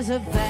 as a.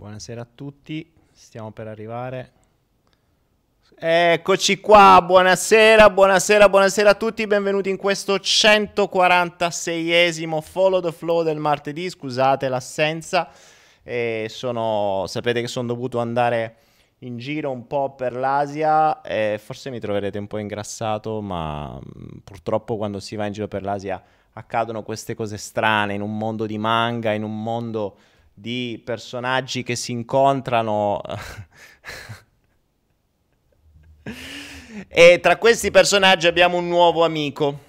Buonasera a tutti, stiamo per arrivare. Eccoci qua, buonasera, buonasera, buonasera a tutti, benvenuti in questo 146esimo Follow the Flow del martedì, scusate l'assenza, eh, sono, sapete che sono dovuto andare in giro un po' per l'Asia e forse mi troverete un po' ingrassato, ma mh, purtroppo quando si va in giro per l'Asia accadono queste cose strane in un mondo di manga, in un mondo di personaggi che si incontrano. e tra questi personaggi abbiamo un nuovo amico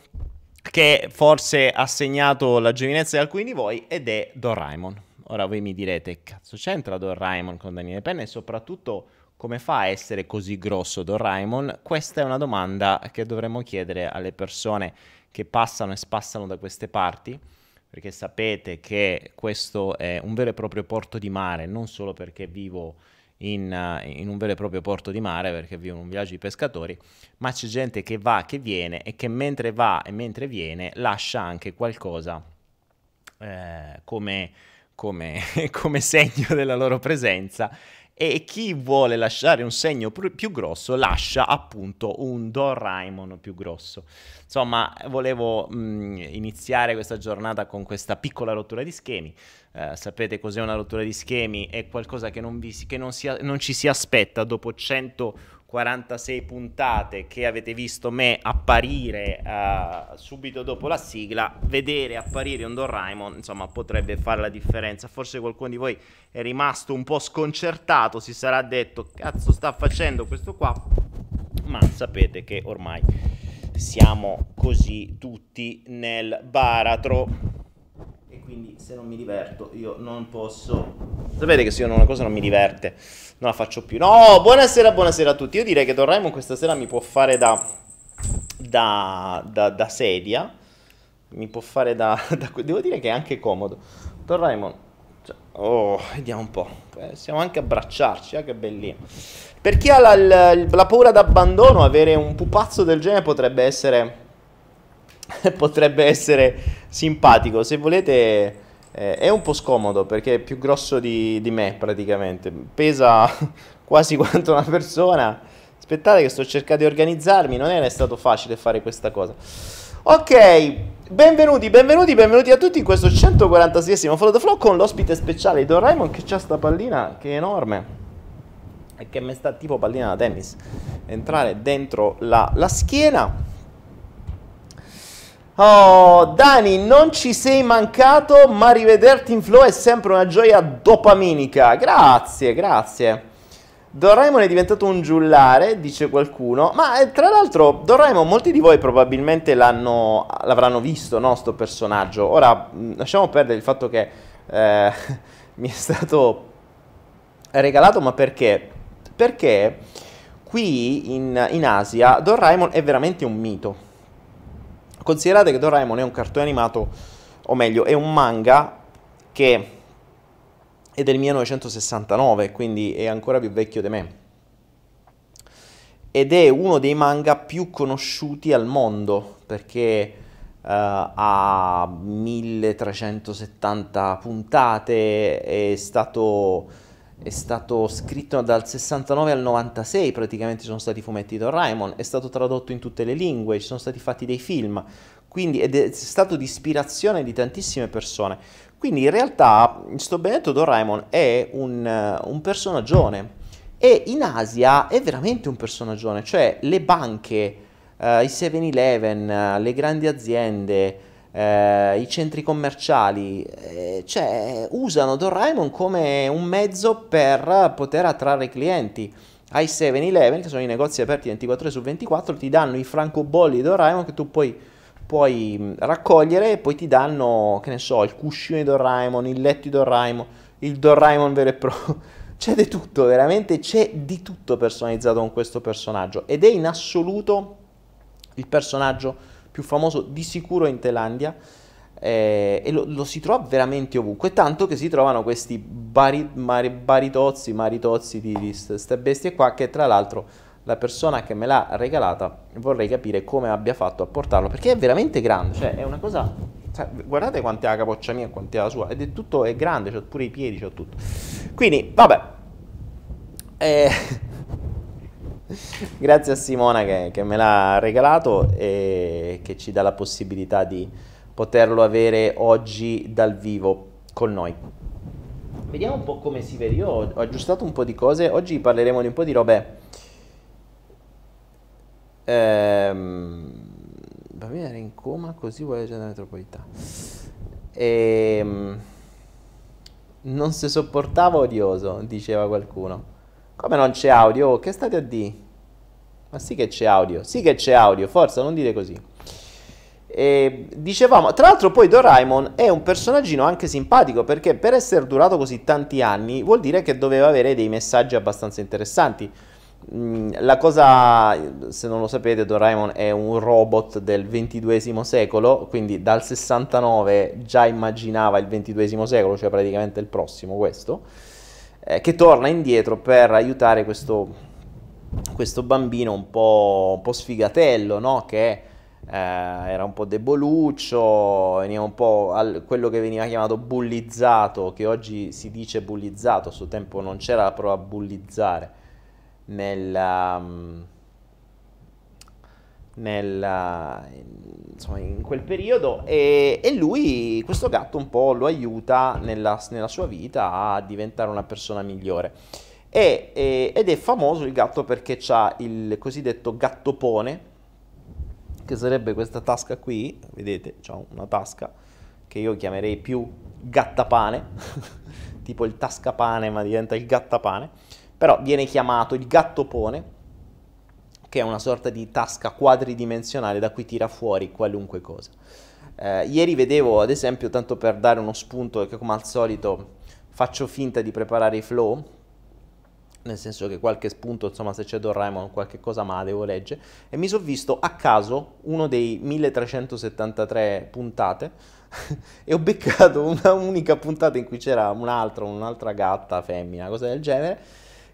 che forse ha segnato la giovinezza di alcuni di voi ed è Doraemon. Ora voi mi direte, cazzo c'entra Doraemon con Daniele Penna e soprattutto come fa a essere così grosso Doraemon? Questa è una domanda che dovremmo chiedere alle persone che passano e spassano da queste parti perché sapete che questo è un vero e proprio porto di mare, non solo perché vivo in, uh, in, un vero e proprio porto di mare, perché vivo in un villaggio di pescatori, ma c'è gente che va, che viene e che mentre va e mentre viene lascia anche qualcosa eh, come, come, come segno della loro presenza e chi vuole lasciare un segno più grosso lascia appunto un Doraemon più grosso. Insomma, volevo mh, iniziare questa giornata con questa piccola rottura di schemi. Eh, sapete cos'è una rottura di schemi? È qualcosa che non, vi, che non, si, non ci si aspetta dopo 100 46 puntate che avete visto me apparire uh, subito dopo la sigla, vedere apparire un Doraemon, insomma, potrebbe fare la differenza. Forse qualcuno di voi è rimasto un po' sconcertato, si sarà detto, cazzo sta facendo questo qua, ma sapete che ormai siamo così tutti nel baratro quindi se non mi diverto io non posso... Sapete che se io una cosa non mi diverte, non la faccio più. No, buonasera, buonasera a tutti. Io direi che Don Raimond questa sera mi può fare da, da, da, da sedia, mi può fare da, Devo dire che è anche comodo. Don Raimond... Cioè, oh, vediamo un po'. Possiamo anche abbracciarci, eh, che bellino. Per chi ha la, la, la paura d'abbandono, avere un pupazzo del genere potrebbe essere potrebbe essere simpatico. Se volete, eh, è un po' scomodo perché è più grosso di, di me praticamente. Pesa quasi quanto una persona. Aspettate che sto cercando di organizzarmi, non è stato facile fare questa cosa. Ok, benvenuti, benvenuti, benvenuti a tutti in questo 146esimo Follow the Flow con l'ospite speciale Don Raimond che c'ha sta pallina che è enorme e che mi sta tipo pallina da tennis entrare dentro la, la schiena. Oh, Dani, non ci sei mancato, ma rivederti in flow è sempre una gioia dopaminica. Grazie, grazie. Doraemon è diventato un giullare, dice qualcuno, ma eh, tra l'altro Doraemon molti di voi probabilmente l'avranno visto, no, sto personaggio. Ora, mm, lasciamo perdere il fatto che eh, mi è stato regalato, ma perché? Perché qui in, in Asia Doraemon è veramente un mito Considerate che Doraemon è un cartone animato, o meglio, è un manga che è del 1969, quindi è ancora più vecchio di me. Ed è uno dei manga più conosciuti al mondo, perché uh, ha 1370 puntate, è stato è stato scritto dal 69 al 96, praticamente sono stati fumetti di Doraemon, è stato tradotto in tutte le lingue, ci sono stati fatti dei film, quindi ed è stato di ispirazione di tantissime persone. Quindi in realtà questo benedetto Doraemon è un, un personaggione e in Asia è veramente un personaggione, cioè le banche, uh, i 7-Eleven, uh, le grandi aziende, eh, i centri commerciali, eh, cioè usano Doraemon come un mezzo per poter attrarre clienti. Ai 7-Eleven, che sono i negozi aperti 24 ore su 24, ti danno i francobolli di Doraemon che tu puoi, puoi raccogliere e poi ti danno, che ne so, il cuscino di Doraemon, il letto di Doraemon, il Doraemon vero e proprio. C'è di tutto, veramente c'è di tutto personalizzato con questo personaggio ed è in assoluto il personaggio più famoso di sicuro in Thailandia eh, e lo, lo, si trova veramente ovunque, tanto che si trovano questi bari, mari, baritozzi, maritozzi di queste bestie qua che tra l'altro la persona che me l'ha regalata vorrei capire come abbia fatto a portarlo perché è veramente grande, cioè è una cosa cioè, guardate quante ha la capoccia mia e quante ha la sua ed è tutto è grande, c'ho pure i piedi, c'ho tutto. Quindi, vabbè. Eh, Grazie a Simona che, che, me l'ha regalato e che ci dà la possibilità di poterlo avere oggi dal vivo con noi. Vediamo un po' come si vede. Io ho aggiustato un po' di cose. Oggi parleremo di un po' di robe. Ehm, bambina era in coma, così vuole leggere la metropolitana. Ehm, non si sopportava odioso, diceva qualcuno. Come non c'è audio? Oh, che state a dire? Ma sì che c'è audio, sì che c'è audio, forza, non dire così. E dicevamo, tra l'altro poi Doraemon è un personaggino anche simpatico perché per essere durato così tanti anni vuol dire che doveva avere dei messaggi abbastanza interessanti. Mm, la cosa, se non lo sapete, Doraemon è un robot del XXII secolo, quindi dal 69 già immaginava il XXII secolo, cioè praticamente il prossimo questo, eh, che torna indietro per aiutare questo questo bambino un po', un po sfigatello, no? che eh, era un po' deboluccio, veniva un po' al, quello che veniva chiamato bullizzato, che oggi si dice bullizzato, a suo tempo non c'era la prova a bullizzare, nel, um, nel, insomma, in quel periodo e, e, lui, questo gatto un po' lo aiuta nella, nella sua vita a diventare una persona migliore. E, e, ed è famoso il gatto perché ha il cosiddetto gattopone, che sarebbe questa tasca qui, vedete, c'ha una tasca che io chiamerei più gattapane, tipo il tascapane ma diventa il gattapane, però viene chiamato il gattopone, che è una sorta di tasca quadridimensionale da cui tira fuori qualunque cosa. Eh, ieri vedevo, ad esempio, tanto per dare uno spunto, che come al solito faccio finta di preparare i flow, nel senso che qualche spunto, insomma, se c'è Doraemon, qualche cosa ma devo leggere, e mi sono visto a caso uno dei 1373 puntate e ho beccato una unica puntata in cui c'era un'altra, un'altra gatta femmina, cosa del genere,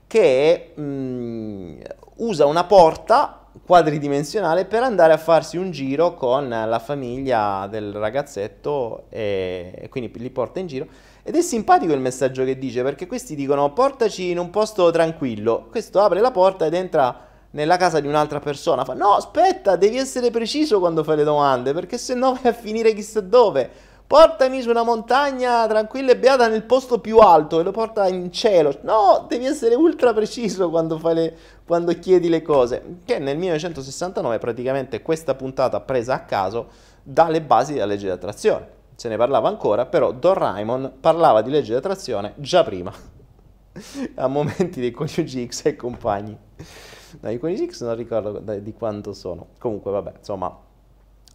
che mh, mm, usa una porta quadridimensionale per andare a farsi un giro con la famiglia del ragazzetto e, e quindi li porta in giro ed è simpatico il messaggio che dice perché questi dicono portaci in un posto tranquillo. Questo apre la porta ed entra nella casa di un'altra persona. Fa no, aspetta, devi essere preciso quando fai le domande perché se no vai a finire chissà dove. Portami su una montagna tranquilla e beata nel posto più alto e lo porta in cielo. No, devi essere ultra preciso quando, le, quando chiedi le cose. Che nel 1969 praticamente questa puntata presa a caso dà le basi della legge di attrazione se ne parlava ancora, però Don Raimon parlava di legge di attrazione già prima, a momenti dei coniugi X e compagni. No, I coniugi X non ricordo di quanto sono. Comunque, vabbè, insomma,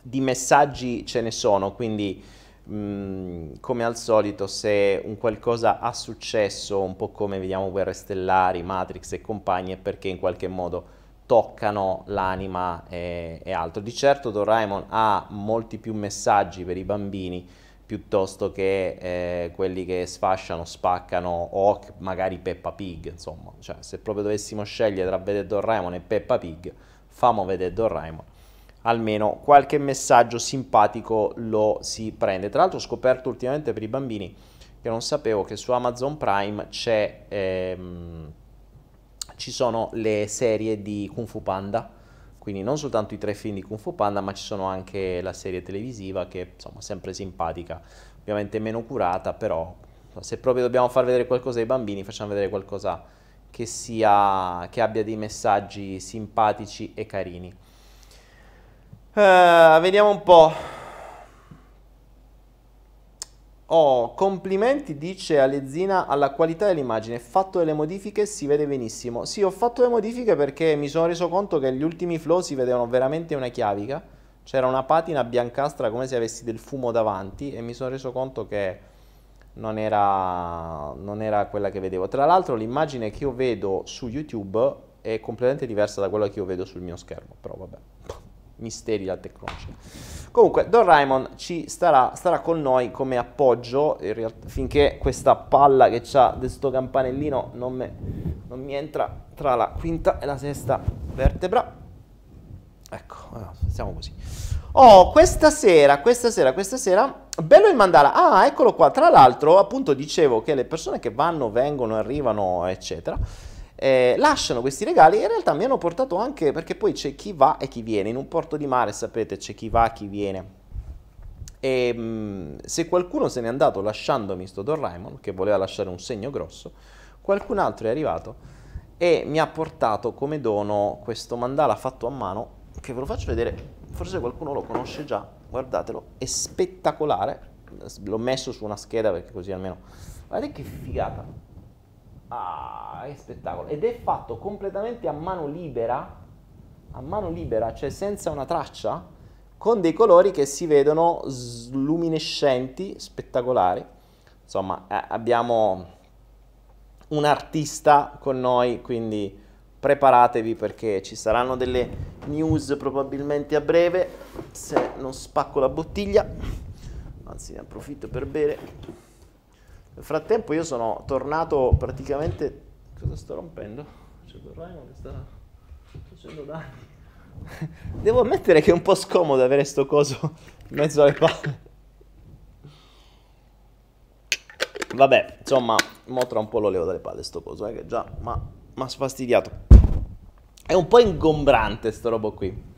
di messaggi ce ne sono, quindi come al solito se un qualcosa ha successo, un po' come vediamo Guerre Stellari, Matrix e compagni, è perché in qualche modo toccano l'anima e, e, altro. Di certo Doraemon ha molti più messaggi per i bambini piuttosto che eh, quelli che sfasciano, spaccano o magari Peppa Pig, insomma, cioè, se proprio dovessimo scegliere tra vedere Doraemon e Peppa Pig, famo vedere Doraemon. Almeno qualche messaggio simpatico lo si prende. Tra l'altro ho scoperto ultimamente per i bambini che non sapevo che su Amazon Prime c'è ehm, ci sono le serie di Kung Fu Panda, quindi non soltanto i tre film di Kung Fu Panda, ma ci sono anche la serie televisiva che è sempre simpatica, ovviamente meno curata, però se proprio dobbiamo far vedere qualcosa ai bambini, facciamo vedere qualcosa che, sia, che abbia dei messaggi simpatici e carini. Uh, vediamo un po'. Oh, complimenti, dice Alezzina, alla qualità dell'immagine. Fatto delle modifiche, si vede benissimo. Sì, ho fatto le modifiche perché mi sono reso conto che gli ultimi flow si vedevano veramente una chiavica. C'era una patina biancastra come se avessi del fumo davanti e mi sono reso conto che non era, non era quella che vedevo. Tra l'altro l'immagine che io vedo su YouTube è completamente diversa da quella che io vedo sul mio schermo, però vabbè misteri della tecnologia. Comunque, Don Raimon ci starà, starà con noi come appoggio realtà, finché questa palla che ha questo campanellino non, me, non, mi entra tra la quinta e la sesta vertebra. Ecco, siamo così. Oh, questa sera, questa sera, questa sera, bello il mandala. Ah, eccolo qua. Tra l'altro, appunto, dicevo che le persone che vanno, vengono, arrivano, eccetera, eh, lasciano questi regali e in realtà mi hanno portato anche, perché poi c'è chi va e chi viene, in un porto di mare sapete c'è chi va e chi viene. E mh, mm, se qualcuno se n'è andato lasciandomi sto Doraemon, che voleva lasciare un segno grosso, qualcun altro è arrivato e mi ha portato come dono questo mandala fatto a mano, che ve lo faccio vedere, forse qualcuno lo conosce già, guardatelo, è spettacolare, l'ho messo su una scheda perché così almeno... Guardate che figata! Ah, che spettacolo! Ed è fatto completamente a mano libera, a mano libera, cioè senza una traccia, con dei colori che si vedono luminescenti, spettacolari. Insomma, eh, abbiamo un artista con noi, quindi preparatevi perché ci saranno delle news probabilmente a breve, se non spacco la bottiglia, anzi ne approfitto per bere. Nel frattempo io sono tornato praticamente... Cosa sto rompendo? C'è Doraemon che sta facendo danni. Devo ammettere che è un po' scomodo avere sto coso in mezzo alle palle. Vabbè, insomma, mo tra un po' lo levo dalle palle sto coso, eh, che già mi ha sfastidiato. È un po' ingombrante sto robo qui.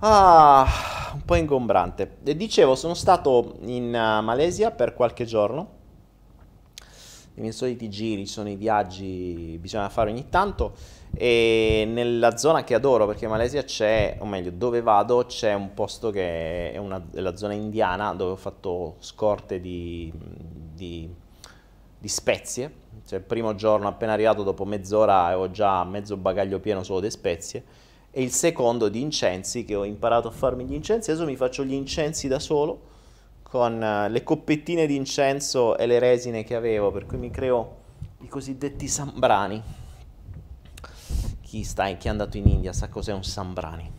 Ah, un po' ingombrante. E dicevo, sono stato in uh, Malesia per qualche giorno i miei soliti giri, sono i viaggi, bisogna fare ogni tanto. E nella zona che adoro perché in Malesia c'è, o meglio dove vado c'è un posto che è, una, è la zona indiana dove ho fatto scorte di, di, di spezie, cioè il primo giorno appena arrivato dopo mezz'ora avevo già mezzo bagaglio pieno solo di spezie. E il secondo di incensi che ho imparato a farmi gli incensi, adesso mi faccio gli incensi da solo con uh, le coppettine di incenso e le resine che avevo, per cui mi creo i cosiddetti sambrani. Chi, sta, chi è andato in India sa cos'è un sambrani.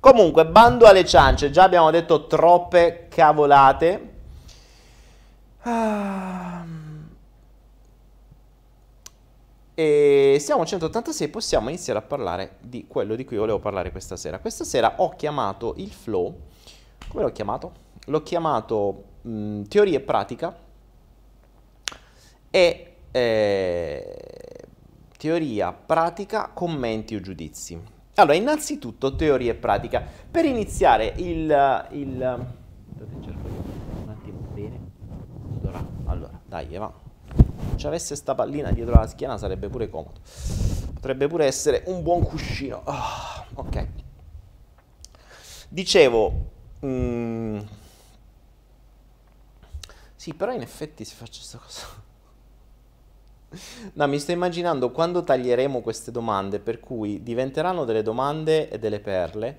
Comunque, bando alle ciance, già abbiamo detto troppe cavolate. Ah. E siamo a 186, possiamo iniziare a parlare di quello di cui volevo parlare questa sera. Questa sera ho chiamato il flow, come l'ho chiamato? L'ho chiamato mh, teoria e pratica e eh, teoria, pratica, commenti o giudizi. Allora, innanzitutto teoria e pratica. Per iniziare il... il un attimo bene. Allora, dai, va. Se avesse sta pallina dietro la schiena sarebbe pure comodo. Potrebbe pure essere un buon cuscino. Oh, ok. Dicevo... Mh, sì, però in effetti si faccia questa cosa. No, mi sto immaginando quando taglieremo queste domande, per cui diventeranno delle domande e delle perle,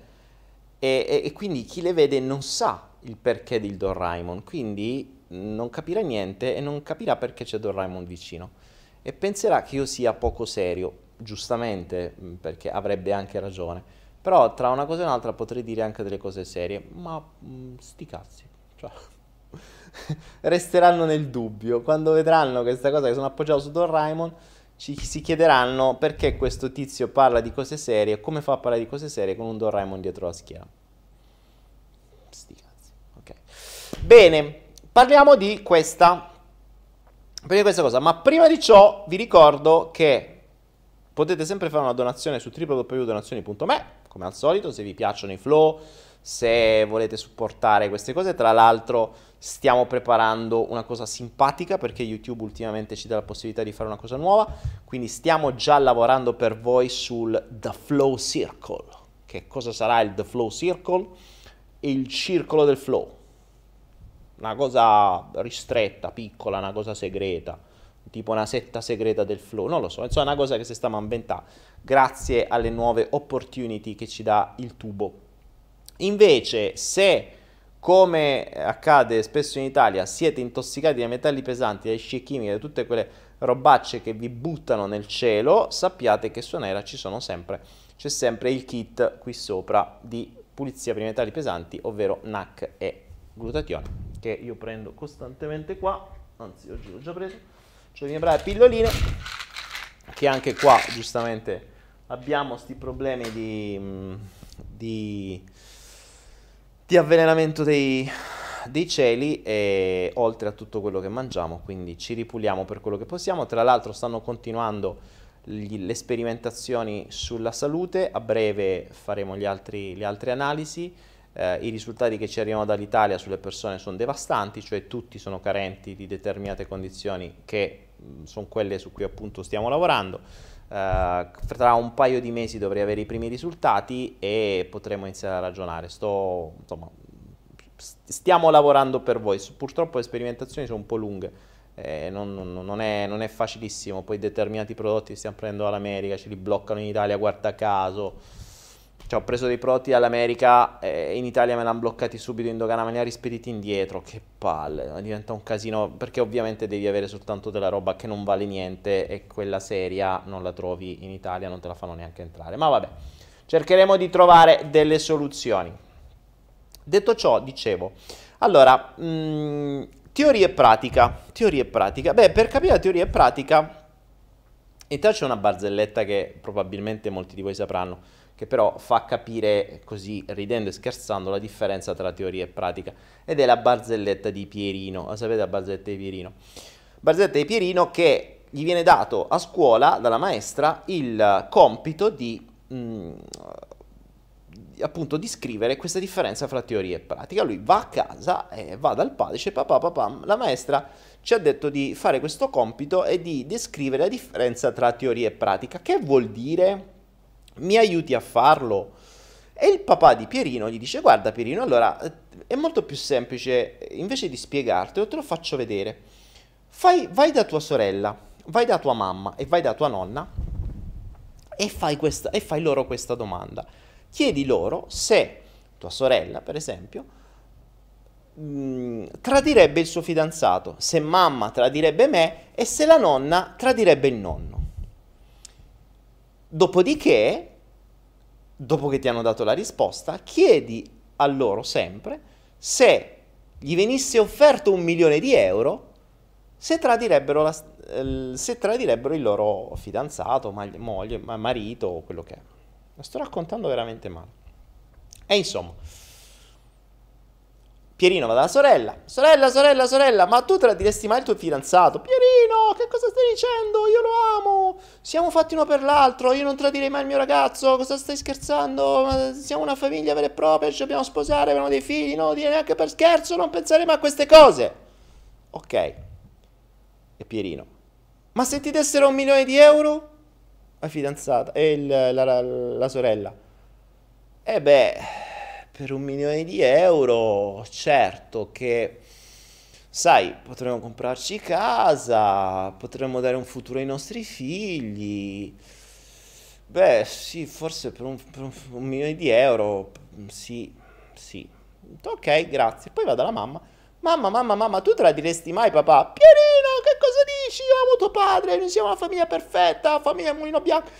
e, e, e quindi chi le vede non sa il perché di Doraemon, quindi non capirà niente e non capirà perché c'è Doraemon vicino. E penserà che io sia poco serio, giustamente, mm, perché avrebbe anche ragione. Però tra una cosa e un'altra potrei dire anche delle cose serie, ma mh, mm, sti cazzi. Cioè resteranno nel dubbio. Quando vedranno questa cosa che sono appoggiato su Don Raimon, ci, si chiederanno perché questo tizio parla di cose serie, come fa a parlare di cose serie con un Don Raimon dietro la schiena. Sti cazzi. Ok. Bene, parliamo di questa, di questa cosa, ma prima di ciò vi ricordo che potete sempre fare una donazione su www.donazioni.me, come al solito, se vi piacciono i flow, se volete supportare queste cose. Tra l'altro stiamo preparando una cosa simpatica perché YouTube ultimamente ci dà la possibilità di fare una cosa nuova, quindi stiamo già lavorando per voi sul The Flow Circle. Che cosa sarà il The Flow Circle? Il circolo del flow. Una cosa ristretta, piccola, una cosa segreta, tipo una setta segreta del flow, non lo so, insomma è una cosa che si sta inventando grazie alle nuove opportunity che ci dà il tubo. Invece, se come accade spesso in Italia, siete intossicati dai metalli pesanti, dai scie chimiche, da tutte quelle robacce che vi buttano nel cielo, sappiate che su Nera ci sono sempre, c'è sempre il kit qui sopra di pulizia per i metalli pesanti, ovvero NAC e glutatione, che io prendo costantemente qua, anzi oggi l'ho già preso, ho le mie brave pilloline, che anche qua giustamente abbiamo questi problemi di, di di avvelenamento dei, dei cieli e oltre a tutto quello che mangiamo, quindi ci ripuliamo per quello che possiamo. Tra l'altro stanno continuando gli, le sperimentazioni sulla salute, a breve faremo altri, le altre analisi. Eh, I risultati che ci arrivano dall'Italia sulle persone sono devastanti, cioè tutti sono carenti di determinate condizioni che mh, sono quelle su cui appunto stiamo lavorando. Uh, tra un paio di mesi dovrei avere i primi risultati e potremo iniziare a ragionare. Sto, insomma, stiamo lavorando per voi. Purtroppo le sperimentazioni sono un po' lunghe, eh, non, non, è, non, è, facilissimo. Poi determinati prodotti che stiamo prendendo dall'America ce li bloccano in Italia, guarda caso. Cioè, ho preso dei prodotti dall'America e in Italia me l'hanno bloccati subito in dogana, me li ha rispediti indietro. Che palle, diventa un casino perché ovviamente devi avere soltanto della roba che non vale niente e quella seria non la trovi in Italia, non te la fanno neanche entrare. Ma vabbè, cercheremo di trovare delle soluzioni. Detto ciò, dicevo, allora, mh, mm, teoria e pratica. Teoria e pratica. Beh, per capire la teoria e pratica, intanto c'è una barzelletta che probabilmente molti di voi sapranno che però fa capire così ridendo e scherzando la differenza tra teoria e pratica ed è la barzelletta di Pierino, la sapete la barzelletta di Pierino? Barzelletta di Pierino che gli viene dato a scuola dalla maestra il compito di mh, mm, appunto di scrivere questa differenza fra teoria e pratica. Lui va a casa e va dal padre, dice papà, papà, la maestra ci ha detto di fare questo compito e di descrivere la differenza tra teoria e pratica. Che vuol dire? Mi aiuti a farlo? E il papà di Pierino gli dice guarda Pierino, allora è molto più semplice, invece di spiegartelo te lo faccio vedere. Fai, vai da tua sorella, vai da tua mamma e vai da tua nonna e fai, questa, e fai loro questa domanda chiedi loro se tua sorella, per esempio, mm, tradirebbe il suo fidanzato, se mamma tradirebbe me e se la nonna tradirebbe il nonno. Dopodiché, dopo che ti hanno dato la risposta, chiedi a loro sempre se gli venisse offerto un milione di euro, se tradirebbero, la, se tradirebbero il loro fidanzato, moglie, marito o quello che è. La sto raccontando veramente male. E insomma, Pierino va dalla sorella. Sorella, sorella, sorella, ma tu tradiresti mai il tuo fidanzato? Pierino, che cosa stai dicendo? Io lo amo. Siamo fatti uno per l'altro. Io non tradirei mai il mio ragazzo. Cosa stai scherzando? siamo una famiglia vera e propria. Ci dobbiamo sposare. Abbiamo dei figli. Non lo dire neanche per scherzo. Non pensare mai a queste cose. Ok. E Pierino. Ma se ti dessero un milione di euro? la fidanzata e il, la, la, la sorella. E beh, per un milione di euro, certo che, sai, potremmo comprarci casa, potremmo dare un futuro ai nostri figli. Beh, sì, forse per un, per un milione di euro, sì, sì. Ok, grazie. Poi vado alla mamma. Mamma, mamma, mamma, tu te la diresti mai, papà? Pierino, che cosa dici? Io amo tuo padre, noi siamo una famiglia perfetta, famiglia mulino bianco.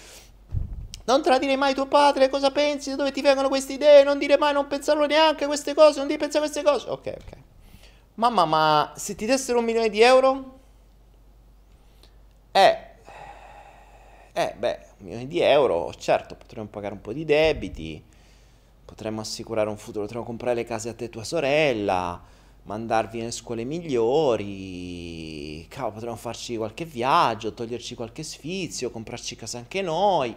Non tradire mai tuo padre, cosa pensi? Da dove ti vengono queste idee? Non dire mai, non pensarlo neanche a queste cose, non dire pensare a queste cose. Ok, ok. Mamma, ma se ti dessero un milione di euro? Eh, eh, beh, un milione di euro, certo, potremmo pagare un po' di debiti, potremmo assicurare un futuro, potremmo comprare le case a te e tua sorella mandarvi nelle scuole migliori, cavolo, potremmo farci qualche viaggio, toglierci qualche sfizio, comprarci casa anche noi.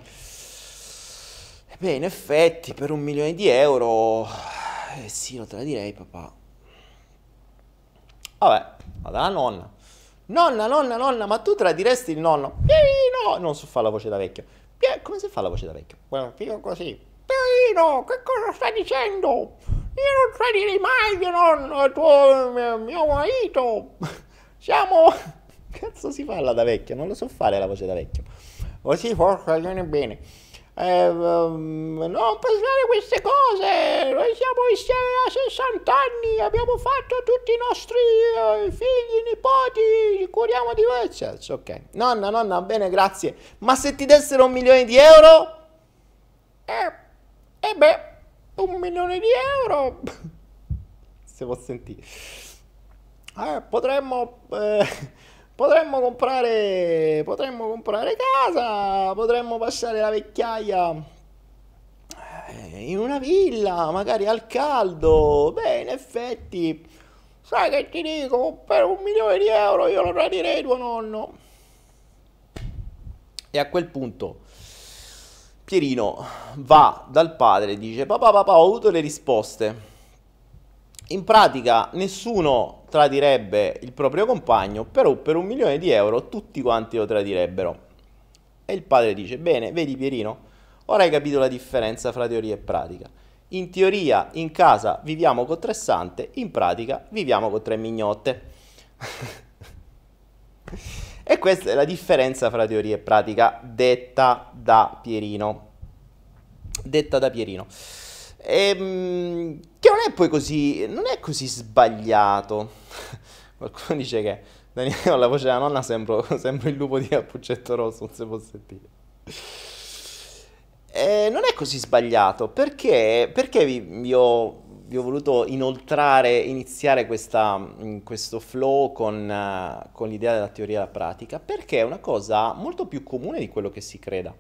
Beh, in effetti, per un milione di euro, eh sì, lo te la direi, papà. Vabbè, vado alla nonna. Nonna, nonna, nonna, ma tu tradiresti il nonno? Pierino! Non so fare la voce da vecchio. Come si fa la voce da vecchio? Guarda, figo così. Pierino, che cosa stai dicendo? Io non tradirei mai mio nonno, tuo, mio, mio marito. Siamo... Cazzo si fa la da vecchio? Non lo so fare la voce da vecchio. Così forse viene bene. Eh, um, non pensare a queste cose. Noi siamo insieme da 60 anni. Abbiamo fatto tutti i nostri uh, figli, nipoti. Ci curiamo di voi. Ok. Nonna, nonna, bene, grazie. Ma se ti dessero un milione di euro? Eh, eh beh un milione di euro. Se può sentire. Eh, potremmo, eh, potremmo comprare, potremmo comprare casa, potremmo passare la vecchiaia eh, in una villa, magari al caldo. Beh, in effetti, sai che ti dico, per un milione di euro io lo radirei tuo nonno. E a quel punto Pierino va dal padre e dice papà papà ho avuto le risposte. In pratica nessuno tradirebbe il proprio compagno, però per un milione di euro tutti quanti lo tradirebbero. E il padre dice bene, vedi Pierino, ora hai capito la differenza fra teoria e pratica. In teoria in casa viviamo con tre sante, in pratica viviamo con tre mignotte. E questa è la differenza fra teoria e pratica detta da Pierino. Detta da Pierino. E, ehm, che non è poi così, non è così sbagliato. Qualcuno dice che Daniele con la voce della nonna sembra, sembra il lupo di Cappuccetto Rosso, non si può sentire. E non è così sbagliato perché, perché vi, vi ho vi ho voluto inoltrare, iniziare questa, mm, questo flow con, uh, con l'idea della teoria della pratica, perché è una cosa molto più comune di quello che si creda.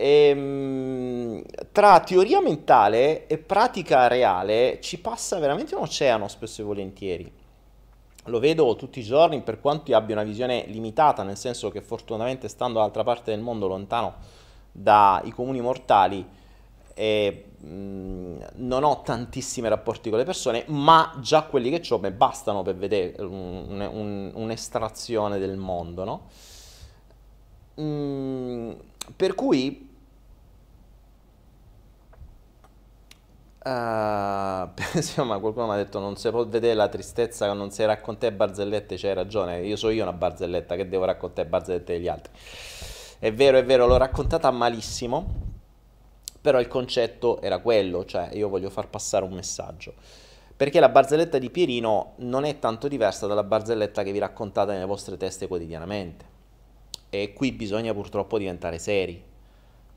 E, um, tra teoria mentale e pratica reale ci passa veramente un oceano spesso e volentieri. Lo vedo tutti i giorni per quanto io abbia una visione limitata, nel senso che fortunatamente stando dall'altra parte del mondo, lontano dai comuni mortali, e mh, mm, non ho tantissimi rapporti con le persone, ma già quelli che ho mi bastano per vedere un, un, un'estrazione del mondo, no? Mm, per cui Uh, insomma, qualcuno mi ha detto non si può vedere la tristezza che non si racconta barzellette, c'hai ragione, io so io una barzelletta che devo raccontare barzellette degli altri. È vero, è vero, l'ho raccontata malissimo, però il concetto era quello, cioè io voglio far passare un messaggio. Perché la barzelletta di Pierino non è tanto diversa dalla barzelletta che vi raccontate nelle vostre teste quotidianamente. E qui bisogna purtroppo diventare seri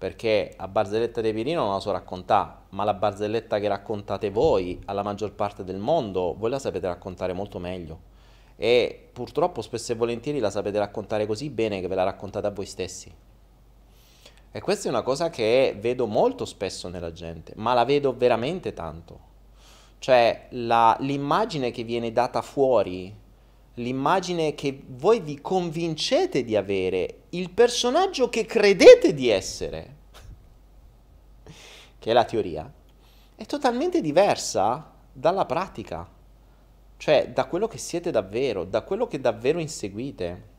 perché a barzelletta di Pirino non la so raccontare, ma la barzelletta che raccontate voi alla maggior parte del mondo, voi la sapete raccontare molto meglio. E purtroppo spesso e volentieri la sapete raccontare così bene che ve la raccontate a voi stessi. E questa è una cosa che vedo molto spesso nella gente, ma la vedo veramente tanto. Cioè la, l'immagine che viene data fuori l'immagine che voi vi convincete di avere, il personaggio che credete di essere, che è la teoria, è totalmente diversa dalla pratica, cioè da quello che siete davvero, da quello che davvero inseguite.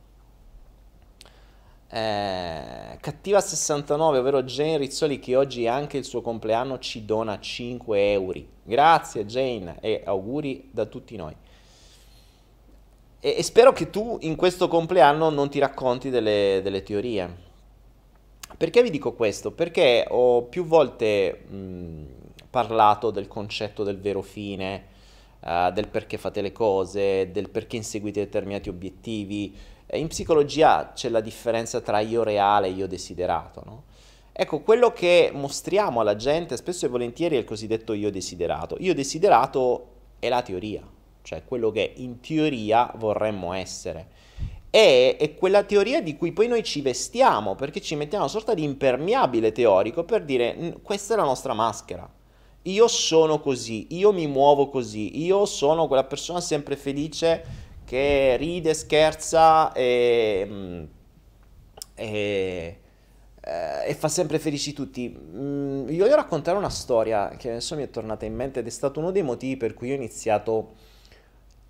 Eh, cattiva 69, ovvero Jane Rizzoli che oggi è anche il suo compleanno ci dona 5 euro. Grazie Jane e auguri da tutti noi. E, e, spero che tu in questo compleanno non ti racconti delle, delle teorie. Perché vi dico questo? Perché ho più volte mh, parlato del concetto del vero fine, uh, del perché fate le cose, del perché inseguite determinati obiettivi. E in psicologia c'è la differenza tra io reale e io desiderato, no? Ecco, quello che mostriamo alla gente spesso e volentieri è il cosiddetto io desiderato. Io desiderato è la teoria, cioè quello che in teoria vorremmo essere. E è quella teoria di cui poi noi ci vestiamo, perché ci mettiamo una sorta di impermeabile teorico per dire questa è la nostra maschera. Io sono così, io mi muovo così, io sono quella persona sempre felice che ride, scherza e, mm, e, eh, e fa sempre felici tutti. Mm, io voglio raccontare una storia che adesso mi è tornata in mente ed è stato uno dei motivi per cui ho iniziato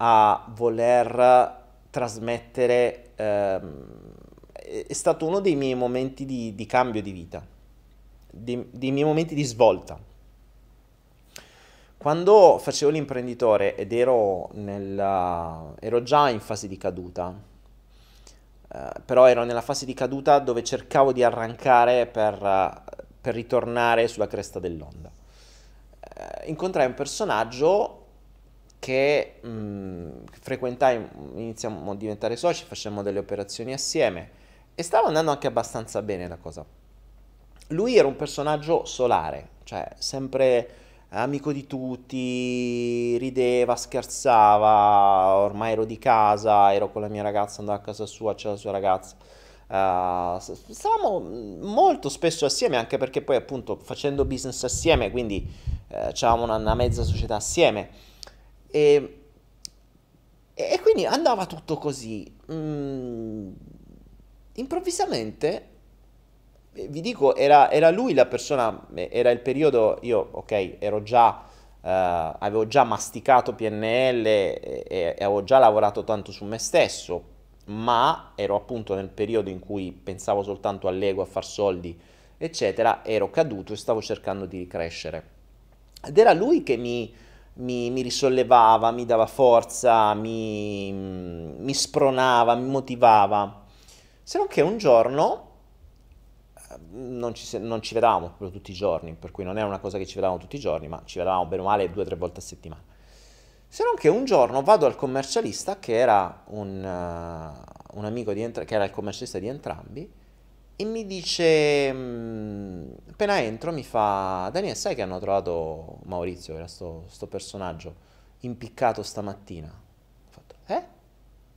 a voler trasmettere, ehm, è stato uno dei miei momenti di, di cambio di vita, di, dei miei momenti di svolta. Quando facevo l'imprenditore ed ero, nella, ero già in fase di caduta, eh, però ero nella fase di caduta dove cercavo di arrancare per, per ritornare sulla cresta dell'onda. Eh, incontrai un personaggio che mh, frequentai, iniziamo a diventare soci, facciamo delle operazioni assieme e stava andando anche abbastanza bene la cosa. Lui era un personaggio solare, cioè sempre amico di tutti, rideva, scherzava, ormai ero di casa, ero con la mia ragazza, andavo a casa sua, c'era la sua ragazza. Uh, stavamo molto spesso assieme anche perché poi appunto facendo business assieme, quindi uh, avevamo una, una mezza società assieme e, e quindi andava tutto così. Mm, improvvisamente, vi dico, era, era, lui la persona, era il periodo, io ok, ero già... Uh, avevo già masticato PNL e, e, avevo già lavorato tanto su me stesso, ma ero appunto nel periodo in cui pensavo soltanto all'ego, a far soldi, eccetera, ero caduto e stavo cercando di ricrescere. Ed era lui che mi, mi, mi risollevava, mi dava forza, mi, mi spronava, mi motivava. Se non che un giorno eh, non ci, non ci, vedevamo proprio tutti i giorni, per cui non era una cosa che ci vedevamo tutti i giorni, ma ci vedevamo bene o male due o tre volte a settimana. Se non che un giorno vado al commercialista, che era un, uh, un amico di entra- che era il commercialista di entrambi, e mi dice, mm, appena entro, mi fa, Daniele, sai che hanno trovato Maurizio, era sto, sto personaggio, impiccato stamattina? Ho fatto, eh?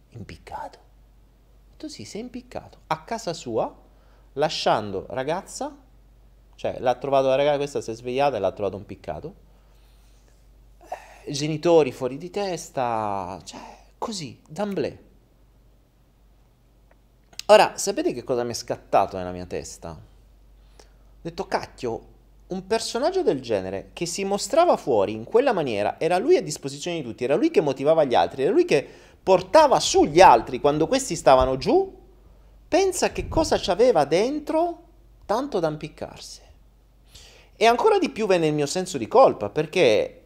Impiccato? Ho detto, sì, sei impiccato. A casa sua, lasciando ragazza, cioè l'ha trovato la ragazza, questa si è svegliata e l'ha trovato impiccato. Eh, genitori fuori di testa, cioè, così, d'amblè. Ora, sapete che cosa mi è scattato nella mia testa? Ho detto, cacchio, un personaggio del genere che si mostrava fuori in quella maniera, era lui a disposizione di tutti, era lui che motivava gli altri, era lui che portava su gli altri quando questi stavano giù, pensa che cosa c'aveva dentro tanto da impiccarsi. E ancora di più venne il mio senso di colpa, perché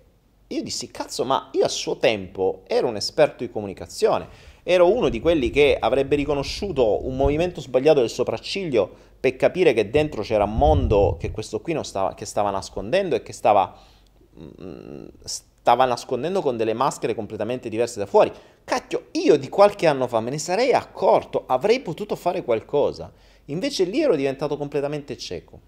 io dissi, cazzo, ma io a suo tempo ero un esperto di comunicazione, ero uno di quelli che avrebbe riconosciuto un movimento sbagliato del sopracciglio per capire che dentro c'era un mondo che questo qui non stava, che stava nascondendo e che stava, mm, stava nascondendo con delle maschere completamente diverse da fuori. Cacchio, io di qualche anno fa me ne sarei accorto, avrei potuto fare qualcosa. Invece lì ero diventato completamente cieco.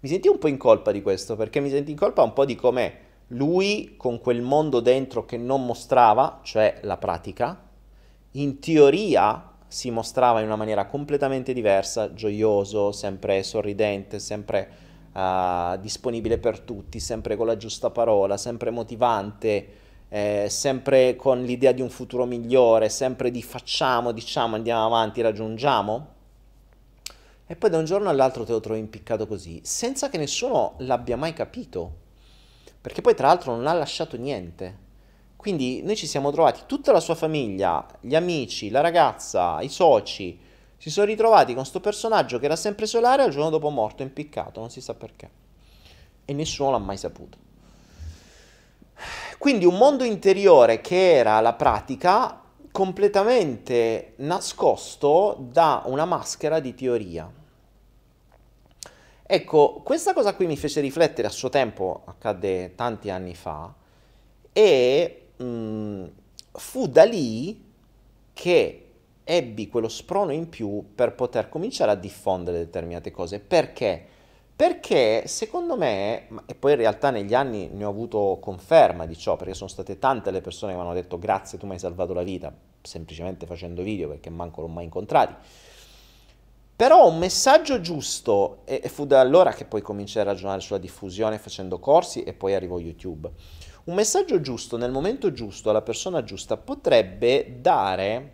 Mi senti un po' in colpa di questo, perché mi senti in colpa un po' di come lui con quel mondo dentro che non mostrava, cioè la pratica, in teoria si mostrava in una maniera completamente diversa, gioioso, sempre sorridente, sempre uh, disponibile per tutti, sempre con la giusta parola, sempre motivante, eh, sempre con l'idea di un futuro migliore, sempre di facciamo, diciamo, andiamo avanti, raggiungiamo. E poi da un giorno all'altro te lo trovi impiccato così, senza che nessuno l'abbia mai capito perché poi tra l'altro non ha lasciato niente. Quindi noi ci siamo trovati, tutta la sua famiglia, gli amici, la ragazza, i soci, si sono ritrovati con questo personaggio che era sempre solare e al giorno dopo morto, impiccato, non si sa perché. E nessuno l'ha mai saputo. Quindi un mondo interiore che era la pratica completamente nascosto da una maschera di teoria. Ecco, questa cosa qui mi fece riflettere a suo tempo, accadde tanti anni fa, e mh, mm, fu da lì che ebbi quello sprono in più per poter cominciare a diffondere determinate cose. Perché? Perché secondo me, e poi in realtà negli anni ne ho avuto conferma di ciò, perché sono state tante le persone che mi hanno detto grazie, tu mi hai salvato la vita, semplicemente facendo video, perché manco l'ho mai incontrati però un messaggio giusto, e, fu da allora che poi cominciai a ragionare sulla diffusione facendo corsi e poi arrivò YouTube. Un messaggio giusto nel momento giusto alla persona giusta potrebbe dare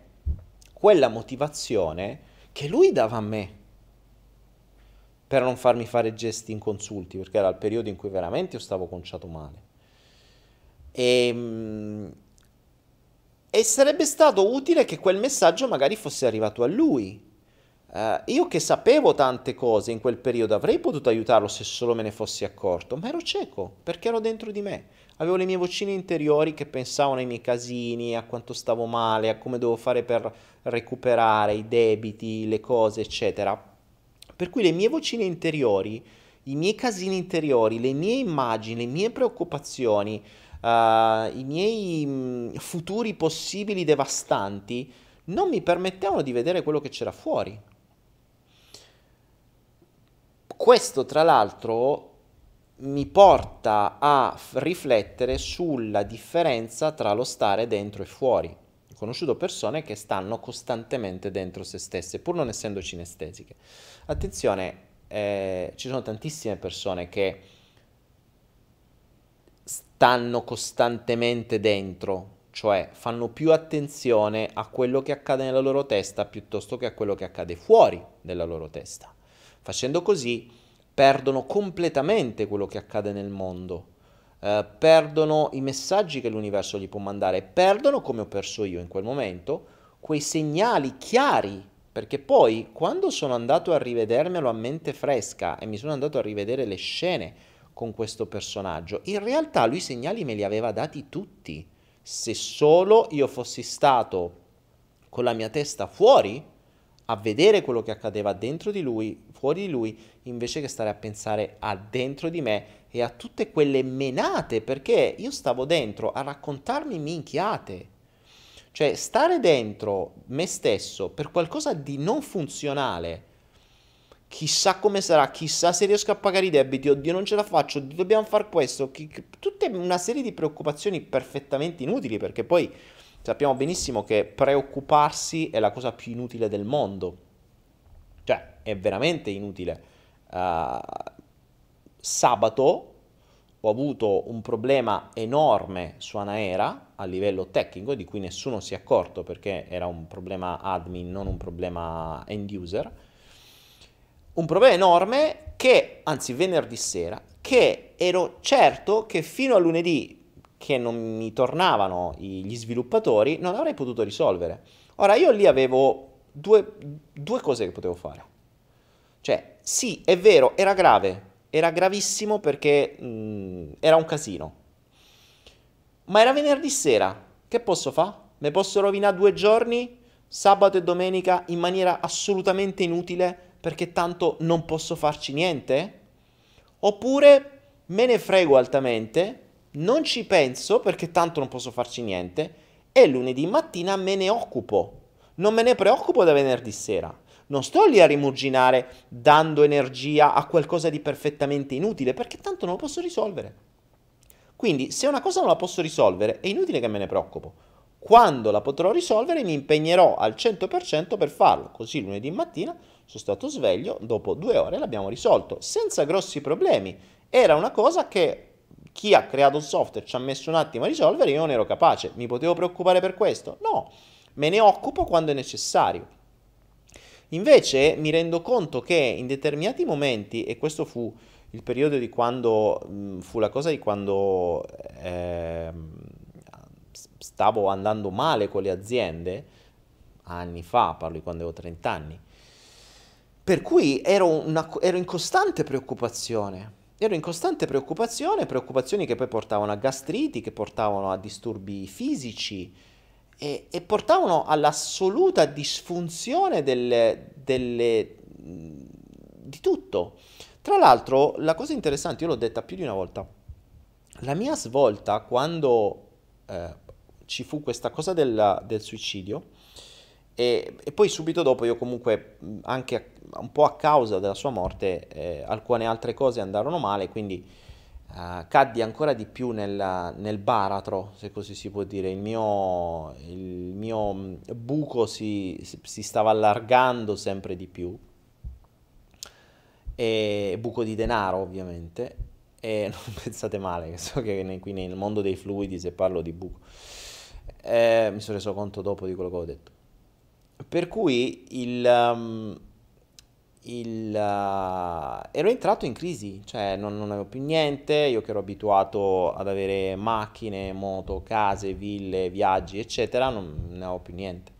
quella motivazione che lui dava a me per non farmi fare gesti inconsulti, perché era il periodo in cui veramente io stavo conciato male. E, ehm, e sarebbe stato utile che quel messaggio magari fosse arrivato a lui, Uh, io che sapevo tante cose in quel periodo avrei potuto aiutarlo se solo me ne fossi accorto, ma ero cieco perché ero dentro di me. Avevo le mie vocine interiori che pensavano ai miei casini, a quanto stavo male, a come dovevo fare per recuperare i debiti, le cose, eccetera. Per cui le mie vocine interiori, i miei casini interiori, le mie immagini, le mie preoccupazioni, uh, i miei mm, futuri possibili devastanti non mi permettevano di vedere quello che c'era fuori. Questo, tra l'altro, mi porta a riflettere sulla differenza tra lo stare dentro e fuori. Ho conosciuto persone che stanno costantemente dentro se stesse, pur non essendo cinestesiche. Attenzione, eh, ci sono tantissime persone che stanno costantemente dentro, cioè fanno più attenzione a quello che accade nella loro testa piuttosto che a quello che accade fuori della loro testa. Facendo così perdono completamente quello che accade nel mondo, eh, perdono i messaggi che l'universo gli può mandare, perdono, come ho perso io in quel momento, quei segnali chiari, perché poi quando sono andato a rivedermelo a mente fresca e mi sono andato a rivedere le scene con questo personaggio, in realtà lui i segnali me li aveva dati tutti. Se solo io fossi stato con la mia testa fuori, a vedere quello che accadeva dentro di lui, fuori di lui, invece che stare a pensare a dentro di me e a tutte quelle menate, perché io stavo dentro a raccontarmi minchiate. Cioè, stare dentro me stesso per qualcosa di non funzionale, chissà come sarà, chissà se riesco a pagare i debiti, oddio non ce la faccio, dobbiamo fare questo, tutte una serie di preoccupazioni perfettamente inutili, perché poi sappiamo benissimo che preoccuparsi è la cosa più inutile del mondo. Cioè, è veramente inutile. Uh, sabato ho avuto un problema enorme su Anaera a livello tecnico di cui nessuno si è accorto perché era un problema admin, non un problema end user. Un problema enorme che, anzi venerdì sera, che ero certo che fino a lunedì che non mi tornavano gli sviluppatori non avrei potuto risolvere. Ora io lì avevo due, due cose che potevo fare. Cioè, sì, è vero, era grave, era gravissimo perché mh, era un casino. Ma era venerdì sera, che posso fare? Me posso rovinare due giorni, sabato e domenica, in maniera assolutamente inutile perché tanto non posso farci niente? Oppure me ne frego altamente, non ci penso perché tanto non posso farci niente e lunedì mattina me ne occupo. Non me ne preoccupo da venerdì sera. Non sto lì a rimuginare dando energia a qualcosa di perfettamente inutile perché tanto non lo posso risolvere. Quindi se una cosa non la posso risolvere è inutile che me ne preoccupo. Quando la potrò risolvere mi impegnerò al 100% per farlo. Così lunedì mattina sono stato sveglio, dopo due ore l'abbiamo risolto, senza grossi problemi. Era una cosa che chi ha creato il software ci ha messo un attimo a risolvere, io non ero capace. Mi potevo preoccupare per questo? No, me ne occupo quando è necessario. Invece mi rendo conto che in determinati momenti, e questo fu il periodo di quando, fu la cosa di quando eh, stavo andando male con le aziende, anni fa, parlo di quando avevo 30 anni, per cui ero, una, ero in costante preoccupazione. Ero in costante preoccupazione, preoccupazioni che poi portavano a gastriti, che portavano a disturbi fisici, e, e portavano all'assoluta disfunzione delle, delle, di tutto. Tra l'altro, la cosa interessante, io l'ho detta più di una volta, la mia svolta quando eh, ci fu questa cosa del, del suicidio, e, e, poi subito dopo io comunque anche un po' a causa della sua morte eh, alcune altre cose andarono male, quindi uh, caddi ancora di più nel, nel, baratro, se così si può dire. Il mio, il mio mm, buco si, si, stava allargando sempre di più, e buco di denaro ovviamente, e non pensate male, so che qui nel mondo dei fluidi se parlo di buco, eh, mi sono reso conto dopo di quello che ho detto. Per cui il... Um, il, uh, ero entrato in crisi, cioè non, non, avevo più niente, io che ero abituato ad avere macchine, moto, case, ville, viaggi, eccetera, non ne avevo più niente.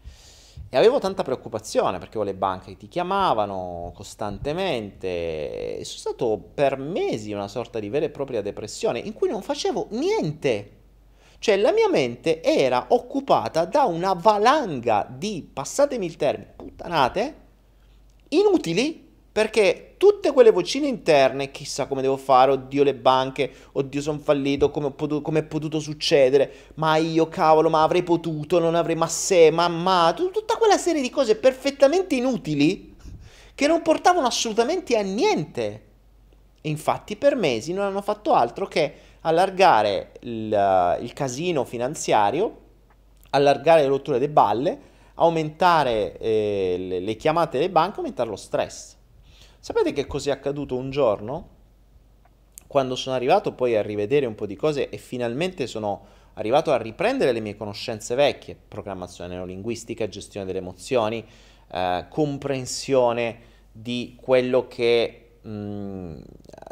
E avevo tanta preoccupazione perché ho le banche che ti chiamavano costantemente e sono stato per mesi una sorta di vera e propria depressione in cui non facevo niente. Cioè la mia mente era occupata da una valanga di, passatemi il termine, puttanate, inutili perché tutte quelle vocine interne, chissà come devo fare, oddio le banche, oddio sono fallito, come, è potuto succedere, ma io cavolo, ma avrei potuto, non avrei, ma se, ma ma, tutta quella serie di cose perfettamente inutili che non portavano assolutamente a niente. E infatti per mesi non hanno fatto altro che allargare il, il casino finanziario, allargare le rotture delle balle, aumentare eh, le, le chiamate delle banche, aumentare lo stress. Sapete che cos'è accaduto un giorno? Quando sono arrivato poi a rivedere un po' di cose e finalmente sono arrivato a riprendere le mie conoscenze vecchie, programmazione neurolinguistica, gestione delle emozioni, eh, comprensione di quello che, mh, mm,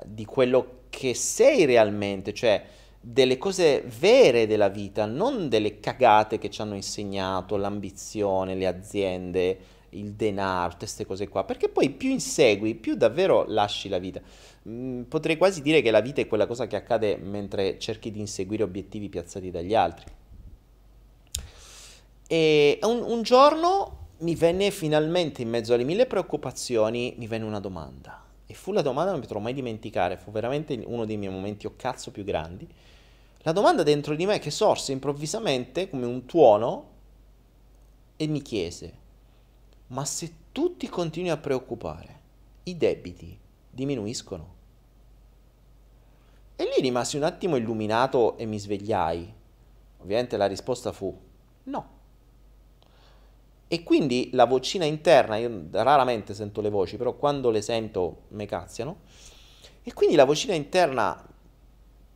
di quello che sei realmente, cioè delle cose vere della vita, non delle cagate che ci hanno insegnato l'ambizione, le aziende, il denaro, tutte queste cose qua, perché poi più insegui, più davvero lasci la vita. Mm, potrei quasi dire che la vita è quella cosa che accade mentre cerchi di inseguire obiettivi piazzati dagli altri. E un, un giorno mi venne finalmente, in mezzo alle mille preoccupazioni, mi venne una domanda. E fu la domanda, non mi potrò mai dimenticare, fu veramente uno dei miei momenti o cazzo più grandi la domanda dentro di me che sorse improvvisamente come un tuono e mi chiese, ma se tu ti continui a preoccupare, i debiti diminuiscono? E lì rimasi un attimo illuminato e mi svegliai. Ovviamente la risposta fu no. E quindi la vocina interna, io raramente sento le voci, però quando le sento me cazziano, e quindi la vocina interna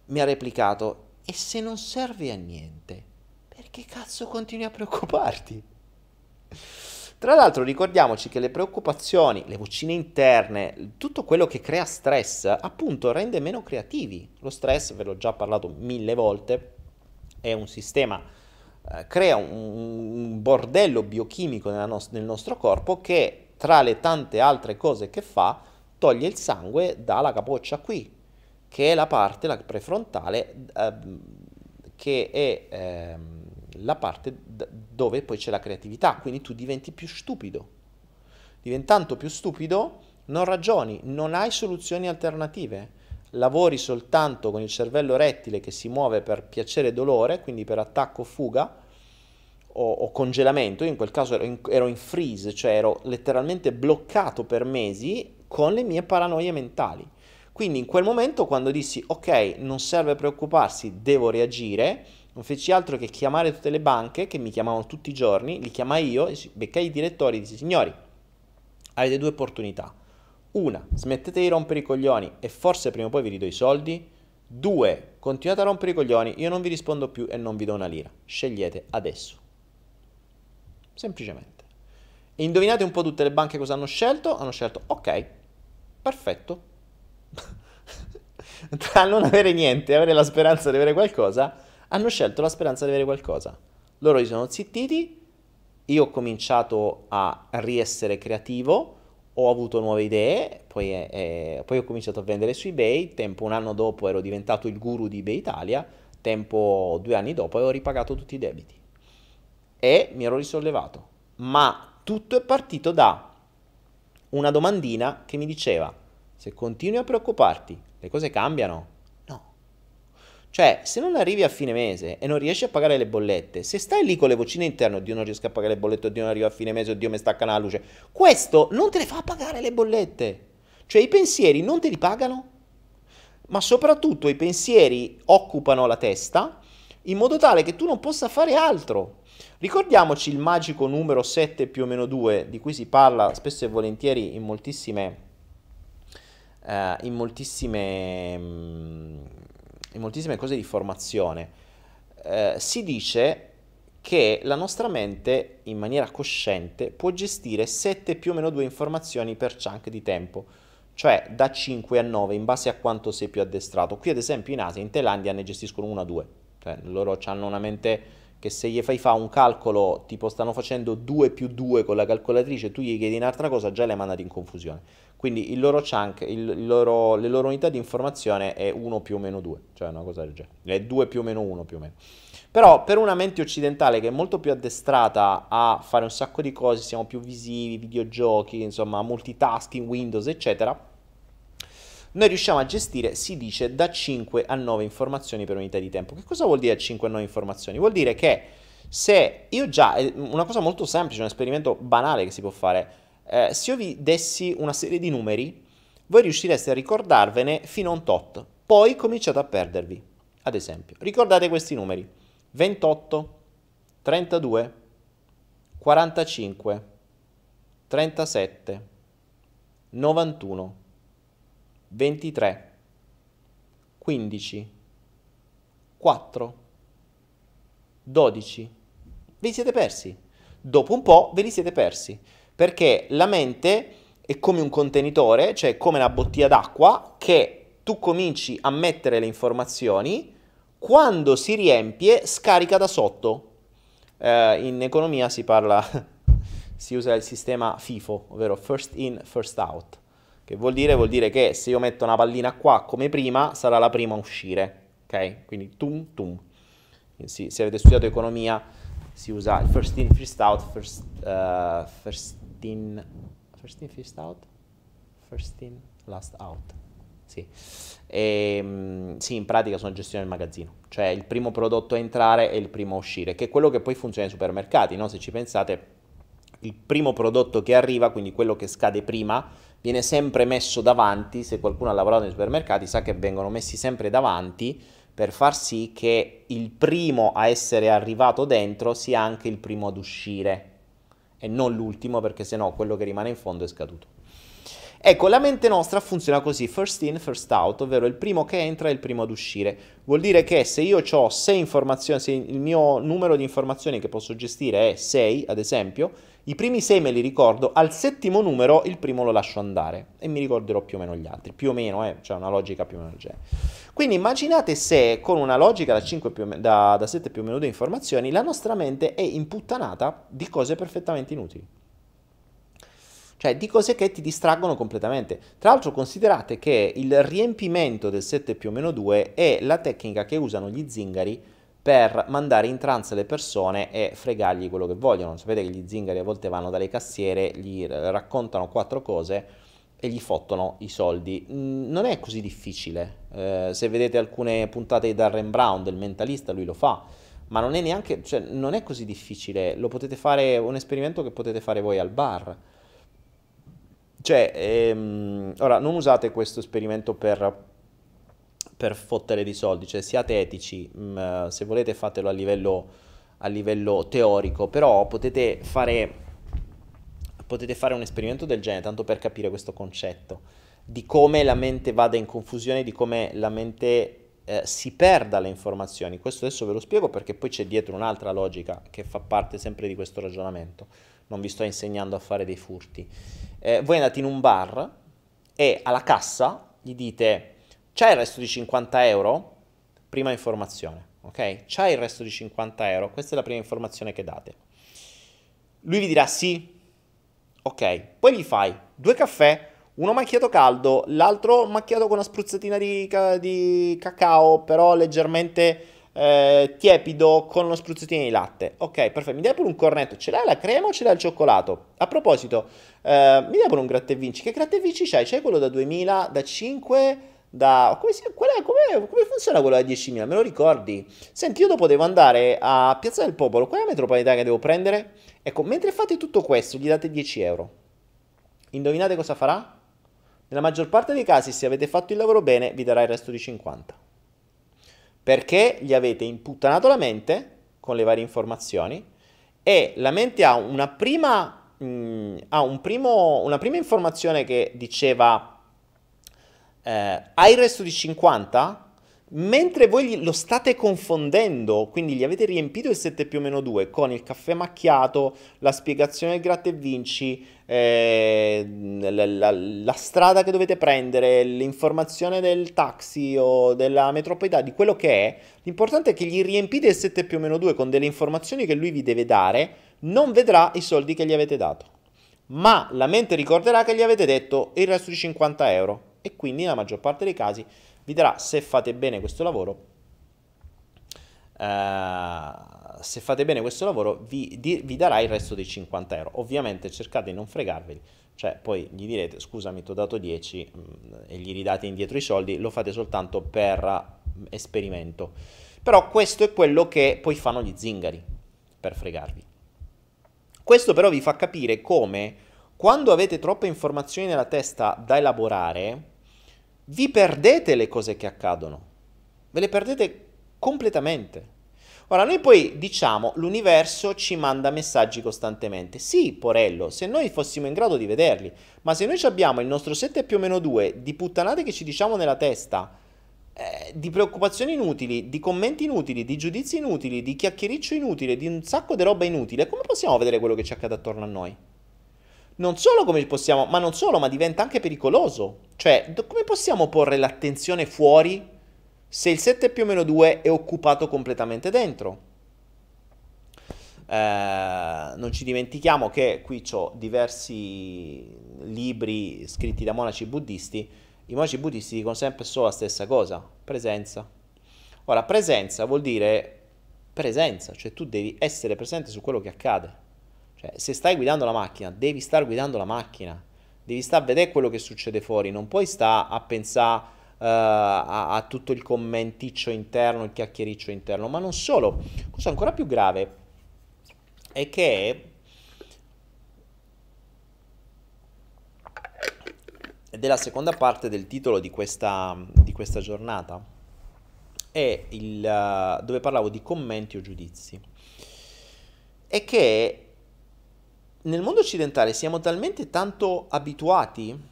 mi ha replicato, e se non serve a niente, perché cazzo continui a preoccuparti? Tra l'altro ricordiamoci che le preoccupazioni, le vocine interne, tutto quello che crea stress, appunto rende meno creativi. Lo stress, ve l'ho già parlato mille volte, è un sistema, eh, crea un, un, bordello biochimico nos- nel nostro corpo che tra le tante altre cose che fa, toglie il sangue dalla capoccia qui, che è la parte, la prefrontale, eh, che è... Eh, la parte dove poi c'è la creatività, quindi tu diventi più stupido. Diventando più stupido non ragioni, non hai soluzioni alternative. Lavori soltanto con il cervello rettile che si muove per piacere e dolore, quindi per attacco fuga o, o congelamento. Io in quel caso ero in, ero in freeze, cioè ero letteralmente bloccato per mesi con le mie paranoie mentali. Quindi in quel momento quando dissi ok, non serve preoccuparsi, devo reagire, non feci altro che chiamare tutte le banche che mi chiamavano tutti i giorni, li chiamai io, beccai i direttori e dissi signori, avete due opportunità. Una, smettete di rompere i coglioni e forse prima o poi vi ridò i soldi. Due, continuate a rompere i coglioni, io non vi rispondo più e non vi do una lira. Scegliete adesso. Semplicemente. E indovinate un po' tutte le banche cosa hanno scelto? Hanno scelto, ok, perfetto. Tra non avere niente e avere la speranza di avere qualcosa, hanno scelto la speranza di avere qualcosa. Loro si sono zittiti, io ho cominciato a riessere creativo, ho avuto nuove idee, poi, eh, poi, ho cominciato a vendere su eBay, tempo un anno dopo ero diventato il guru di eBay Italia, tempo due anni dopo ho ripagato tutti i debiti e mi ero risollevato. Ma tutto è partito da una domandina che mi diceva, se continui a preoccuparti, le cose cambiano? Cioè, se non arrivi a fine mese e non riesci a pagare le bollette, se stai lì con le vocine interne, oddio non riesco a pagare le bollette, oddio non arrivo a fine mese, oddio mi stacca la luce, questo non te le fa pagare le bollette. Cioè i pensieri non te li pagano, ma soprattutto i pensieri occupano la testa in modo tale che tu non possa fare altro. Ricordiamoci il magico numero 7 più o meno 2 di cui si parla spesso e volentieri in moltissime, uh, in moltissime um, in moltissime cose di formazione, eh, si dice che la nostra mente in maniera cosciente può gestire 7 più o meno 2 informazioni per chunk di tempo, cioè da 5 a 9 in base a quanto sei più addestrato. Qui ad esempio in Asia, in Thailandia ne gestiscono 1 a 2, cioè loro hanno una mente che se gli fai fa un calcolo tipo stanno facendo 2 più 2 con la calcolatrice, tu gli chiedi un'altra cosa, già le mandati in confusione. Quindi il loro chunk, il, loro, le loro unità di informazione è 1 più o meno 2, cioè una cosa del genere, è 2 più o meno 1 più o meno. Però per una mente occidentale che è molto più addestrata a fare un sacco di cose, siamo più visivi, videogiochi, insomma, multitasking, Windows, eccetera, noi riusciamo a gestire, si dice, da 5 a 9 informazioni per unità di tempo. Che cosa vuol dire 5 a 9 informazioni? Vuol dire che se io già, una cosa molto semplice, un esperimento banale che si può fare, eh, se io vi dessi una serie di numeri, voi riuscireste a ricordarvene fino a un tot, poi cominciate a perdervi. Ad esempio, ricordate questi numeri: 28, 32, 45, 37, 91, 23, 15, 4, 12. Ve li siete persi. Dopo un po' ve li siete persi perché la mente è come un contenitore, cioè come una bottiglia d'acqua che tu cominci a mettere le informazioni, quando si riempie scarica da sotto. Eh, in economia si parla, si usa il sistema FIFO, ovvero first in, first out, che vuol dire, vuol dire che se io metto una pallina qua come prima, sarà la prima a uscire, ok? Quindi tum tum. Sì, se avete studiato economia si usa il first in, first out, first, uh, first in... First in, first out? First in, last out. Sì. E, ehm, sì, in pratica sono gestione del magazzino, cioè il primo prodotto a entrare e il primo a uscire, che è quello che poi funziona nei supermercati, no? Se ci pensate, il primo prodotto che arriva, quindi quello che scade prima, viene sempre messo davanti, se qualcuno ha lavorato nei supermercati sa che vengono messi sempre davanti per far sì che il primo a essere arrivato dentro sia anche il primo ad uscire e non l'ultimo perché sennò quello che rimane in fondo è scaduto. Ecco, la mente nostra funziona così, first in, first out, ovvero il primo che entra e il primo ad uscire. Vuol dire che se io ho 6 informazioni, se il mio numero di informazioni che posso gestire è 6, ad esempio, I primi sei me li ricordo, al settimo numero il primo lo lascio andare e mi ricorderò più o meno gli altri, più o meno, eh, cioè una logica più o meno del genere. Quindi immaginate se con una logica da, 5 più da, da 7 più o meno 2 informazioni la nostra mente è imputtanata di cose perfettamente inutili. Cioè di cose che ti distraggono completamente. Tra l'altro considerate che il riempimento del 7 più o meno 2 è la tecnica che usano gli zingari per mandare in trance le persone e fregargli quello che vogliono. Sapete che gli zingari a volte vanno dalle cassiere, gli raccontano quattro cose e gli fottono i soldi. Non è così difficile. Eh, se vedete alcune puntate di Darren Brown, del mentalista, lui lo fa. Ma non è neanche, cioè, non è così difficile. Lo potete fare, un esperimento che potete fare voi al bar. Cioè, ehm, ora, non usate questo esperimento per per fottere di soldi, cioè siate etici, mh, mm, se volete fatelo a livello, a livello teorico, però potete fare, potete fare un esperimento del genere, tanto per capire questo concetto, di come la mente vada in confusione, di come la mente eh, si perda le informazioni. Questo adesso ve lo spiego perché poi c'è dietro un'altra logica che fa parte sempre di questo ragionamento. Non vi sto insegnando a fare dei furti. Eh, voi andate in un bar e alla cassa gli dite c'hai il resto di 50 euro? Prima informazione, ok? C'hai il resto di 50 euro? Questa è la prima informazione che date. Lui vi dirà sì, ok. Poi gli fai due caffè, uno macchiato caldo, l'altro macchiato con una spruzzatina di, di cacao, però leggermente eh, tiepido con uno spruzzatino di latte. Ok, perfetto. Mi dai pure un cornetto. Ce l'hai la crema o ce l'hai il cioccolato? A proposito, eh, mi dai pure un gratta e vinci. Che gratta e vinci c'hai? C'hai quello da 2000, da 5 da... Come, si, è, come, come funziona quello da 10.000? Me lo ricordi? Senti, io dopo devo andare a Piazza del Popolo, qual è la metropolitana che devo prendere? Ecco, mentre fate tutto questo, gli date 10 euro. Indovinate cosa farà? Nella maggior parte dei casi, se avete fatto il lavoro bene, vi darà il resto di 50. Perché gli avete imputtanato la mente con le varie informazioni e la mente ha una prima, mh, mm, ha un primo, una prima informazione che diceva eh, hai il resto di 50? Mentre voi lo state confondendo, quindi gli avete riempito il 7 più o meno 2 con il caffè macchiato, la spiegazione del gratta e vinci, eh, la, la, la, strada che dovete prendere, l'informazione del taxi o della metropolitana, di quello che è, l'importante è che gli riempite il 7 più o meno 2 con delle informazioni che lui vi deve dare, non vedrà i soldi che gli avete dato. Ma la mente ricorderà che gli avete detto il resto di 50 euro e quindi nella maggior parte dei casi vi darà, se fate bene questo lavoro, eh, se fate bene questo lavoro, vi, di, vi, darà il resto dei 50 euro. Ovviamente cercate di non fregarveli, cioè poi gli direte scusami ti ho dato 10 mh, mm, e gli ridate indietro i soldi, lo fate soltanto per mh, esperimento. Però questo è quello che poi fanno gli zingari per fregarvi. Questo però vi fa capire come quando avete troppe informazioni nella testa da elaborare, vi perdete le cose che accadono, ve le perdete completamente. Ora, noi poi diciamo l'universo ci manda messaggi costantemente. Sì, Porello, se noi fossimo in grado di vederli, ma se noi abbiamo il nostro 7 più o meno 2 di puttanate che ci diciamo nella testa, eh, di preoccupazioni inutili, di commenti inutili, di giudizi inutili, di chiacchiericcio inutile, di un sacco di roba inutile, come possiamo vedere quello che ci accade attorno a noi? Non solo come possiamo, ma non solo, ma diventa anche pericoloso. Cioè, come possiamo porre l'attenzione fuori se il 7 più o meno 2 è occupato completamente dentro? Eh, non ci dimentichiamo che qui ho diversi libri scritti da monaci buddisti. I monaci buddisti dicono sempre solo la stessa cosa, presenza. Ora, presenza vuol dire presenza, cioè tu devi essere presente su quello che accade. Cioè, se stai guidando la macchina, devi stare guidando la macchina, devi stare a vedere quello che succede fuori, non puoi stare a pensare uh, a, a, tutto il commenticcio interno, il chiacchiericcio interno, ma non solo. Cosa ancora più grave è che ed è la seconda parte del titolo di questa, di questa giornata, è il, uh, dove parlavo di commenti o giudizi, è che nel mondo occidentale siamo talmente tanto abituati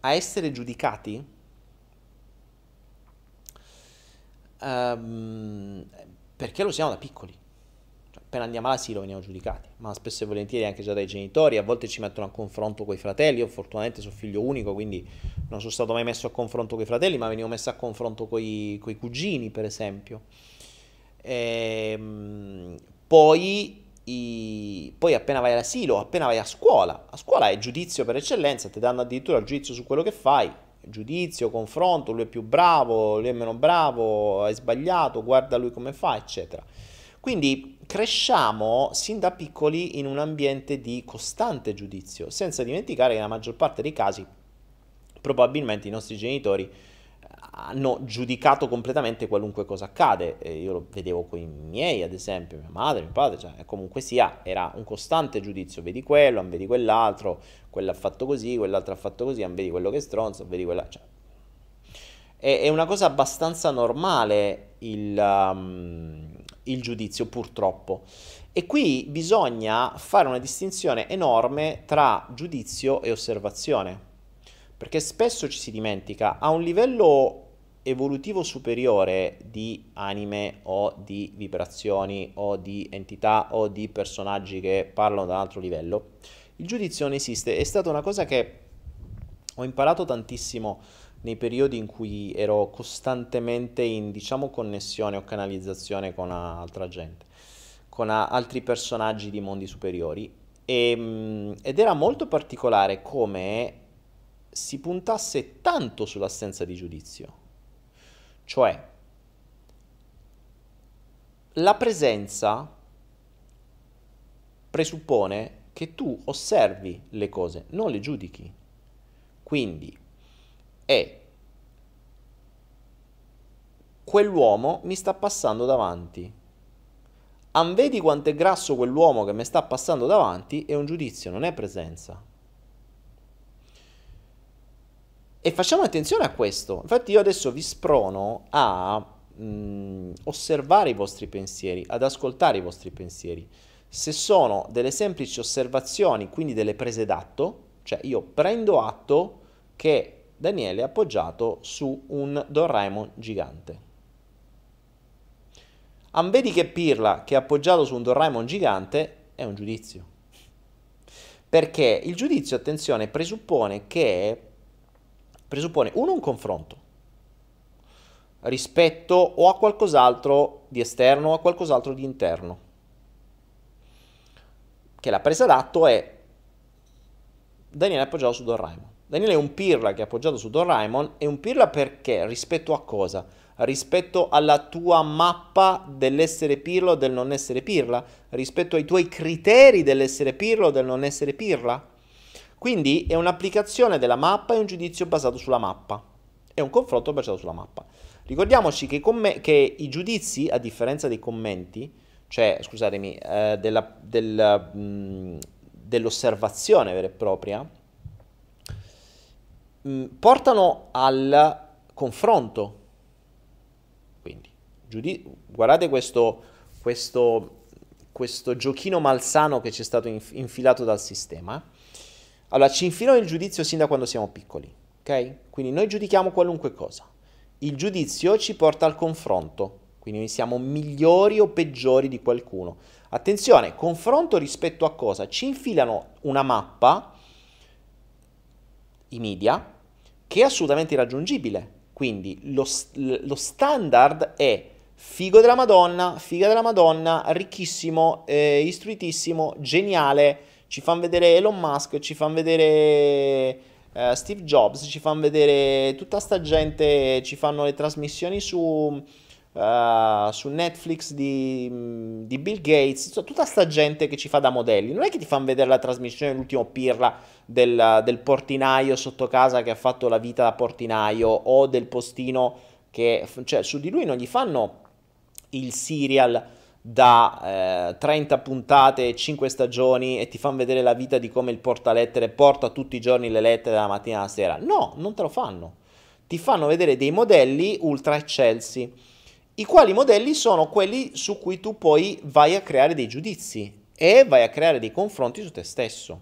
a essere giudicati um, perché lo siamo da piccoli. Cioè, appena andiamo all'asilo veniamo giudicati, ma spesso e volentieri anche già dai genitori, a volte ci mettono a confronto con i fratelli, io fortunatamente sono figlio unico, quindi non sono stato mai messo a confronto con i fratelli, ma venivo messo a confronto con i cugini, per esempio. E, ehm, poi, i, poi appena vai all'asilo, appena vai a scuola, a scuola è giudizio per eccellenza, ti danno addirittura il giudizio su quello che fai, giudizio, confronto, lui è più bravo, lui è meno bravo, hai sbagliato, guarda lui come fa, eccetera. Quindi cresciamo sin da piccoli in un ambiente di costante giudizio, senza dimenticare che nella maggior parte dei casi probabilmente i nostri genitori hanno giudicato completamente qualunque cosa accade. io lo vedevo con i miei, ad esempio, mia madre, mio padre, cioè, comunque sia, era un costante giudizio, vedi quello, vedi quell'altro, quello ha fatto così, quell'altro ha fatto così, vedi quello che è stronzo, vedi quella... Cioè, è, è, una cosa abbastanza normale il... Um, il giudizio purtroppo. E qui bisogna fare una distinzione enorme tra giudizio e osservazione, perché spesso ci si dimentica a un livello evolutivo superiore di anime o di vibrazioni o di entità o di personaggi che parlano da un altro livello, il giudizio non esiste. È stata una cosa che ho imparato tantissimo nei periodi in cui ero costantemente in, diciamo, connessione o canalizzazione con altra gente, con altri personaggi di mondi superiori. E, ehm, ed era molto particolare come si puntasse tanto sull'assenza di giudizio. Cioè, la presenza presuppone che tu osservi le cose, non le giudichi. Quindi è quell'uomo mi sta passando davanti. An vedi quanto è grasso quell'uomo che mi sta passando davanti è un giudizio, non è presenza. E facciamo attenzione a questo. Infatti io adesso vi sprono a mh, mm, osservare i vostri pensieri, ad ascoltare i vostri pensieri. Se sono delle semplici osservazioni, quindi delle prese d'atto, cioè io prendo atto che Daniele è appoggiato su un Doraemon gigante. Vedi che Pirla che è appoggiato su un Doraemon gigante è un giudizio. Perché il giudizio, attenzione, presuppone che presuppone uno un confronto rispetto o a qualcos'altro di esterno o a qualcos'altro di interno. Che la presa d'atto è Daniele appoggiato su Doraemon. Daniele è un pirla che è appoggiato su Doraemon, è un pirla perché? Rispetto a cosa? Rispetto alla tua mappa dell'essere pirla o del non essere pirla? Rispetto ai tuoi criteri dell'essere pirla o del non essere pirla? Quindi è un'applicazione della mappa e un giudizio basato sulla mappa. È un confronto basato sulla mappa. Ricordiamoci che, comm- che i giudizi, a differenza dei commenti, cioè, scusatemi, eh, della, del, mh, dell'osservazione vera e propria, mh, mm, portano al confronto. Quindi, giudi- guardate questo, questo, questo giochino malsano che ci è stato inf- infilato dal sistema. Allora, ci infilano il giudizio sin da quando siamo piccoli, ok? Quindi noi giudichiamo qualunque cosa. Il giudizio ci porta al confronto, quindi noi siamo migliori o peggiori di qualcuno. Attenzione, confronto rispetto a cosa? Ci infilano una mappa, i media, che è assolutamente irraggiungibile. Quindi lo, lo standard è figo della Madonna, figa della Madonna, ricchissimo, eh, istruitissimo, geniale, ci fanno vedere Elon Musk, ci fanno vedere eh, Steve Jobs, ci fanno vedere tutta sta gente, ci fanno le trasmissioni su uh, su Netflix di, di, Bill Gates, insomma, tutta sta gente che ci fa da modelli. Non è che ti fanno vedere la trasmissione dell'ultimo pirla del, del portinaio sotto casa che ha fatto la vita da portinaio o del postino che... cioè su di lui non gli fanno il serial da eh, 30 puntate e 5 stagioni e ti fanno vedere la vita di come il portalettere porta tutti i giorni le lettere dalla mattina alla sera. No, non te lo fanno. Ti fanno vedere dei modelli ultra eccelsi i quali modelli sono quelli su cui tu poi vai a creare dei giudizi e vai a creare dei confronti su te stesso.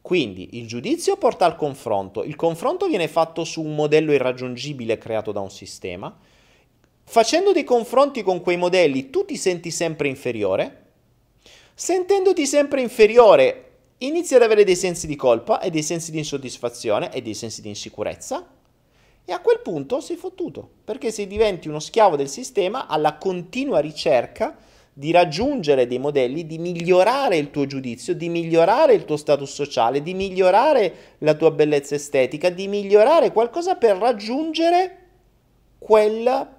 Quindi il giudizio porta al confronto, il confronto viene fatto su un modello irraggiungibile creato da un sistema, facendo dei confronti con quei modelli tu ti senti sempre inferiore, sentendoti sempre inferiore, inizi ad avere dei sensi di colpa e dei sensi di insoddisfazione e dei sensi di insicurezza. E a quel punto sei fottuto, perché se diventi uno schiavo del sistema alla continua ricerca di raggiungere dei modelli, di migliorare il tuo giudizio, di migliorare il tuo status sociale, di migliorare la tua bellezza estetica, di migliorare qualcosa per raggiungere quel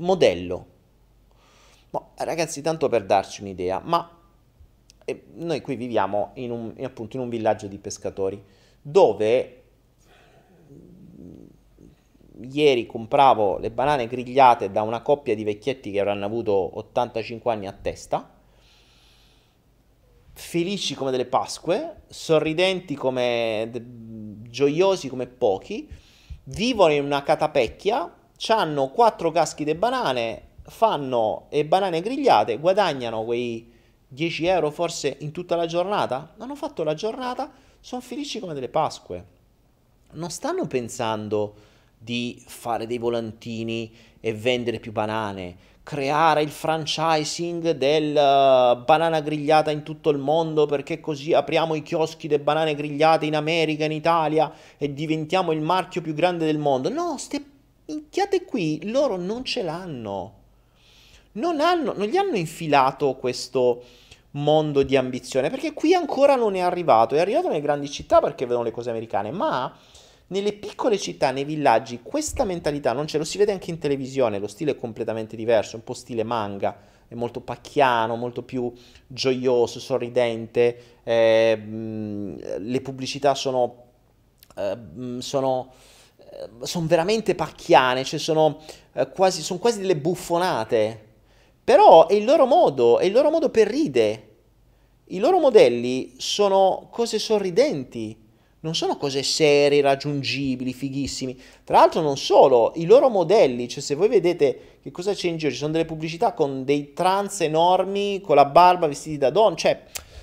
modello. Boh, ragazzi, tanto per darci un'idea, ma eh, noi qui viviamo in un, appunto in un villaggio di pescatori dove ieri compravo le banane grigliate da una coppia di vecchietti che avranno avuto 85 anni a testa, felici come delle Pasque, sorridenti come gioiosi come pochi, vivono in una catapecchia, hanno quattro caschi di banane, fanno e banane grigliate, guadagnano quei 10 euro forse in tutta la giornata, hanno fatto la giornata, sono felici come delle Pasque. Non stanno pensando di fare dei volantini e vendere più banane, creare il franchising del uh, banana grigliata in tutto il mondo perché così apriamo i chioschi delle banane grigliate in America, in Italia e diventiamo il marchio più grande del mondo. No, ste minchiate qui, loro non ce l'hanno. Non, hanno, non gli hanno infilato questo mondo di ambizione perché qui ancora non è arrivato. È arrivato nelle grandi città perché vedono le cose americane, ma nelle piccole città, nei villaggi, questa mentalità non c'è, lo si vede anche in televisione, lo stile è completamente diverso, un po' stile manga, è molto pacchiano, molto più gioioso, sorridente, eh, le pubblicità sono, eh, sono, eh, sono veramente pacchiane, cioè sono, eh, quasi, sono quasi delle buffonate, però è il loro modo, è il loro modo per ridere. I loro modelli sono cose sorridenti, non sono cose serie, raggiungibili, fighissimi. Tra l'altro non solo, i loro modelli, cioè se voi vedete che cosa c'è in giro, ci sono delle pubblicità con dei trans enormi, con la barba, vestiti da don, cioè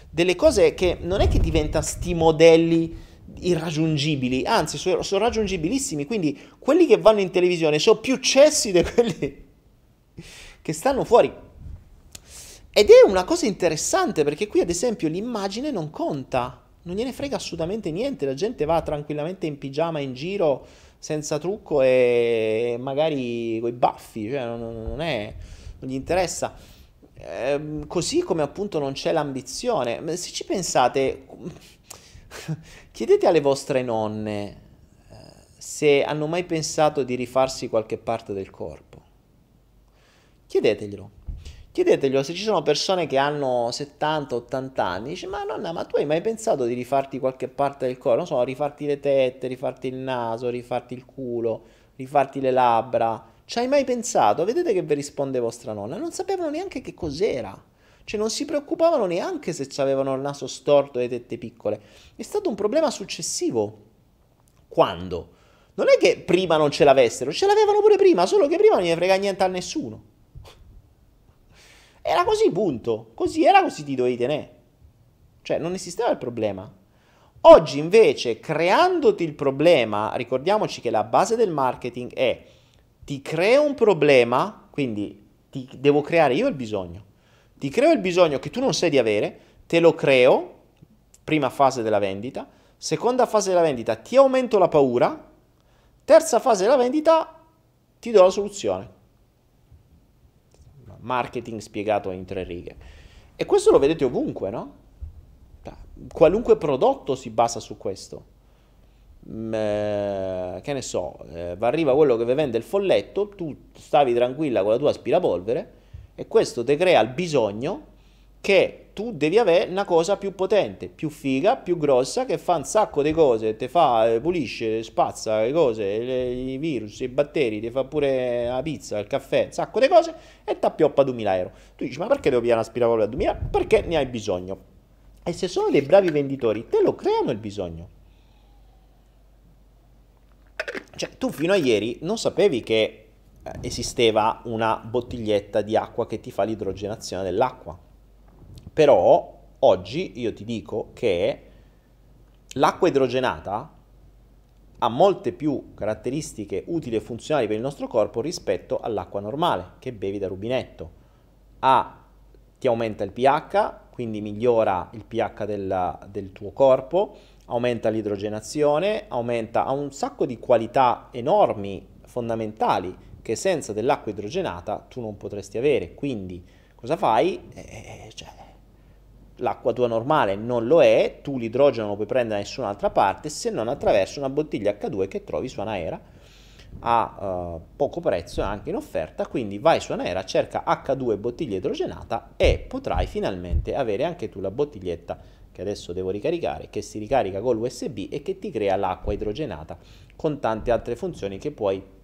delle cose che non è che diventano sti modelli irraggiungibili, anzi sono, sono raggiungibilissimi, quindi quelli che vanno in televisione sono più cessi di quelli che stanno fuori. Ed è una cosa interessante perché qui ad esempio l'immagine non conta non gliene frega assolutamente niente, la gente va tranquillamente in pigiama in giro senza trucco e magari con i baffi, cioè non, non, è, non gli interessa. Eh, così come appunto non c'è l'ambizione. Se ci pensate, chiedete alle vostre nonne eh, se hanno mai pensato di rifarsi qualche parte del corpo. Chiedeteglielo. Chiedeteglielo se ci sono persone che hanno 70-80 anni, dice ma nonna ma tu hai mai pensato di rifarti qualche parte del corpo? Non so, rifarti le tette, rifarti il naso, rifarti il culo, rifarti le labbra. Ci hai mai pensato? Vedete che vi risponde vostra nonna, non sapevano neanche che cos'era. Cioè non si preoccupavano neanche se avevano il naso storto e le tette piccole. È stato un problema successivo. Quando? Non è che prima non ce l'avessero, ce l'avevano pure prima, solo che prima non gli frega niente a nessuno. Era così, punto. Così era, così ti dovevi tenere. Cioè, non esisteva il problema. Oggi invece, creandoti il problema, ricordiamoci che la base del marketing è ti creo un problema, quindi ti devo creare io il bisogno. Ti creo il bisogno che tu non sai di avere, te lo creo, prima fase della vendita, seconda fase della vendita ti aumento la paura, terza fase della vendita ti do la soluzione marketing spiegato in tre righe. E questo lo vedete ovunque, no? Qualunque prodotto si basa su questo. Mm, eh, che ne so, eh, arriva quello che vi vende il folletto, tu stavi tranquilla con la tua aspirapolvere e questo ti crea il bisogno che tu devi avere una cosa più potente, più figa, più grossa, che fa un sacco di cose, ti fa, eh, pulisce, spazza le cose, le, i virus, i batteri, ti fa pure la pizza, il caffè, un sacco di cose e ti appioppa 2000 euro. Tu dici, ma perché devo pigliare un aspirapolvere a 2000? Perché ne hai bisogno. E se sono dei bravi venditori, te lo creano il bisogno. Cioè, tu fino a ieri non sapevi che esisteva una bottiglietta di acqua che ti fa l'idrogenazione dell'acqua però oggi io ti dico che l'acqua idrogenata ha molte più caratteristiche utili e funzionali per il nostro corpo rispetto all'acqua normale che bevi da rubinetto. Ha, ti aumenta il pH, quindi migliora il pH della, del tuo corpo, aumenta l'idrogenazione, aumenta, ha un sacco di qualità enormi, fondamentali, che senza dell'acqua idrogenata tu non potresti avere. Quindi cosa fai? Eh, cioè, l'acqua tua normale non lo è, tu l'idrogeno non lo puoi prendere da nessun'altra parte se non attraverso una bottiglia H2 che trovi su Anaera a uh, poco prezzo e anche in offerta, quindi vai su Anaera, cerca H2 bottiglia idrogenata e potrai finalmente avere anche tu la bottiglietta che adesso devo ricaricare, che si ricarica con l'USB e che ti crea l'acqua idrogenata con tante altre funzioni che puoi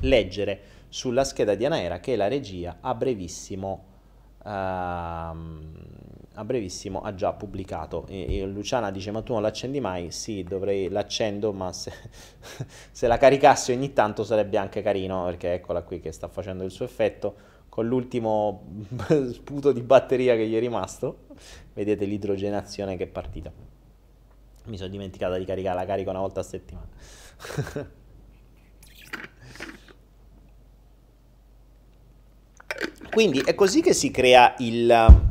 leggere sulla scheda di Anaera che la regia a brevissimo uh, a brevissimo ha già pubblicato. E, e Luciana dice: Ma tu non l'accendi mai? Sì, dovrei l'accendo, ma se, se, la caricassi ogni tanto sarebbe anche carino, perché eccola qui che sta facendo il suo effetto. Con l'ultimo sputo di batteria che gli è rimasto, vedete l'idrogenazione che è partita. Mi sono dimenticata di caricare, la carico una volta a settimana. Quindi è così che si crea il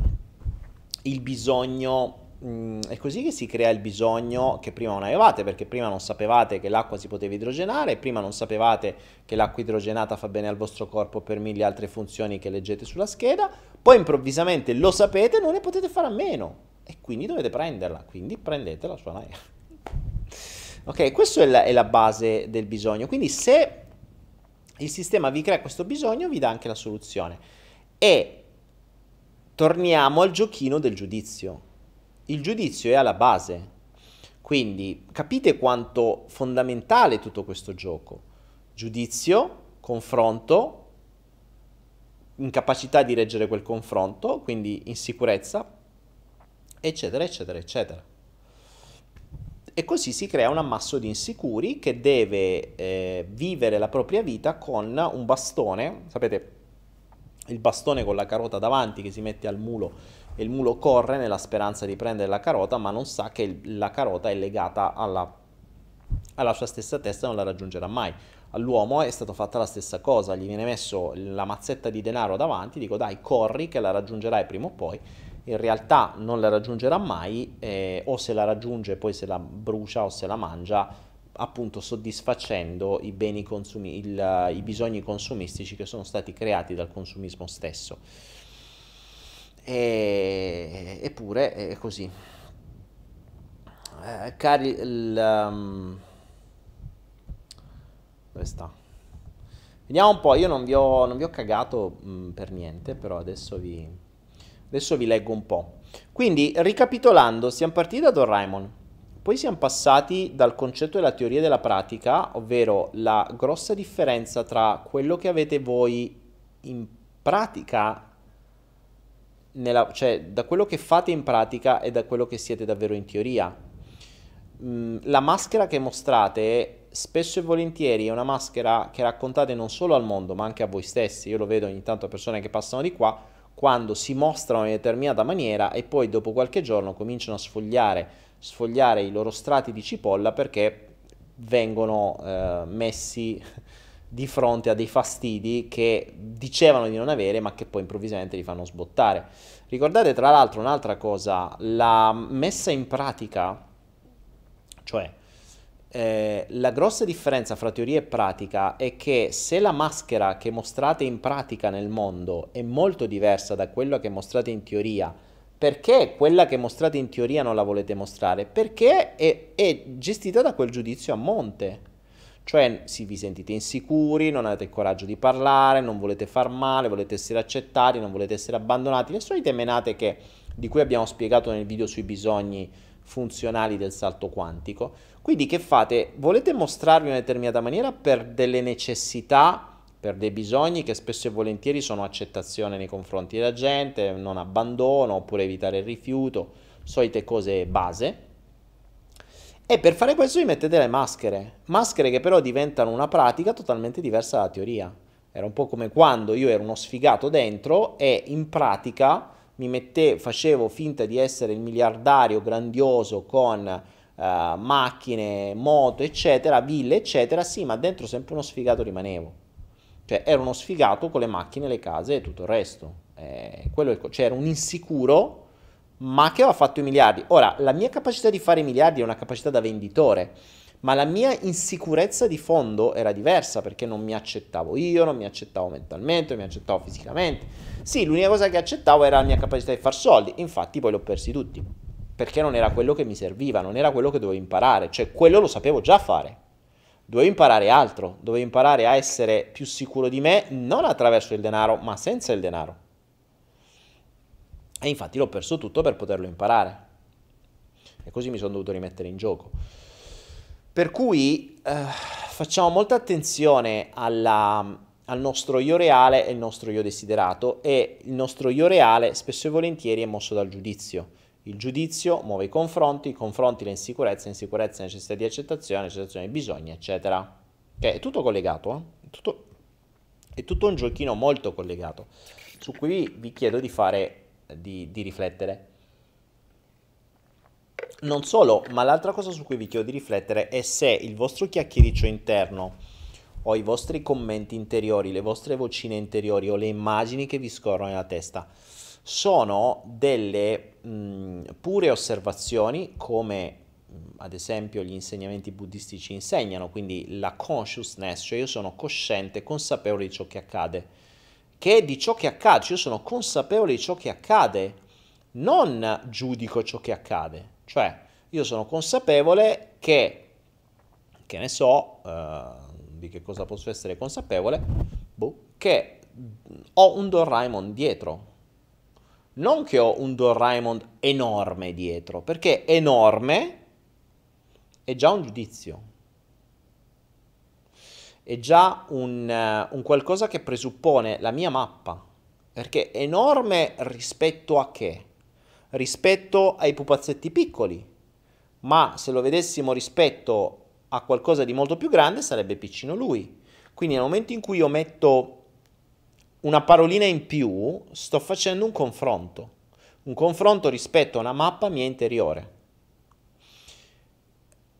il bisogno mm, è così che si crea il bisogno che prima non avevate, perché prima non sapevate che l'acqua si poteva idrogenare, prima non sapevate che l'acqua idrogenata fa bene al vostro corpo per mille altre funzioni che leggete sulla scheda, poi improvvisamente lo sapete e non ne potete fare a meno. E quindi dovete prenderla, quindi prendetela su Anaia. Ok, questa è la, è la base del bisogno, quindi se il sistema vi crea questo bisogno vi dà anche la soluzione e torniamo al giochino del giudizio. Il giudizio è alla base, quindi capite quanto fondamentale è tutto questo gioco. Giudizio, confronto, incapacità di reggere quel confronto, quindi insicurezza, eccetera, eccetera, eccetera. E così si crea un ammasso di insicuri che deve eh, vivere la propria vita con un bastone, sapete, il bastone con la carota davanti che si mette al mulo e il mulo corre nella speranza di prendere la carota, ma non sa che la carota è legata alla, alla sua stessa testa e non la raggiungerà mai. All'uomo è stata fatta la stessa cosa, gli viene messo la mazzetta di denaro davanti, dico dai corri che la raggiungerai prima o poi, in realtà non la raggiungerà mai, eh, o se la raggiunge poi se la brucia o se la mangia, appunto soddisfacendo i, beni consumi- il, i bisogni consumistici che sono stati creati dal consumismo stesso. E, eppure è così. Eh, cari, il, um, dove sta? Vediamo un po', io non vi ho, non vi ho cagato mh, mm, per niente, però adesso vi, adesso vi leggo un po'. Quindi, ricapitolando, siamo partiti da Don Raimond poi siamo passati dal concetto della teoria della pratica, ovvero la grossa differenza tra quello che avete voi in pratica, nella, cioè da quello che fate in pratica e da quello che siete davvero in teoria. Mm, la maschera che mostrate spesso e volentieri è una maschera che raccontate non solo al mondo ma anche a voi stessi. Io lo vedo ogni tanto persone che passano di qua quando si mostrano in determinata maniera e poi dopo qualche giorno cominciano a sfogliare sfogliare i loro strati di cipolla perché vengono eh, messi di fronte a dei fastidi che dicevano di non avere ma che poi improvvisamente li fanno sbottare. Ricordate tra l'altro un'altra cosa, la messa in pratica, cioè eh, la grossa differenza fra teoria e pratica è che se la maschera che mostrate in pratica nel mondo è molto diversa da quella che mostrate in teoria, perché quella che mostrate in teoria non la volete mostrare? Perché è, è gestita da quel giudizio a monte. Cioè si vi sentite insicuri, non avete il coraggio di parlare, non volete far male, volete essere accettati, non volete essere abbandonati. Le solite menate che, di cui abbiamo spiegato nel video sui bisogni funzionali del salto quantico. Quindi che fate? Volete mostrarvi in una determinata maniera per delle necessità per dei bisogni che spesso e volentieri sono accettazione nei confronti della gente, non abbandono oppure evitare il rifiuto, solite cose base. E per fare questo vi mettete le maschere, maschere che però diventano una pratica totalmente diversa dalla teoria. Era un po' come quando io ero uno sfigato dentro e in pratica mi mettevo, facevo finta di essere il miliardario grandioso con uh, macchine, moto, eccetera, ville, eccetera, sì, ma dentro sempre uno sfigato rimanevo. Cioè era uno sfigato con le macchine, le case e tutto il resto. Eh, quello, cioè era un insicuro ma che ha fatto i miliardi. Ora, la mia capacità di fare i miliardi è una capacità da venditore, ma la mia insicurezza di fondo era diversa perché non mi accettavo io, non mi accettavo mentalmente, non mi accettavo fisicamente. Sì, l'unica cosa che accettavo era la mia capacità di far soldi, infatti poi li ho persi tutti, perché non era quello che mi serviva, non era quello che dovevo imparare, cioè quello lo sapevo già fare. Dovevo imparare altro, dovevo imparare a essere più sicuro di me, non attraverso il denaro, ma senza il denaro. E infatti l'ho perso tutto per poterlo imparare. E così mi sono dovuto rimettere in gioco. Per cui eh, facciamo molta attenzione alla, al nostro io reale e il nostro io desiderato e il nostro io reale spesso e volentieri è mosso dal giudizio. Il giudizio muove i confronti, i confronti le insicurezze, insicurezze necessità di accettazione, accettazione di bisogni, eccetera. Che è tutto collegato, eh? è, tutto, è tutto un giochino molto collegato, su cui vi chiedo di fare di, di riflettere. Non solo, ma l'altra cosa su cui vi chiedo di riflettere è se il vostro chiacchiericcio interno o i vostri commenti interiori, le vostre vocine interiori o le immagini che vi scorrono nella testa sono delle mh, pure osservazioni come ad esempio gli insegnamenti buddistici insegnano, quindi la consciousness, cioè io sono cosciente, consapevole di ciò che accade. Che di ciò che accade, cioè io sono consapevole di ciò che accade, non giudico ciò che accade, cioè io sono consapevole che, che ne so, uh, di che cosa posso essere consapevole, boh, che ho un Doraemon dietro, non che ho un Doraemon enorme dietro, perché enorme è già un giudizio è già un, uh, un qualcosa che presuppone la mia mappa, perché enorme rispetto a che? Rispetto ai pupazzetti piccoli, ma se lo vedessimo rispetto a qualcosa di molto più grande sarebbe piccino lui. Quindi nel momento in cui io metto una parolina in più, sto facendo un confronto, un confronto rispetto a una mappa mia interiore.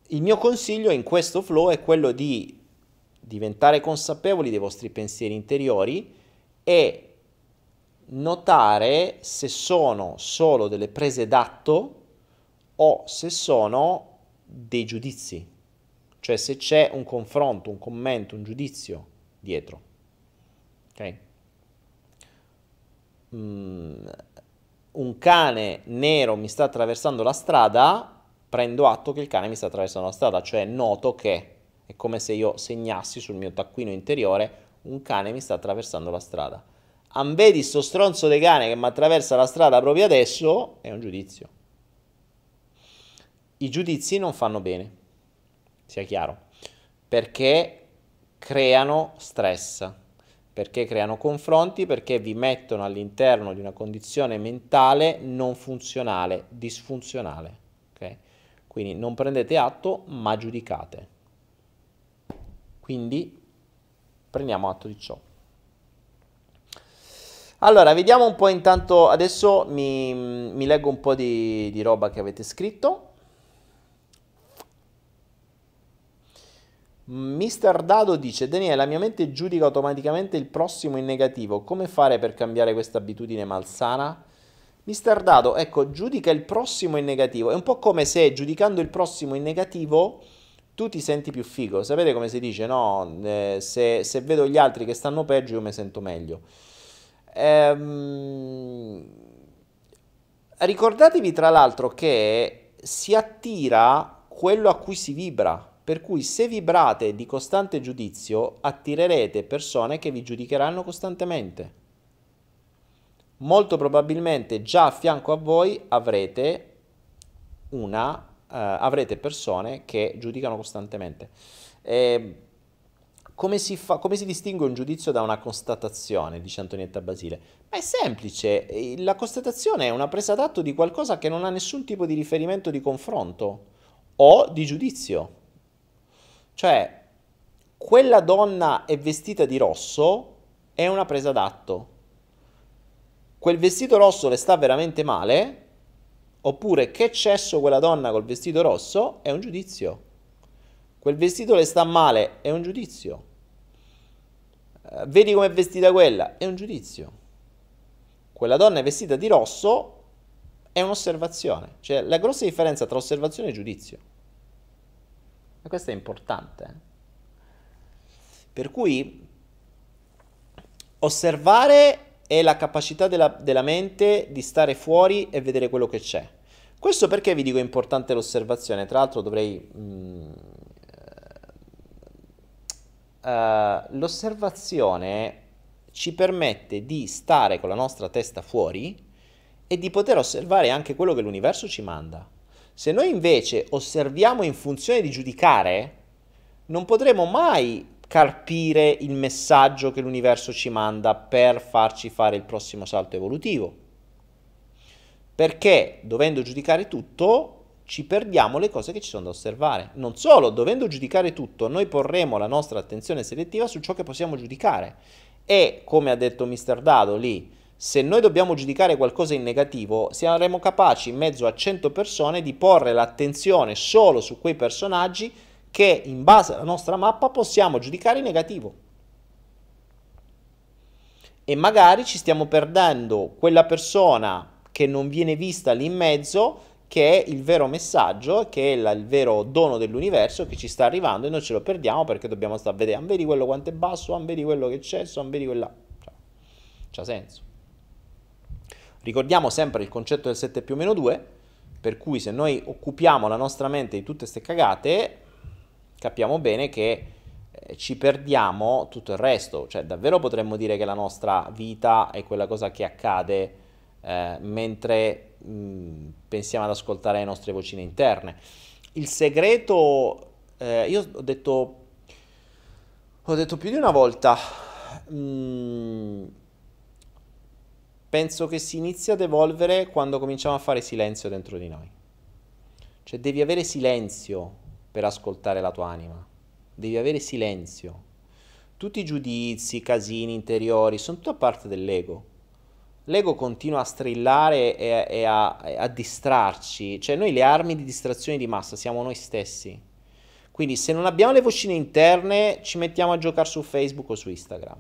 Il mio consiglio in questo flow è quello di diventare consapevoli dei vostri pensieri interiori e notare se sono solo delle prese d'atto o se sono dei giudizi, cioè se c'è un confronto, un commento, un giudizio dietro. Ok? Mm, un cane nero mi sta attraversando la strada, prendo atto che il cane mi sta attraversando la strada, cioè noto che è come se io segnassi sul mio taccuino interiore un cane mi sta attraversando la strada. Ambedi sto stronzo di cane che mi attraversa la strada proprio adesso è un giudizio. I giudizi non fanno bene, sia chiaro, perché creano stress, perché creano confronti, perché vi mettono all'interno di una condizione mentale non funzionale, disfunzionale. Okay? Quindi non prendete atto, ma giudicate. Quindi prendiamo atto di ciò. Allora, vediamo un po' intanto, adesso mi, mi leggo un po' di, di roba che avete scritto. Mister Dado dice: Daniele, la mia mente giudica automaticamente il prossimo in negativo. Come fare per cambiare questa abitudine malsana? Mister Dado, ecco, giudica il prossimo in negativo. È un po' come se giudicando il prossimo in negativo tu ti senti più figo. Sapete come si dice, no? Eh, se, se, vedo gli altri che stanno peggio, io mi sento meglio. Ehm, ricordatevi tra l'altro che si attira quello a cui si vibra. Per cui se vibrate di costante giudizio, attirerete persone che vi giudicheranno costantemente. Molto probabilmente già a fianco a voi avrete una eh, avrete persone che giudicano costantemente. Eh, come, si fa, come si distingue un giudizio da una constatazione, dice Antonietta Basile? Ma è semplice, la constatazione è una presa d'atto di qualcosa che non ha nessun tipo di riferimento di confronto o di giudizio. Cioè, quella donna è vestita di rosso è una presa d'atto. Quel vestito rosso le sta veramente male Oppure che cesso quella donna col vestito rosso è un giudizio. Quel vestito le sta male è un giudizio. Uh, vedi com'è vestita quella è un giudizio. Quella donna è vestita di rosso è un'osservazione. Cioè, la grossa differenza tra osservazione e giudizio. E questo è importante. Eh. Per cui osservare è la capacità della, della mente di stare fuori e vedere quello che c'è. Questo perché vi dico importante l'osservazione, tra l'altro dovrei... Mm, uh, l'osservazione ci permette di stare con la nostra testa fuori e di poter osservare anche quello che l'universo ci manda. Se noi invece osserviamo in funzione di giudicare, non potremo mai carpire il messaggio che l'universo ci manda per farci fare il prossimo salto evolutivo. Perché dovendo giudicare tutto ci perdiamo le cose che ci sono da osservare. Non solo, dovendo giudicare tutto, noi porremo la nostra attenzione selettiva su ciò che possiamo giudicare. E, come ha detto Mr. Dado lì, se noi dobbiamo giudicare qualcosa in negativo, saremo capaci in mezzo a 100 persone di porre l'attenzione solo su quei personaggi che in base alla nostra mappa possiamo giudicare in negativo. E magari ci stiamo perdendo quella persona che non viene vista lì in mezzo, che è il vero messaggio, che è la, il vero dono dell'universo che ci sta arrivando e noi ce lo perdiamo perché dobbiamo stare a vedere, ah, vedi quello quanto è basso, ah, vedi quello che c'è, ah, vedi quella... Cioè, c'ha senso. Ricordiamo sempre il concetto del 7 più meno 2, per cui se noi occupiamo la nostra mente di tutte queste cagate, capiamo bene che eh, ci perdiamo tutto il resto, cioè davvero potremmo dire che la nostra vita è quella cosa che accade eh, mentre mh, pensiamo ad ascoltare le nostre vocine interne. Il segreto, eh, io ho detto, ho detto più di una volta, mh, penso che si inizia ad evolvere quando cominciamo a fare silenzio dentro di noi. Cioè devi avere silenzio per ascoltare la tua anima, devi avere silenzio. Tutti i giudizi, i casini interiori sono tutta parte dell'ego l'ego continua a strillare e, e a, a, distrarci, cioè noi le armi di distrazione di massa siamo noi stessi. Quindi se non abbiamo le vocine interne ci mettiamo a giocare su Facebook o su Instagram.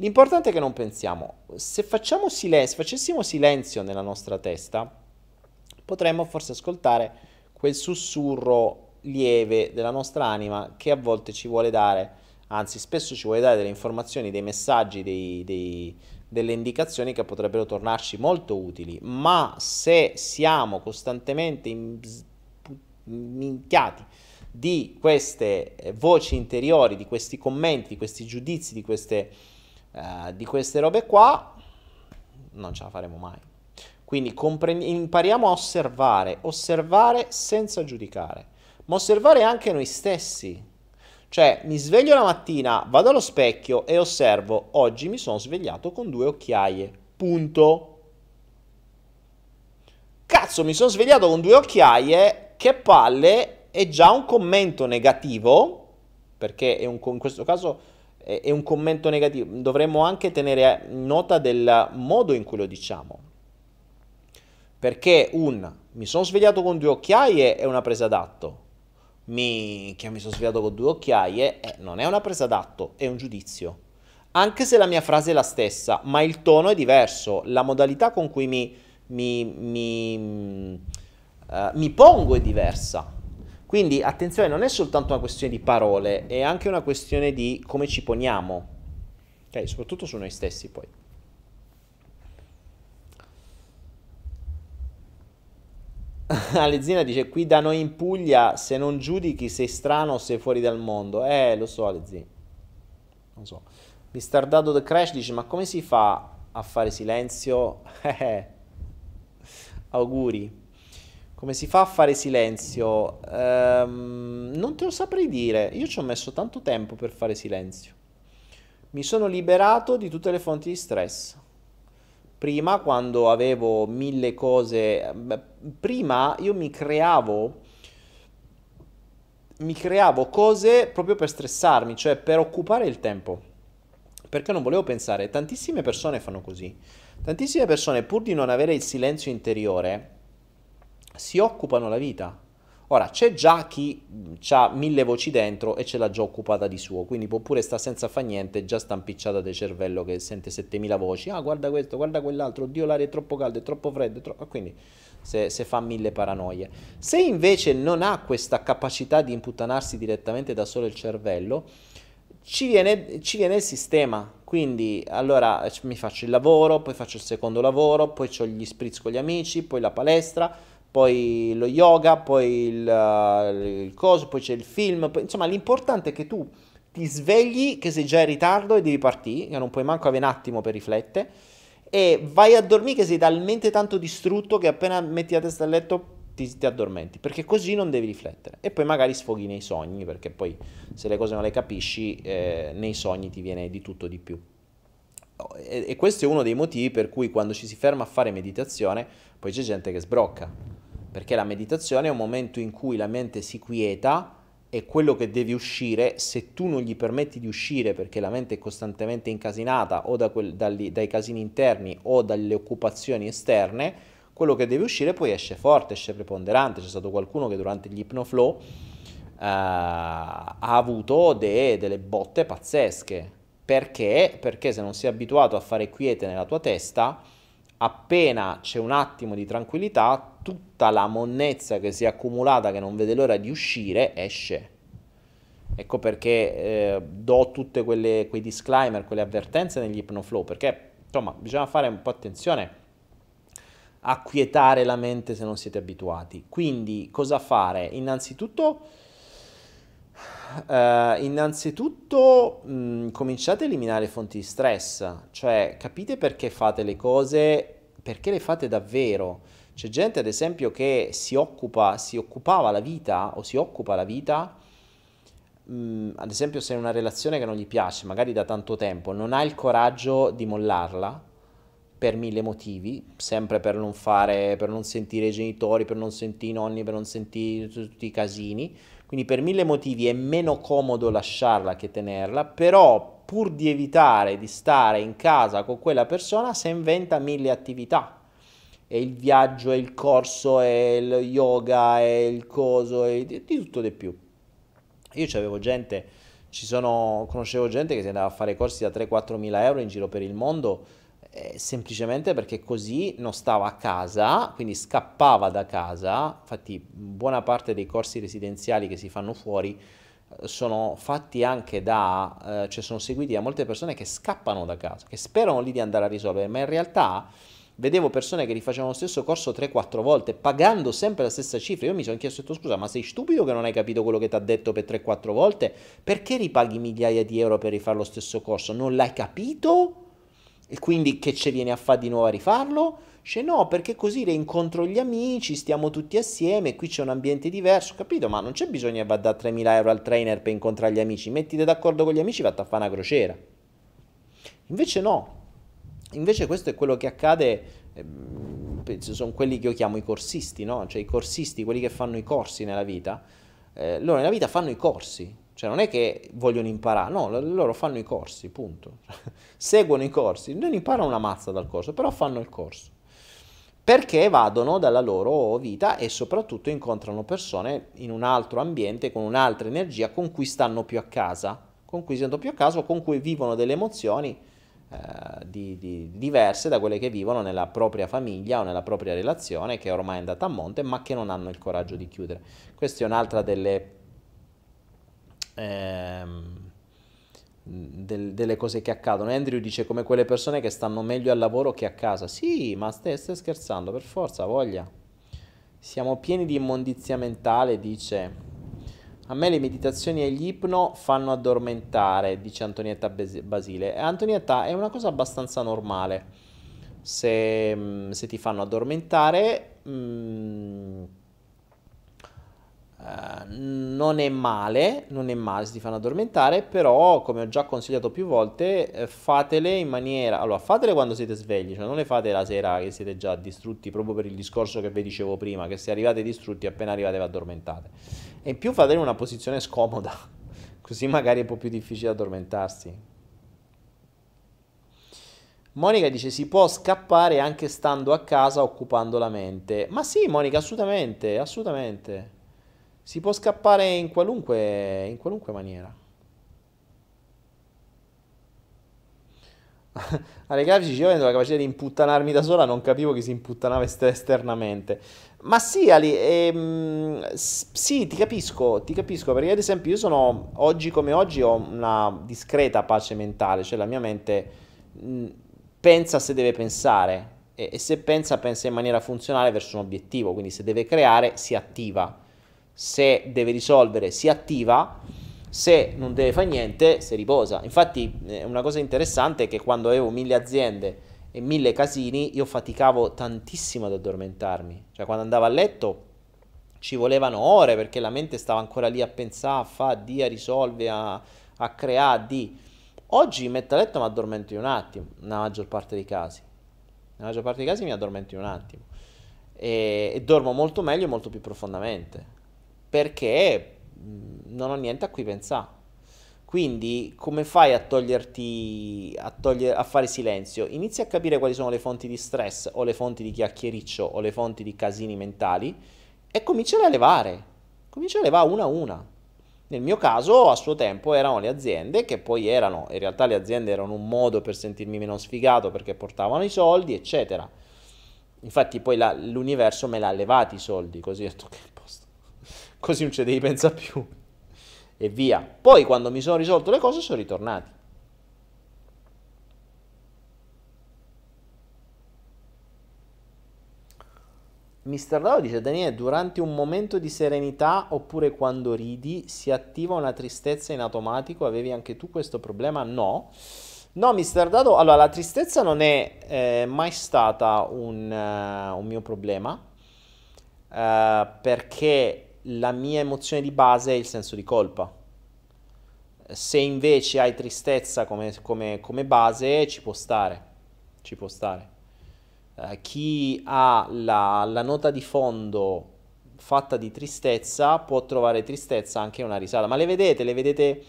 L'importante è che non pensiamo, se facciamo silenzio, facessimo silenzio nella nostra testa, potremmo forse ascoltare quel sussurro lieve della nostra anima che a volte ci vuole dare, anzi spesso ci vuole dare delle informazioni, dei messaggi, dei, dei, delle indicazioni che potrebbero tornarci molto utili, ma se siamo costantemente minchiati di queste eh, voci interiori, di questi commenti, di questi giudizi, di queste, uh, di queste robe qua, non ce la faremo mai. Quindi compre- impariamo a osservare, osservare senza giudicare, ma osservare anche noi stessi, cioè, mi sveglio la mattina, vado allo specchio e osservo, oggi mi sono svegliato con due occhiaie. Punto. Cazzo, mi sono svegliato con due occhiaie, che palle, è già un commento negativo, perché un, in questo caso è, un commento negativo. Dovremmo anche tenere nota del modo in cui lo diciamo. Perché un mi sono svegliato con due occhiaie è una presa d'atto mi, che mi sono svegliato con due occhiaie, eh, non è una presa d'atto, è un giudizio. Anche se la mia frase è la stessa, ma il tono è diverso, la modalità con cui mi, mi, mi, uh, mi pongo è diversa. Quindi attenzione, non è soltanto una questione di parole, è anche una questione di come ci poniamo, okay? soprattutto su noi stessi poi. Alezzina dice qui da noi in Puglia se non giudichi sei strano o sei fuori dal mondo. Eh, lo so Alezzina. Non so. Mr. Dado The Crash dice ma come si fa a fare silenzio? Eh, auguri. Come si fa a fare silenzio? Um, non te lo saprei dire. Io ci ho messo tanto tempo per fare silenzio. Mi sono liberato di tutte le fonti di stress. Prima, quando avevo mille cose, prima io mi creavo, mi creavo cose proprio per stressarmi, cioè per occupare il tempo. Perché non volevo pensare, tantissime persone fanno così. Tantissime persone, pur di non avere il silenzio interiore, si occupano la vita. Ora, c'è già chi ha mille voci dentro e ce l'ha già occupata di suo, quindi può pure stare senza fa niente, già sta impicciata del cervello che sente 7000 voci, ah guarda questo, guarda quell'altro, oddio l'aria è troppo calda, è troppo fredda, è troppo... quindi se, se, fa mille paranoie. Se invece non ha questa capacità di imputtanarsi direttamente da solo il cervello, ci viene, ci viene il sistema, quindi allora mi faccio il lavoro, poi faccio il secondo lavoro, poi ho gli spritz con gli amici, poi la palestra, poi lo yoga, poi il, uh, il coso, poi c'è il film, poi, insomma l'importante è che tu ti svegli che sei già in ritardo e devi partire, che non puoi manco avere un attimo per riflettere, e vai a dormire che sei talmente tanto distrutto che appena metti la testa a letto ti, ti, addormenti, perché così non devi riflettere. E poi magari sfoghi nei sogni, perché poi se le cose non le capisci, eh, nei sogni ti viene di tutto di più. E, e questo è uno dei motivi per cui quando ci si ferma a fare meditazione, poi c'è gente che sbrocca perché la meditazione è un momento in cui la mente si quieta e quello che deve uscire, se tu non gli permetti di uscire perché la mente è costantemente incasinata o da quel, dagli, dai casini interni o dalle occupazioni esterne, quello che deve uscire poi esce forte, esce preponderante. C'è stato qualcuno che durante gli hypnoflow uh, ha avuto de, delle botte pazzesche. Perché? Perché se non sei abituato a fare quiete nella tua testa, appena c'è un attimo di tranquillità, tutta la monnezza che si è accumulata, che non vede l'ora di uscire, esce. Ecco perché eh, do tutti quei disclaimer, quelle avvertenze negli hypnoflow, perché insomma bisogna fare un po' attenzione a quietare la mente se non siete abituati. Quindi cosa fare? Innanzitutto, eh, innanzitutto mh, cominciate a eliminare fonti di stress, cioè capite perché fate le cose, perché le fate davvero. C'è gente, ad esempio, che si occupa, si occupava la vita o si occupa la vita, mh, ad esempio, se è una relazione che non gli piace, magari da tanto tempo, non ha il coraggio di mollarla per mille motivi, sempre per non fare, per non sentire i genitori, per non sentire i nonni, per non sentire tutti i casini. Quindi per mille motivi è meno comodo lasciarla che tenerla, però pur di evitare di stare in casa con quella persona si inventa mille attività e il viaggio, e il corso, e il yoga, e il coso, e di, di tutto di più. Io avevo gente, ci sono, conoscevo gente che si andava a fare corsi da 3-4 mila euro in giro per il mondo, eh, semplicemente perché così non stava a casa, quindi scappava da casa. Infatti, buona parte dei corsi residenziali che si fanno fuori eh, sono fatti anche da, eh, cioè sono seguiti da molte persone che scappano da casa, che sperano lì di andare a risolvere, ma in realtà vedevo persone che rifacevano lo stesso corso 3-4 volte, pagando sempre la stessa cifra. Io mi sono chiesto, scusa, ma sei stupido che non hai capito quello che ti ha detto per 3-4 volte? Perché ripaghi migliaia di euro per rifare lo stesso corso? Non l'hai capito? E quindi che ci vieni a fare di nuovo a rifarlo? Dice no, perché così reincontro gli amici, stiamo tutti assieme, qui c'è un ambiente diverso, capito? Ma non c'è bisogno di dare 3.000 euro al trainer per incontrare gli amici, mettiti d'accordo con gli amici, vatti a fare una crociera. Invece no, Invece questo è quello che accade, eh, sono quelli che io chiamo i corsisti, no? Cioè i corsisti, quelli che fanno i corsi nella vita, eh, loro nella vita fanno i corsi, cioè non è che vogliono imparare, no, loro fanno i corsi, punto. Seguono i corsi, non imparano una mazza dal corso, però fanno il corso. Perché vadono dalla loro vita e soprattutto incontrano persone in un altro ambiente, con un'altra energia, con cui stanno più a casa, con cui stanno più a casa con cui vivono delle emozioni di, di, diverse da quelle che vivono nella propria famiglia o nella propria relazione che ormai è andata a monte ma che non hanno il coraggio di chiudere. Questa è un'altra delle, ehm, del, delle cose che accadono. Andrew dice come quelle persone che stanno meglio al lavoro che a casa. Sì, ma stai, stai scherzando, per forza, voglia. Siamo pieni di immondizia mentale, dice a me le meditazioni e gli ipno fanno addormentare, dice Antonietta Basile. Antonietta è una cosa abbastanza normale. Se, mm, se ti fanno addormentare, mh, mm, Uh, non è male, non è male se ti fanno addormentare, però come ho già consigliato più volte, eh, fatele in maniera, allora fatele quando siete svegli, cioè non le fate la sera che siete già distrutti, proprio per il discorso che vi dicevo prima, che se arrivate distrutti appena arrivate vi addormentate. E in più fatele in una posizione scomoda, così magari è un po' più difficile addormentarsi. Monica dice si può scappare anche stando a casa occupando la mente. Ma sì, Monica, assolutamente, assolutamente. Si può scappare in qualunque, in qualunque maniera. Alle grafici io avendo la capacità di imputtanarmi da sola, non capivo che si imputtanava est- esternamente. Ma sì, Ali, ehm, sì, ti capisco, ti capisco, perché ad esempio io sono, oggi come oggi, ho una discreta pace mentale, cioè la mia mente mh, pensa se deve pensare e, e se pensa, pensa in maniera funzionale verso un obiettivo, quindi se deve creare, si attiva, se deve risolvere, si attiva se non deve fare niente, si riposa. Infatti, eh, una cosa interessante è che quando avevo mille aziende e mille casini, io faticavo tantissimo ad addormentarmi. Cioè, quando andavo a letto ci volevano ore perché la mente stava ancora lì a pensare, a fare, a dire, a risolvere, a, a creare, di. Oggi mi metto a letto e mi addormento in un attimo, nella maggior parte dei casi. Nella maggior parte dei casi mi addormento in un attimo. E, e dormo molto meglio e molto più profondamente. Perché Mm, non ho niente a cui pensare. Quindi, come fai a toglierti, a, togliere, a fare silenzio? Inizi a capire quali sono le fonti di stress o le fonti di chiacchiericcio o le fonti di casini mentali e cominci a levare. Cominci a levare una a una. Nel mio caso, a suo tempo, erano le aziende che poi erano, in realtà le aziende erano un modo per sentirmi meno sfigato perché portavano i soldi, eccetera. Infatti poi la, l'universo me l'ha levati i soldi, così ho detto che posto così non ci devi pensare più. E via. Poi quando mi sono risolto le cose sono ritornati. Mister Dao dice Daniele, durante un momento di serenità oppure quando ridi si attiva una tristezza in automatico? Avevi anche tu questo problema? No. No, Mister Dado, allora la tristezza non è eh, mai stata un, uh, un mio problema uh, perché la mia emozione di base è il senso di colpa. Se invece hai tristezza come, come, come base, ci può stare, ci può stare. Uh, chi ha la, la, nota di fondo fatta di tristezza può trovare tristezza anche una risata. Ma le vedete, le vedete,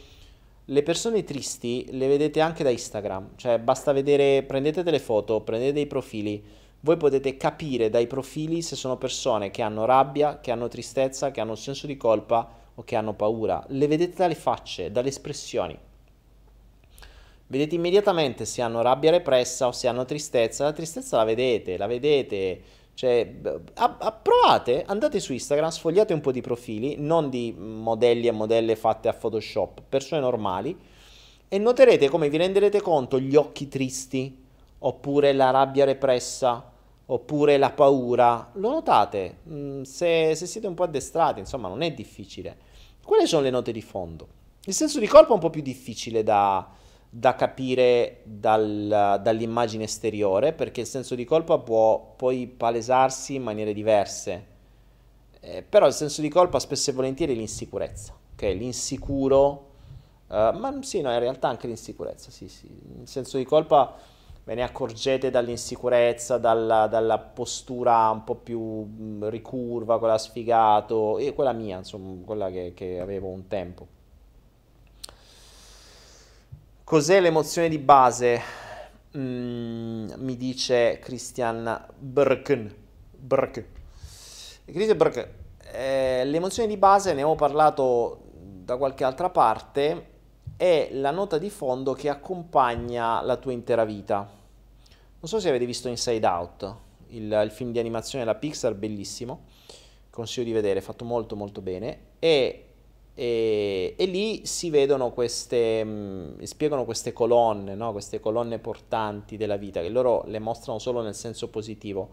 le persone tristi le vedete anche da Instagram. Cioè basta vedere, prendete delle foto, prendete dei profili voi potete capire dai profili se sono persone che hanno rabbia, che hanno tristezza, che hanno senso di colpa o che hanno paura. Le vedete dalle facce, dalle espressioni. Vedete immediatamente se hanno rabbia repressa o se hanno tristezza. La tristezza la vedete, la vedete. Cioè, provate, andate su Instagram, sfogliate un po' di profili, non di modelli e modelle fatte a Photoshop, persone normali, e noterete come vi renderete conto gli occhi tristi, oppure la rabbia repressa, oppure la paura, lo notate, mm, se, se, siete un po' addestrati, insomma non è difficile. Quali sono le note di fondo? Il senso di colpo è un po' più difficile da, da capire dal, dall'immagine esteriore, perché il senso di colpa può poi palesarsi in maniere diverse, eh, però il senso di colpa spesso e volentieri è l'insicurezza, ok? L'insicuro, uh, ma sì, no, in realtà anche l'insicurezza, sì, sì. Il senso di colpa ve ne accorgete dall'insicurezza, dalla, dalla, postura un po' più mm, ricurva, quella sfigato, e quella mia, insomma, quella che, che avevo un tempo. Cos'è l'emozione di base? Mm, mi dice Christian Brken. Brken. Christian Brken. Eh, l'emozione di base, ne ho parlato da qualche altra parte, è la nota di fondo che accompagna la tua intera vita. Non so se avete visto Inside Out, il, il film di animazione della Pixar, bellissimo, consiglio di vedere, fatto molto molto bene, e, e, e lì si vedono queste, mh, mm, spiegano queste colonne, no? queste colonne portanti della vita, che loro le mostrano solo nel senso positivo,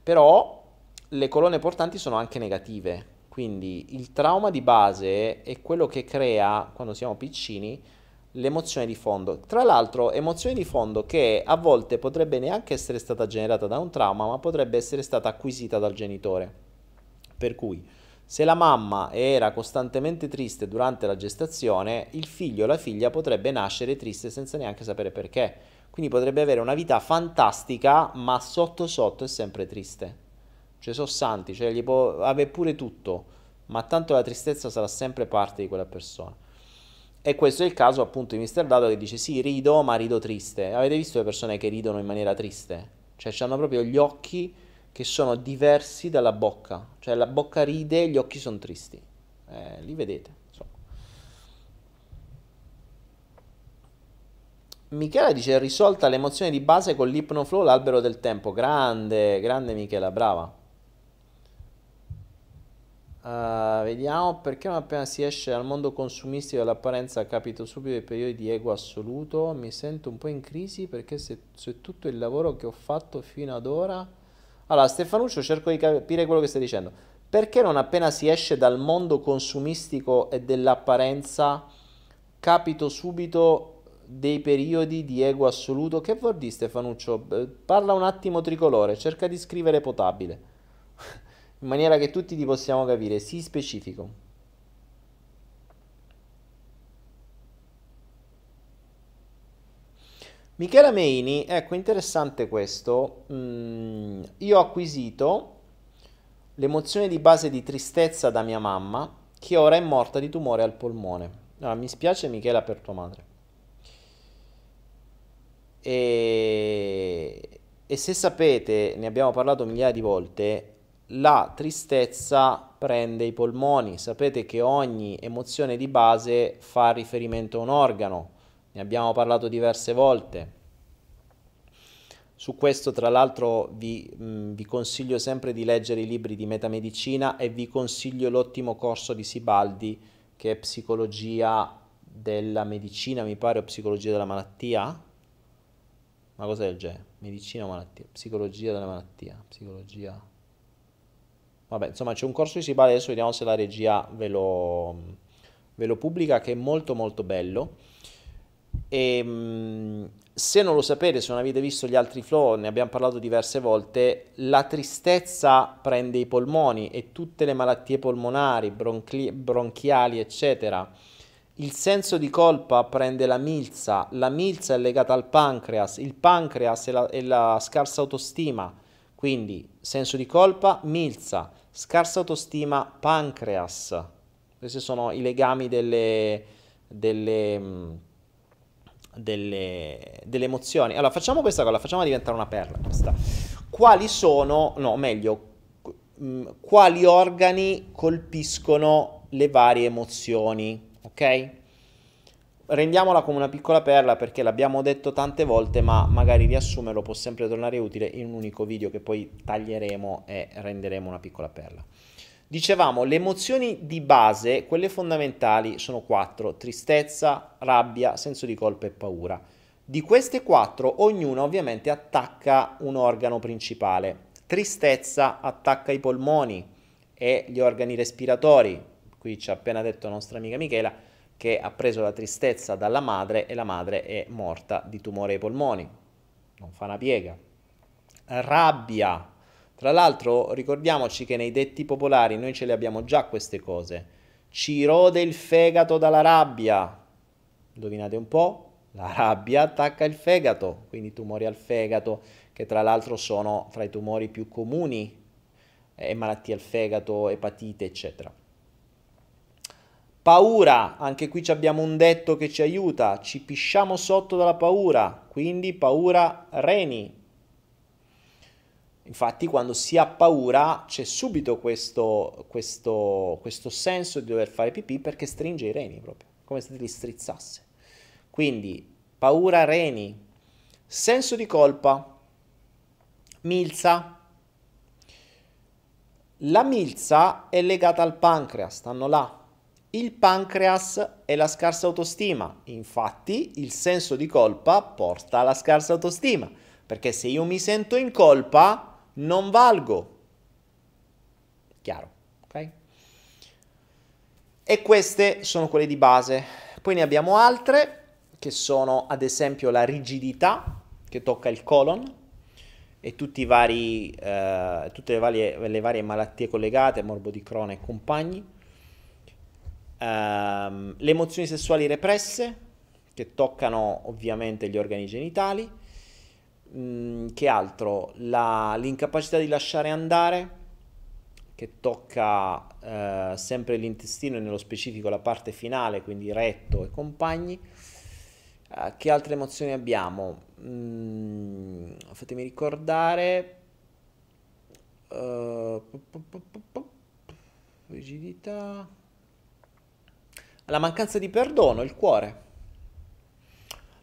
però le colonne portanti sono anche negative, quindi il trauma di base è quello che crea, quando siamo piccini, l'emozione di fondo. Tra l'altro, emozione di fondo che a volte potrebbe neanche essere stata generata da un trauma, ma potrebbe essere stata acquisita dal genitore. Per cui, se la mamma era costantemente triste durante la gestazione, il figlio o la figlia potrebbe nascere triste senza neanche sapere perché. Quindi potrebbe avere una vita fantastica, ma sotto sotto è sempre triste cioè sono santi, cioè gli può avere pure tutto, ma tanto la tristezza sarà sempre parte di quella persona. E questo è il caso appunto di Mr. Dado che dice sì, rido, ma rido triste. Avete visto le persone che ridono in maniera triste? Cioè hanno proprio gli occhi che sono diversi dalla bocca, cioè la bocca ride gli occhi sono tristi. eh, li vedete. Michela dice risolta l'emozione di base con l'ipnoflow, l'albero del tempo. Grande, grande Michela, brava. Uh, vediamo perché non appena si esce dal mondo consumistico dell'apparenza capito subito i periodi di ego assoluto. Mi sento un po' in crisi perché se, se tutto il lavoro che ho fatto fino ad ora. Allora, Stefanuccio, cerco di capire quello che stai dicendo. Perché non appena si esce dal mondo consumistico e dell'apparenza capito subito dei periodi di ego assoluto. Che vuol dire Stefanuccio? Parla un attimo tricolore, cerca di scrivere potabile, in maniera che tutti ti possiamo capire, sii specifico. Michela Meini, ecco interessante questo, mm, io ho acquisito l'emozione di base di tristezza da mia mamma che ora è morta di tumore al polmone. Allora, mi spiace Michela per tua madre. E, e se sapete, ne abbiamo parlato migliaia di volte, la tristezza prende i polmoni. Sapete che ogni emozione di base fa riferimento a un organo. Ne abbiamo parlato diverse volte. Su questo, tra l'altro, vi, mh, vi, consiglio sempre di leggere i libri di metamedicina e vi consiglio l'ottimo corso di Sibaldi che è psicologia della medicina, mi pare, o psicologia della malattia una cosa del genere, medicina o malattia, psicologia della malattia, psicologia... Vabbè, insomma c'è un corso di Sibale, adesso vediamo se la regia ve lo, ve lo pubblica, che è molto molto bello. E ehm, se non lo sapete, se non avete visto gli altri flow, ne abbiamo parlato diverse volte, la tristezza prende i polmoni e tutte le malattie polmonari, bronchi- bronchiali, eccetera, il senso di colpa prende la milza, la milza è legata al pancreas, il pancreas è la, è la scarsa autostima, quindi senso di colpa, milza, scarsa autostima, pancreas. Questi sono i legami delle, delle, mm, delle, delle emozioni. Allora facciamo questa cosa, facciamo diventare una perla. Questa. Quali sono, no meglio, mm, quali organi colpiscono le varie emozioni? ok? Rendiamola come una piccola perla perché l'abbiamo detto tante volte, ma magari riassumerlo può sempre tornare utile in un unico video che poi taglieremo e renderemo una piccola perla. Dicevamo, le emozioni di base, quelle fondamentali, sono quattro: tristezza, rabbia, senso di colpa e paura. Di queste quattro, ognuna ovviamente attacca un organo principale. Tristezza attacca i polmoni e gli organi respiratori, qui ci ha appena detto la nostra amica Michela che ha preso la tristezza dalla madre e la madre è morta di tumore ai polmoni. Non fa una piega. Rabbia. Tra l'altro ricordiamoci che nei detti popolari noi ce le abbiamo già queste cose. Ci rode il fegato dalla rabbia. Indovinate un po'? La rabbia attacca il fegato, quindi tumori al fegato, che tra l'altro sono fra i tumori più comuni, e malattie al fegato, epatite, eccetera. Paura, anche qui abbiamo un detto che ci aiuta, ci pisciamo sotto dalla paura, quindi paura reni. Infatti quando si ha paura c'è subito questo, questo, questo senso di dover fare pipì perché stringe i reni proprio, come se li strizzasse. Quindi paura reni, senso di colpa, milza. La milza è legata al pancreas, stanno là il pancreas e la scarsa autostima. Infatti il senso di colpa porta alla scarsa autostima, perché se io mi sento in colpa non valgo. Chiaro, ok? E queste sono quelle di base. Poi ne abbiamo altre che sono ad esempio la rigidità che tocca il colon e vari, eh, tutte le varie, le varie malattie collegate, morbo di Crohn e compagni Um, le emozioni sessuali represse, che toccano ovviamente gli organi genitali. Mm, che altro? La, l'incapacità di lasciare andare, che tocca uh, sempre l'intestino e nello specifico la parte finale, quindi retto e compagni. Uh, che altre emozioni abbiamo? Mm, fatemi ricordare. Uh, rigidità La mancanza di perdono, il cuore.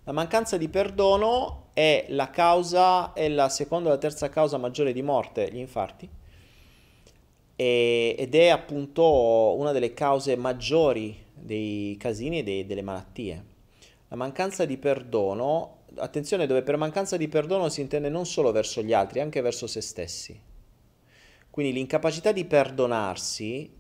La mancanza di perdono è la causa, è la seconda o la terza causa maggiore di morte, gli infarti, e, ed è appunto una delle cause maggiori dei casini e dei, delle malattie. La mancanza di perdono, attenzione dove per mancanza di perdono si intende non solo verso gli altri, anche verso se stessi. Quindi l'incapacità di perdonarsi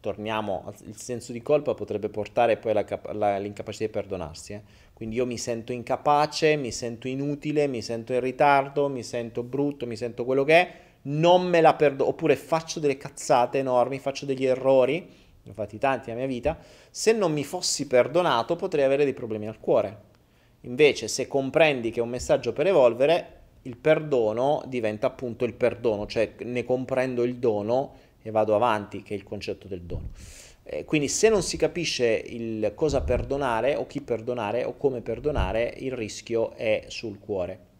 torniamo, il senso di colpa potrebbe portare poi all'incapacità di perdonarsi. Eh? Quindi io mi sento incapace, mi sento inutile, mi sento in ritardo, mi sento brutto, mi sento quello che è, non me la perdono, oppure faccio delle cazzate enormi, faccio degli errori, ne ho fatti tanti nella mia vita, se non mi fossi perdonato potrei avere dei problemi al cuore. Invece se comprendi che è un messaggio per evolvere, il perdono diventa appunto il perdono, cioè ne comprendo il dono e vado avanti, che è il concetto del dono. Eh, quindi se non si capisce il cosa perdonare o chi perdonare o come perdonare, il rischio è sul cuore.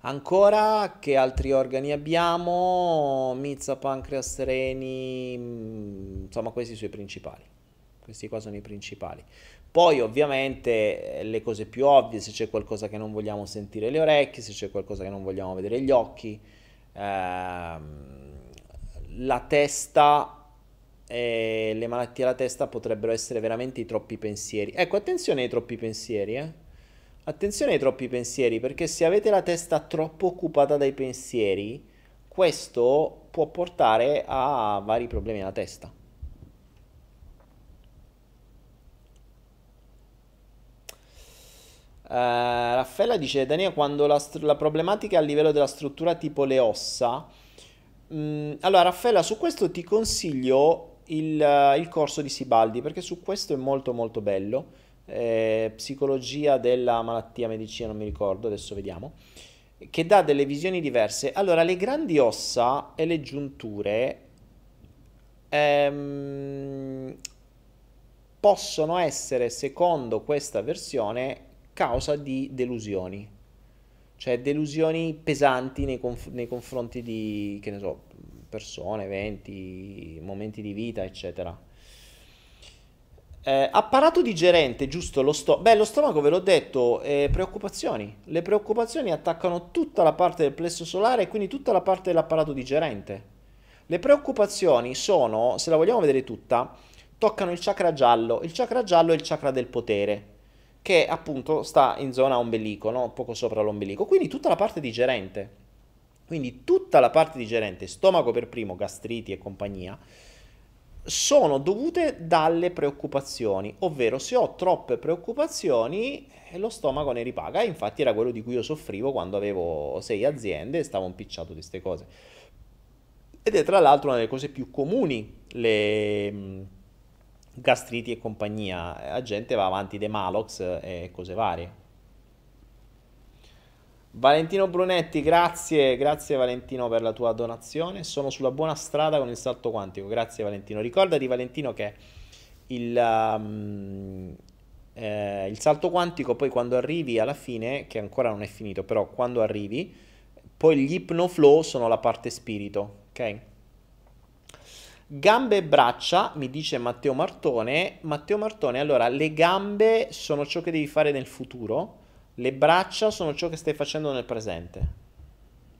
Ancora che altri organi abbiamo? Mizza, pancreas, reni, mm, insomma questi sono i principali. Questi qua sono i principali. Poi ovviamente eh, le cose più ovvie, se c'è qualcosa che non vogliamo sentire le orecchie, se c'è qualcosa che non vogliamo vedere gli occhi, ehm, la testa e le malattie alla testa potrebbero essere veramente i troppi pensieri. Ecco, attenzione ai troppi pensieri, eh. Attenzione ai troppi pensieri, perché se avete la testa troppo occupata dai pensieri, questo può portare a vari problemi alla testa. Uh, Raffaella dice, Daniele, quando la, la problematica è a livello della struttura tipo le ossa, Mm, allora, Raffaella, su questo ti consiglio il, uh, il, corso di Sibaldi perché su questo è molto molto bello. Eh, psicologia della malattia, medicina, non mi ricordo, adesso vediamo. Che dà delle visioni diverse. Allora, le grandi ossa e le giunture ehm, possono essere, secondo questa versione, causa di delusioni cioè delusioni pesanti nei, conf- nei confronti di, che ne so, persone, eventi, momenti di vita, eccetera. Eh, apparato digerente, giusto? Lo, sto- Beh, lo stomaco, ve l'ho detto, eh, preoccupazioni. Le preoccupazioni attaccano tutta la parte del plesso solare e quindi tutta la parte dell'apparato digerente. Le preoccupazioni sono, se la vogliamo vedere tutta, toccano il chakra giallo. Il chakra giallo è il chakra del potere che appunto sta in zona ombelico, no? poco sopra l'ombelico, quindi tutta la parte digerente. Quindi tutta la parte digerente, stomaco per primo, gastriti e compagnia, sono dovute dalle preoccupazioni, ovvero se ho troppe preoccupazioni eh, lo stomaco ne ripaga, infatti era quello di cui io soffrivo quando avevo sei aziende e stavo impicciato di queste cose. Ed è tra l'altro una delle cose più comuni, le gastriti e compagnia, la gente va avanti dei Malox e cose varie. Valentino Brunetti, grazie, grazie Valentino per la tua donazione. Sono sulla buona strada con il salto quantico. Grazie Valentino. Ricordati Valentino che il, um, eh, il salto quantico poi quando arrivi alla fine, che ancora non è finito, però quando arrivi, poi gli ipnoflow sono la parte spirito, ok? Gambe e braccia, mi dice Matteo Martone. Matteo Martone, allora, le gambe sono ciò che devi fare nel futuro, le braccia sono ciò che stai facendo nel presente.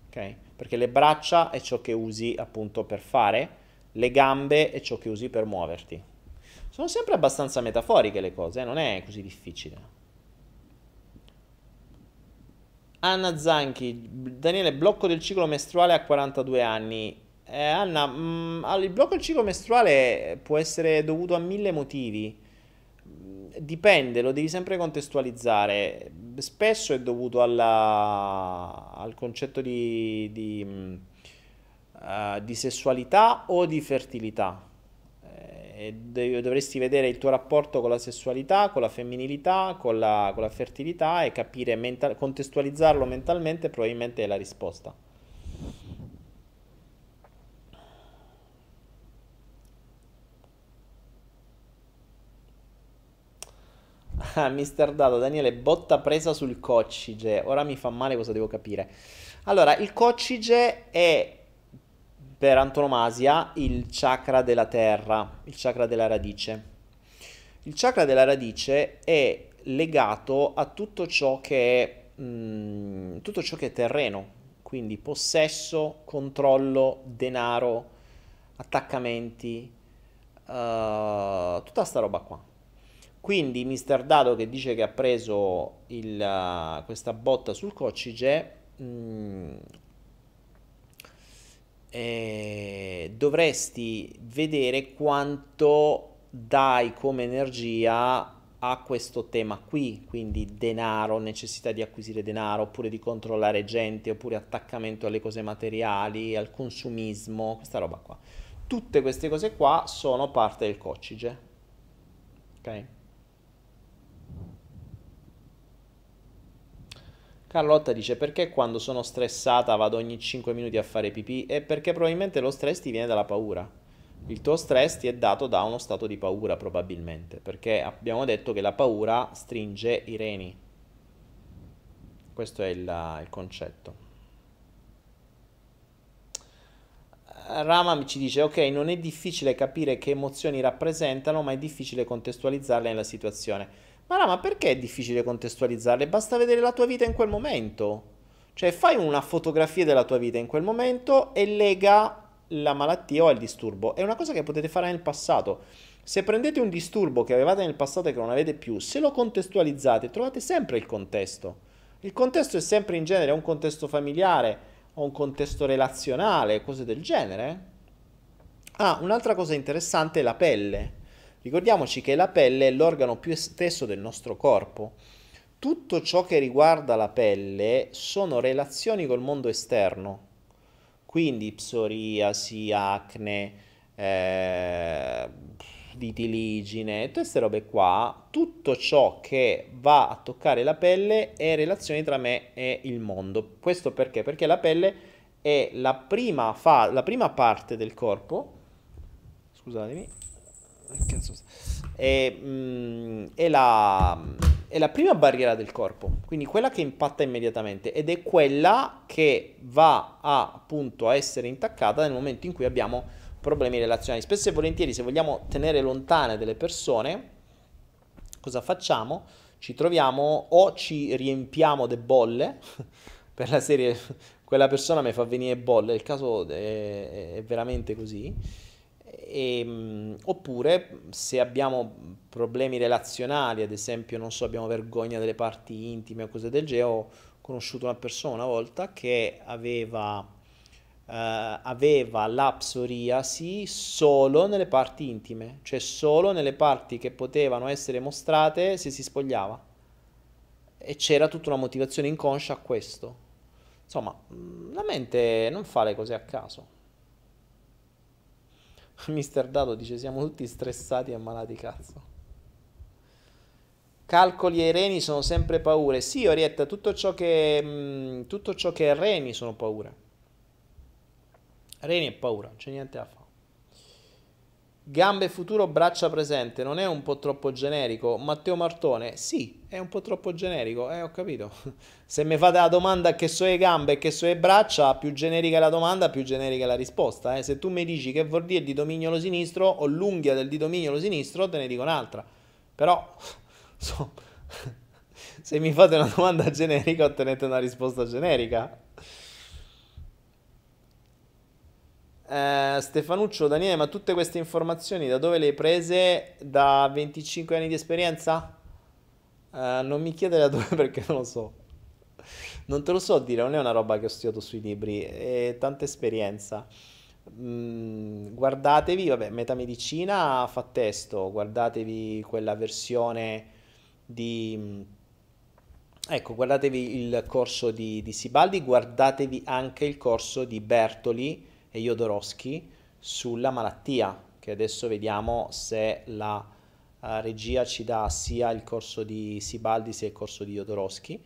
Ok? Perché le braccia è ciò che usi appunto per fare, le gambe è ciò che usi per muoverti. Sono sempre abbastanza metaforiche le cose, eh? non è così difficile. Anna Zanchi, Daniele, blocco del ciclo mestruale a 42 anni. Eh, Anna, mh, mm, il blocco del ciclo mestruale può essere dovuto a mille motivi. Dipende, lo devi sempre contestualizzare. Spesso è dovuto alla, al concetto di, di, uh, di, sessualità o di fertilità. Eh, dovresti vedere il tuo rapporto con la sessualità, con la femminilità, con la, con la fertilità e capire, mental- contestualizzarlo mentalmente probabilmente è la risposta. Ah, Mister Dato, Daniele, botta presa sul coccige. Ora mi fa male, cosa devo capire? Allora, il coccige è per antonomasia il chakra della terra, il chakra della radice. Il chakra della radice è legato a tutto ciò che è, mh, mm, tutto ciò che è terreno, quindi possesso, controllo, denaro, attaccamenti, uh, tutta sta roba qua. Quindi Mr. Dado che dice che ha preso il, uh, questa botta sul coccige, mh, mm, eh, dovresti vedere quanto dai come energia a questo tema qui, quindi denaro, necessità di acquisire denaro, oppure di controllare gente, oppure attaccamento alle cose materiali, al consumismo, questa roba qua. Tutte queste cose qua sono parte del coccige. Ok? Carlotta dice perché quando sono stressata vado ogni 5 minuti a fare pipì? È perché probabilmente lo stress ti viene dalla paura. Il tuo stress ti è dato da uno stato di paura probabilmente, perché abbiamo detto che la paura stringe i reni. Questo è il, il concetto. Rama ci dice ok, non è difficile capire che emozioni rappresentano, ma è difficile contestualizzarle nella situazione. Ma no, ma perché è difficile contestualizzarle? Basta vedere la tua vita in quel momento. Cioè, fai una fotografia della tua vita in quel momento e lega la malattia o il disturbo. È una cosa che potete fare nel passato. Se prendete un disturbo che avevate nel passato e che non avete più, se lo contestualizzate, trovate sempre il contesto. Il contesto è sempre in genere un contesto familiare o un contesto relazionale, cose del genere. Ah, un'altra cosa interessante è la pelle. Ricordiamoci che la pelle è l'organo più esteso del nostro corpo. Tutto ciò che riguarda la pelle sono relazioni col mondo esterno, quindi psoriasi, acne, eh, vitiligine, tutte queste robe qua, tutto ciò che va a toccare la pelle è relazioni tra me e il mondo. Questo perché? Perché la pelle è la prima, fa- la prima parte del corpo, scusatemi, è, mm, è, la, è la prima barriera del corpo, quindi quella che impatta immediatamente ed è quella che va a, appunto a essere intaccata nel momento in cui abbiamo problemi relazionali. Spesso e volentieri se vogliamo tenere lontane delle persone, cosa facciamo? Ci troviamo o ci riempiamo de bolle per la serie quella persona mi fa venire bolle, il caso è, è veramente così e, ehm, oppure se abbiamo problemi relazionali, ad esempio, non so, abbiamo vergogna delle parti intime o cose del genere, ho conosciuto una persona una volta che aveva, eh, aveva la psoriasi solo nelle parti intime, cioè solo nelle parti che potevano essere mostrate se si spogliava. E c'era tutta una motivazione inconscia a questo. Insomma, la mente non fa le cose a caso. Mister Dato dice siamo tutti stressati e ammalati cazzo. Calcoli e reni sono sempre paure. Sì, Orietta, tutto ciò che, mh, mm, tutto ciò che è reni sono paure. Reni è paura, non c'è niente da fare. Gambe futuro, braccia presente, non è un po' troppo generico? Matteo Martone, sì, è un po' troppo generico, eh, ho capito. Se mi fate la domanda che so le gambe e che so le braccia, più generica la domanda, più generica la risposta. Eh. Se tu mi dici che vuol dire il dito mignolo sinistro o l'unghia del dito mignolo sinistro, te ne dico un'altra. Però, so, se mi fate una domanda generica, ottenete una risposta generica. Eh, Stefanuccio, Daniele, ma tutte queste informazioni da dove le hai prese? Da 25 anni di esperienza? Eh, non mi chiedere da dove perché non lo so. Non te lo so dire, non è una roba che ho studiato sui libri, è tanta esperienza. Mm, guardatevi, vabbè, metamedicina fa testo, guardatevi quella versione di... Ecco, guardatevi il corso di, di Sibaldi, guardatevi anche il corso di Bertoli, e Jodorowsky sulla malattia, che adesso vediamo se la uh, regia ci dà sia il corso di Sibaldi sia il corso di Jodorowsky.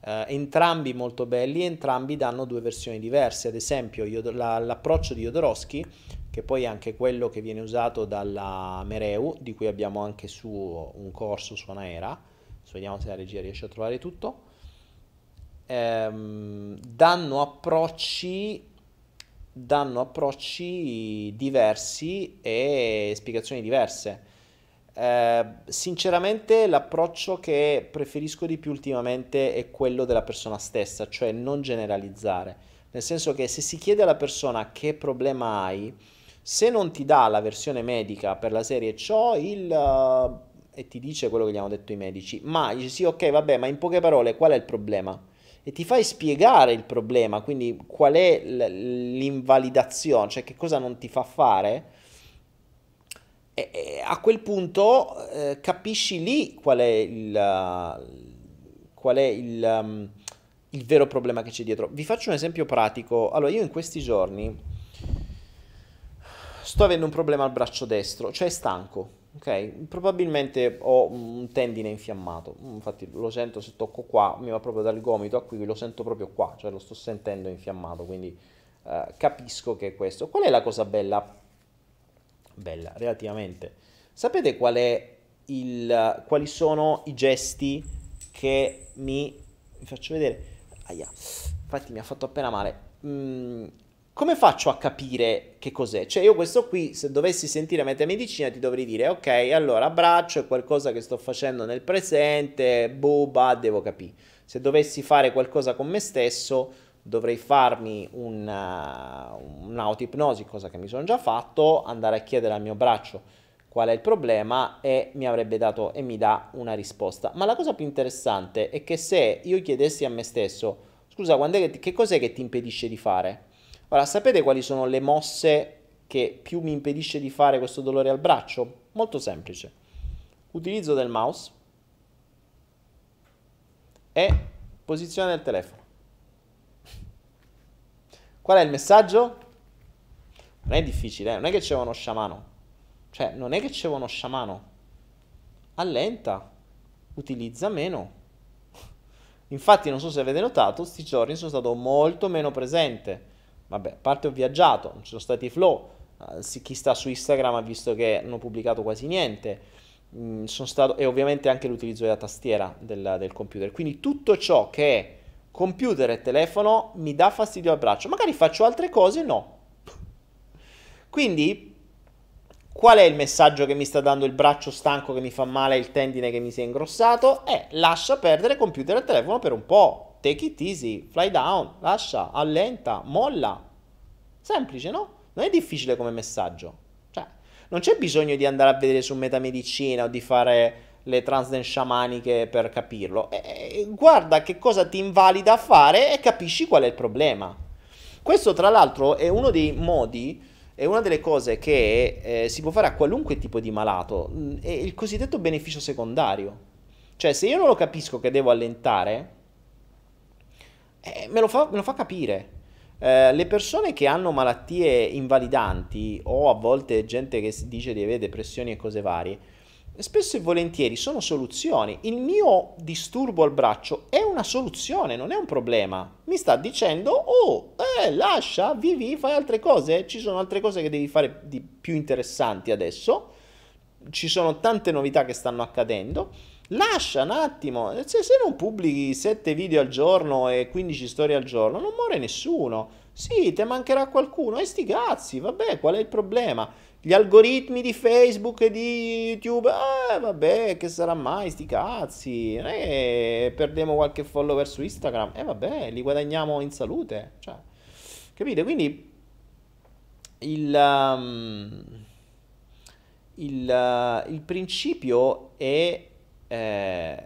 Uh, entrambi molto belli, entrambi danno due versioni diverse, ad esempio Yod- la, l'approccio di Jodorowsky, che poi è anche quello che viene usato dalla Mereu, di cui abbiamo anche su un corso su Anaera, adesso vediamo se la regia riesce a trovare tutto, ehm, danno approcci danno approcci diversi e spiegazioni diverse. Eh, sinceramente l'approccio che preferisco di più ultimamente è quello della persona stessa, cioè non generalizzare, nel senso che se si chiede alla persona che problema hai, se non ti dà la versione medica per la serie ciò il... Uh, e ti dice quello che gli hanno detto i medici, ma dici sì ok vabbè, ma in poche parole qual è il problema? E ti fai spiegare il problema, quindi qual è l'invalidazione, cioè che cosa non ti fa fare, e, e a quel punto eh, capisci lì qual è il, qual è il, um, il vero problema che c'è dietro. Vi faccio un esempio pratico. Allora, io in questi giorni sto avendo un problema al braccio destro, cioè stanco. Ok, probabilmente ho un tendine infiammato, infatti lo sento se tocco qua, mi va proprio dal gomito a qui, lo sento proprio qua, cioè lo sto sentendo infiammato, quindi eh, capisco che è questo. Qual è la cosa bella? Bella, relativamente. Sapete qual è il, quali sono i gesti che mi... vi faccio vedere? Aia, infatti mi ha fatto appena male. Mm, come faccio a capire che cos'è? Cioè io questo qui, se dovessi sentire metamedicina, ti dovrei dire, ok, allora abbraccio è qualcosa che sto facendo nel presente, buba, devo capire. Se dovessi fare qualcosa con me stesso, dovrei farmi una, un'autipnosi, cosa che mi sono già fatto, andare a chiedere al mio braccio qual è il problema e mi avrebbe dato e mi dà una risposta. Ma la cosa più interessante è che se io chiedessi a me stesso, scusa, che, che cos'è che ti impedisce di fare? Ora, sapete quali sono le mosse che più mi impedisce di fare questo dolore al braccio? Molto semplice. Utilizzo del mouse e posizione del telefono. Qual è il messaggio? Non è difficile, eh? non è che c'è uno sciamano. Cioè, non è che c'è uno sciamano. Allenta, utilizza meno. Infatti, non so se avete notato, questi giorni sono stato molto meno presente Vabbè, a parte ho viaggiato, non ci sono stati flow, uh, chi sta su Instagram ha visto che non ho pubblicato quasi niente, mm, stato, e ovviamente anche l'utilizzo della tastiera del, del computer. Quindi tutto ciò che è computer e telefono mi dà fastidio al braccio. Magari faccio altre cose, no. Quindi, qual è il messaggio che mi sta dando il braccio stanco che mi fa male, il tendine che mi si è ingrossato? È lascia perdere computer e telefono per un po' take it easy, fly down, lascia, allenta, molla. Semplice, no? Non è difficile come messaggio. Cioè, non c'è bisogno di andare a vedere su metamedicina o di fare le transden sciamaniche per capirlo. E, guarda che cosa ti invalida a fare e capisci qual è il problema. Questo, tra l'altro, è uno dei modi, è una delle cose che eh, si può fare a qualunque tipo di malato. È il cosiddetto beneficio secondario. Cioè, se io non lo capisco che devo allentare, eh, me, lo fa, me, lo fa, capire. Eh, le persone che hanno malattie invalidanti o a volte gente che dice di avere depressioni e cose varie, spesso e volentieri sono soluzioni. Il mio disturbo al braccio è una soluzione, non è un problema. Mi sta dicendo, oh, eh, lascia, vivi, fai altre cose. Ci sono altre cose che devi fare di più interessanti adesso. Ci sono tante novità che stanno accadendo Lascia un attimo, se, se non pubblichi 7 video al giorno e 15 storie al giorno, non muore nessuno. Sì, te mancherà qualcuno, e sti cazzi, vabbè, qual è il problema? Gli algoritmi di Facebook e di YouTube, eh, vabbè, che sarà mai, sti cazzi. Non che perdiamo qualche follower su Instagram, e eh, vabbè, li guadagniamo in salute. Cioè, capite? Quindi il, um, il, uh, il principio è eh,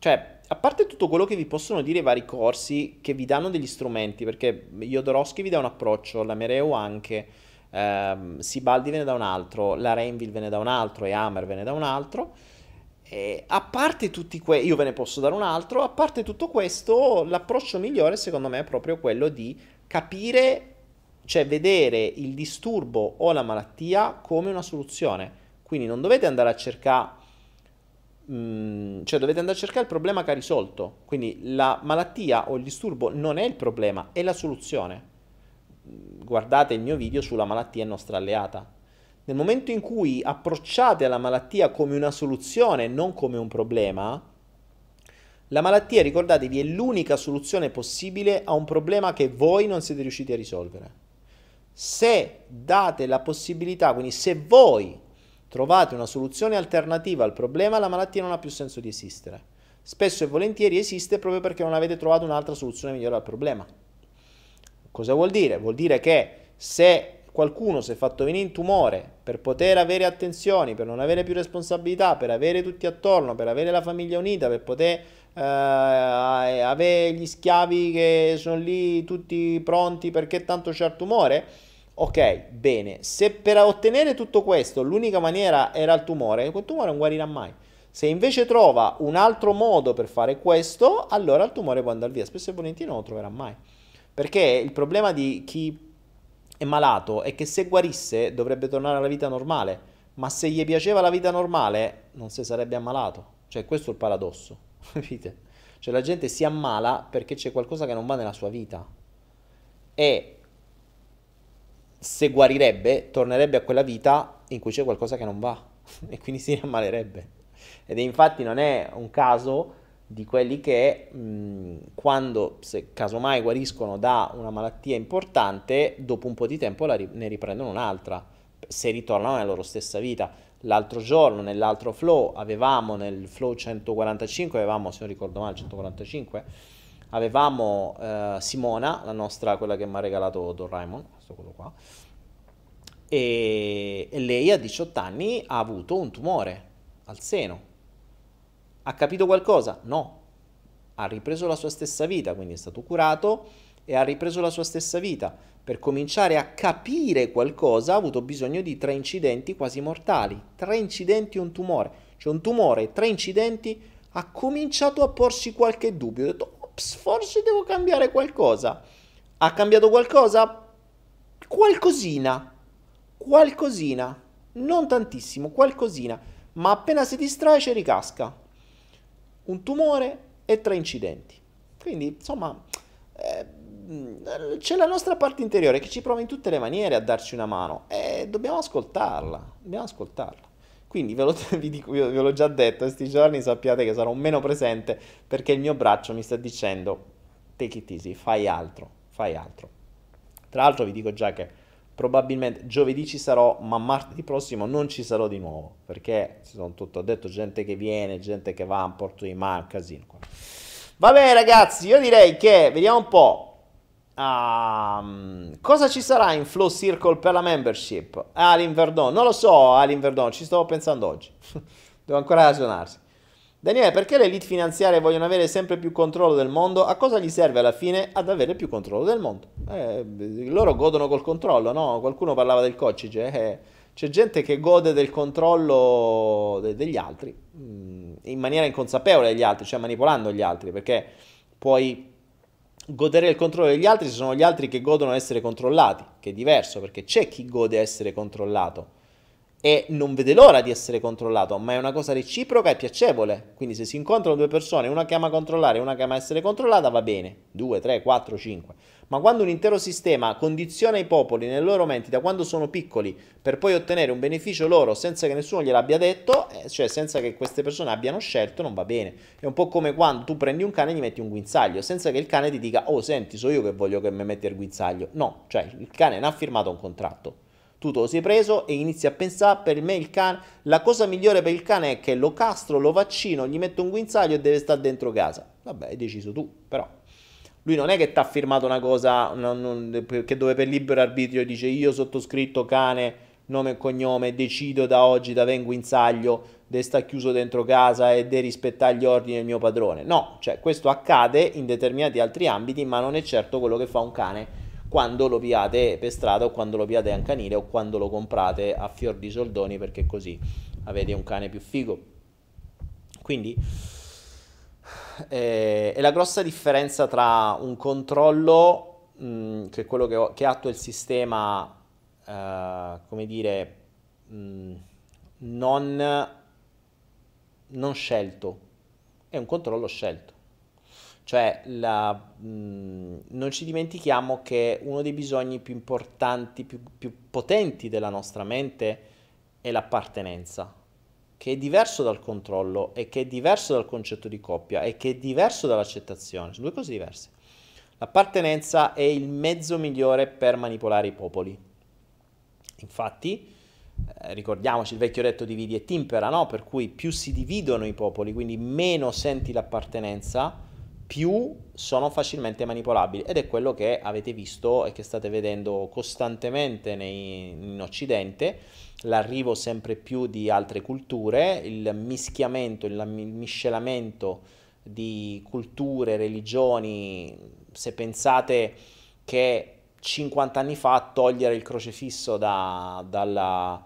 cioè, a parte tutto quello che vi possono dire i vari corsi che vi danno degli strumenti, perché Jodorowsky vi dà un approccio, la Mereo anche, ehm, Sibaldi ve ne da un altro, la Rainville ve ne da un altro e Hammer ve ne da un altro. E a parte tutti questi, io ve ne posso dare un altro, a parte tutto questo, l'approccio migliore secondo me è proprio quello di capire, cioè vedere il disturbo o la malattia come una soluzione. Quindi non dovete andare a cercare Mm, cioè dovete andare a cercare il problema che ha risolto. Quindi la malattia o il disturbo non è il problema, è la soluzione. Guardate il mio video sulla malattia nostra alleata. Nel momento in cui approcciate alla malattia come una soluzione, non come un problema, la malattia, ricordatevi, è l'unica soluzione possibile a un problema che voi non siete riusciti a risolvere. Se date la possibilità, quindi se voi trovate una soluzione alternativa al problema, la malattia non ha più senso di esistere. Spesso e volentieri esiste proprio perché non avete trovato un'altra soluzione migliore al problema. Cosa vuol dire? Vuol dire che se qualcuno si è fatto venire un tumore per poter avere attenzioni, per non avere più responsabilità, per avere tutti attorno, per avere la famiglia unita, per poter eh, avere gli schiavi che sono lì tutti pronti perché tanto c'è il tumore, Ok, bene, se per ottenere tutto questo l'unica maniera era il tumore, quel tumore non guarirà mai. Se invece trova un altro modo per fare questo, allora il tumore può andare via. Spesso e volentieri non lo troverà mai. Perché il problema di chi è malato è che se guarisse dovrebbe tornare alla vita normale, ma se gli piaceva la vita normale non si sarebbe ammalato. Cioè questo è il paradosso, capite? Cioè la gente si ammala perché c'è qualcosa che non va nella sua vita. E se guarirebbe, tornerebbe a quella vita in cui c'è qualcosa che non va e quindi si ammalerebbe. Ed infatti non è un caso di quelli che mh, quando, se casomai guariscono da una malattia importante, dopo un po' di tempo ri- ne riprendono un'altra, se ritornano nella loro stessa vita. L'altro giorno, nell'altro flow, avevamo nel flow 145, avevamo, se non ricordo male, 145, avevamo eh, Simona, la nostra, quella che mi ha regalato Don Raimond, questo quello qua, e, e lei a 18 anni ha avuto un tumore al seno. Ha capito qualcosa? No. Ha ripreso la sua stessa vita, quindi è stato curato e ha ripreso la sua stessa vita. Per cominciare a capire qualcosa ha avuto bisogno di tre incidenti quasi mortali. Tre incidenti e un tumore. Cioè un tumore, tre incidenti, ha cominciato a porsi qualche dubbio. Ha detto, ops, forse devo cambiare qualcosa. Ha cambiato qualcosa? Qualcosina. Qualcosina. Non tantissimo, qualcosina. Ma appena si distrae ci ricasca. Un tumore e tre incidenti. Quindi, insomma, eh, c'è la nostra parte interiore che ci prova in tutte le maniere a darci una mano e dobbiamo ascoltarla. Dobbiamo ascoltarla. Quindi ve, lo, vi dico, ve l'ho già detto, questi giorni sappiate che sarò meno presente perché il mio braccio mi sta dicendo take it easy, fai altro, fai altro. Tra l'altro vi dico già che probabilmente giovedì ci sarò, ma martedì prossimo non ci sarò di nuovo perché ci sono tutto, ho detto gente che viene, gente che va, un porto di un casino. Va bene ragazzi, io direi che vediamo un po'. Um, cosa ci sarà in Flow Circle per la membership? Alin Verdon, non lo so, Alin Verdon, ci stavo pensando oggi. Devo ancora ragionarsi. Daniele, perché le elite finanziarie vogliono avere sempre più controllo del mondo? A cosa gli serve alla fine? Ad avere più controllo del mondo. Eh, loro godono col controllo, no? Qualcuno parlava del coccige. Eh, c'è gente che gode del controllo de- degli altri mm, in maniera inconsapevole degli altri, cioè manipolando gli altri, perché puoi godere del controllo degli altri se sono gli altri che godono essere controllati, che è diverso perché c'è chi gode essere controllato e non vede l'ora di essere controllato, ma è una cosa reciproca e piacevole. Quindi se si incontrano due persone, una che ama controllare e una che ama essere controllata, va bene. 2, 3, 4, 5. Ma quando un intero sistema condiziona i popoli nelle loro menti da quando sono piccoli per poi ottenere un beneficio loro senza che nessuno gliel'abbia detto, eh, cioè senza che queste persone abbiano scelto, non va bene. È un po' come quando tu prendi un cane e gli metti un guinzaglio, senza che il cane ti dica, oh senti, so io che voglio che mi metti il guinzaglio. No, cioè il cane non ha firmato un contratto. Tu te lo sei preso e inizi a pensare, per me il cane, la cosa migliore per il cane è che lo castro, lo vaccino, gli metto un guinzaglio e deve stare dentro casa. Vabbè, hai deciso tu, però lui non è che ti ha firmato una cosa non, non, che dove per libero arbitrio dice io sottoscritto cane, nome e cognome, decido da oggi da vengo in saglio, de sta chiuso dentro casa e de rispettare gli ordini del mio padrone. No, cioè questo accade in determinati altri ambiti, ma non è certo quello che fa un cane quando lo piate per strada o quando lo piate a canile o quando lo comprate a fior di soldoni perché così avete un cane più figo. Quindi eh, è la grossa differenza tra un controllo, mh, mm, che è quello che, che attua il sistema, eh, come dire, mh, mm, non, non scelto, è un controllo scelto. Cioè, la, mh, mm, non ci dimentichiamo che uno dei bisogni più importanti, più, più potenti della nostra mente è l'appartenenza che è diverso dal controllo e che è diverso dal concetto di coppia e che è diverso dall'accettazione, sono due cose diverse. L'appartenenza è il mezzo migliore per manipolare i popoli. Infatti, eh, ricordiamoci il vecchio detto dividi e timpera, no? Per cui più si dividono i popoli, quindi meno senti l'appartenenza, più sono facilmente manipolabili ed è quello che avete visto e che state vedendo costantemente nei, in Occidente, l'arrivo sempre più di altre culture, il mischiamento, il miscelamento di culture, religioni, se pensate che 50 anni fa togliere il crocefisso da, dalla,